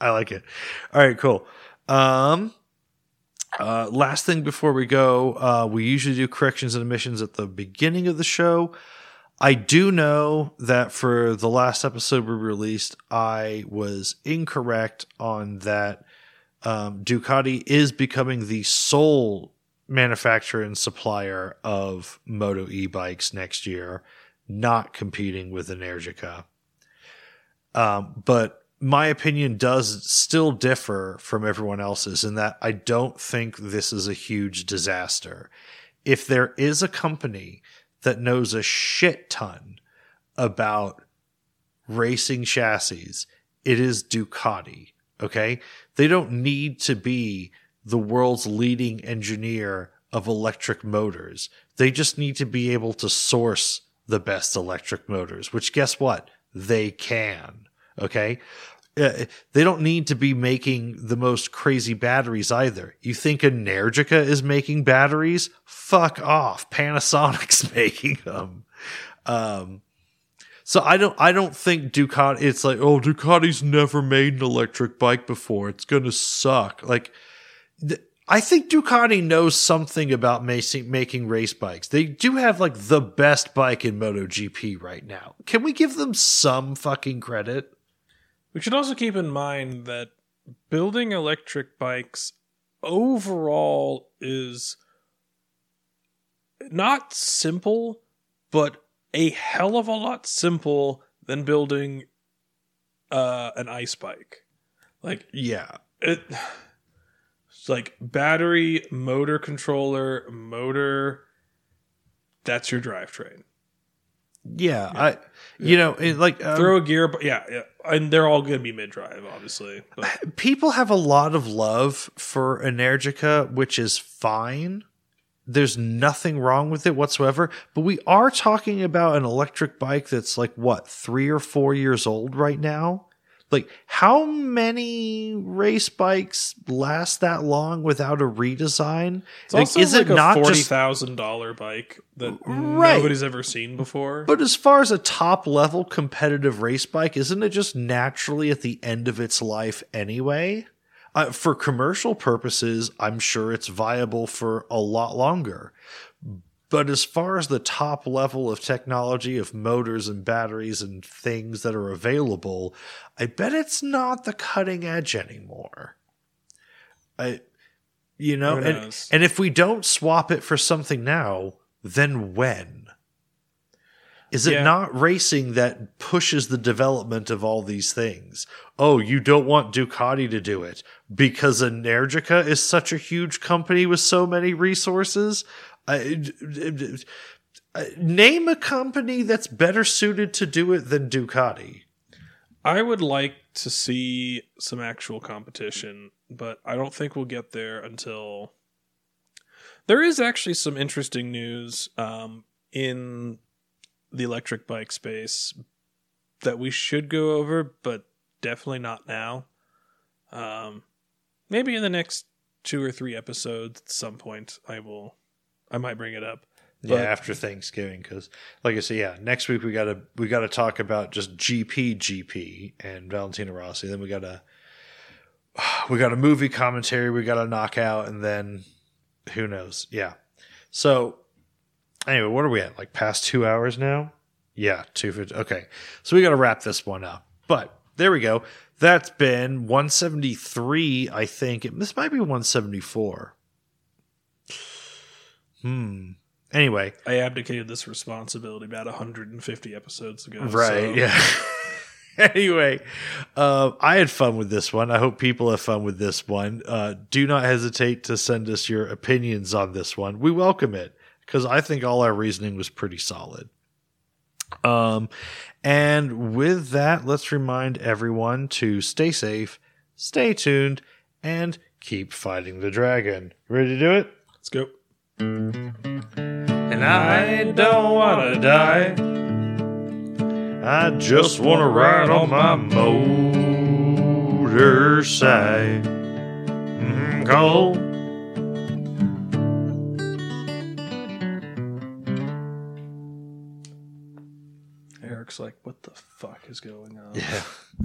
I like it. All right, cool. Um, uh, last thing before we go, uh, we usually do corrections and omissions at the beginning of the show. I do know that for the last episode we released, I was incorrect on that. Um, Ducati is becoming the sole manufacturer and supplier of Moto e bikes next year, not competing with Energica. Um, but my opinion does still differ from everyone else's in that I don't think this is a huge disaster. If there is a company that knows a shit ton about racing chassis, it is Ducati. Okay. They don't need to be the world's leading engineer of electric motors. They just need to be able to source the best electric motors, which guess what? They can. Okay. Uh, they don't need to be making the most crazy batteries either. You think Energica is making batteries? Fuck off. Panasonic's making them. Um, so I don't I don't think Ducati it's like, oh, Ducati's never made an electric bike before. It's gonna suck. Like th- I think Ducati knows something about making making race bikes. They do have like the best bike in MotoGP right now. Can we give them some fucking credit?
We should also keep in mind that building electric bikes overall is not simple, but a hell of a lot simple than building uh, an ice bike. Like
Yeah.
it, it's like battery, motor controller, motor. That's your drivetrain.
Yeah, I you know, it, like um,
Throw a gear, yeah, yeah, and they're all going to be mid drive, obviously. But
people have a lot of love for Energica, which is fine. There's nothing wrong with it whatsoever. But we are talking about an electric bike that's like what, three or four years old right now? Like, how many race bikes last that long without a redesign?
It's also
is
like
it
a
not
forty
just
thousand dollar bike that
Right.
nobody's ever seen before.
But as far as a top level competitive race bike, isn't it just naturally at the end of its life anyway? Uh, for commercial purposes, I'm sure it's viable for a lot longer. But as far as the top level of technology of motors and batteries and things that are available, I bet it's not the cutting edge anymore. I, you know, and, and if we don't swap it for something now, then when? Is it
Yeah.
not racing that pushes the development of all these things? Oh, you don't want Ducati to do it because Energica is such a huge company with so many resources? I- name a company that's better suited to do it than Ducati.
I would like to see some actual competition, but I don't think we'll get there until there is actually some interesting news um, in the electric bike space that we should go over, but definitely not now. Um, maybe in the next two or three episodes at some point, I will, I might bring it up.
Yeah, after Thanksgiving, because like I said, yeah, next week we gotta we gotta talk about just GP GP and Valentino Rossi. Then we gotta we got a movie commentary we gotta knock out, and then who knows? Yeah. So anyway, what are we at? Like past two hours now? Yeah, two fifty. Okay, so we gotta wrap this one up. But there we go. That's been one seventy three. I think this might be one seventy four. Hmm. Anyway,
I abdicated this responsibility about 150 episodes ago.
Right.
so-
Yeah. anyway, uh, I had fun with this one. I hope people have fun with this one. Uh, do not hesitate to send us your opinions on this one. We welcome it because I think all our reasoning was pretty solid. Um, and with that, let's remind everyone to stay safe, stay tuned, and keep fighting the dragon. Ready to do it?
Let's go.
And I don't want to die. I just want to ride on my motorcycle. Mm, Cole.
Eric's like, what the fuck is going on?
Yeah.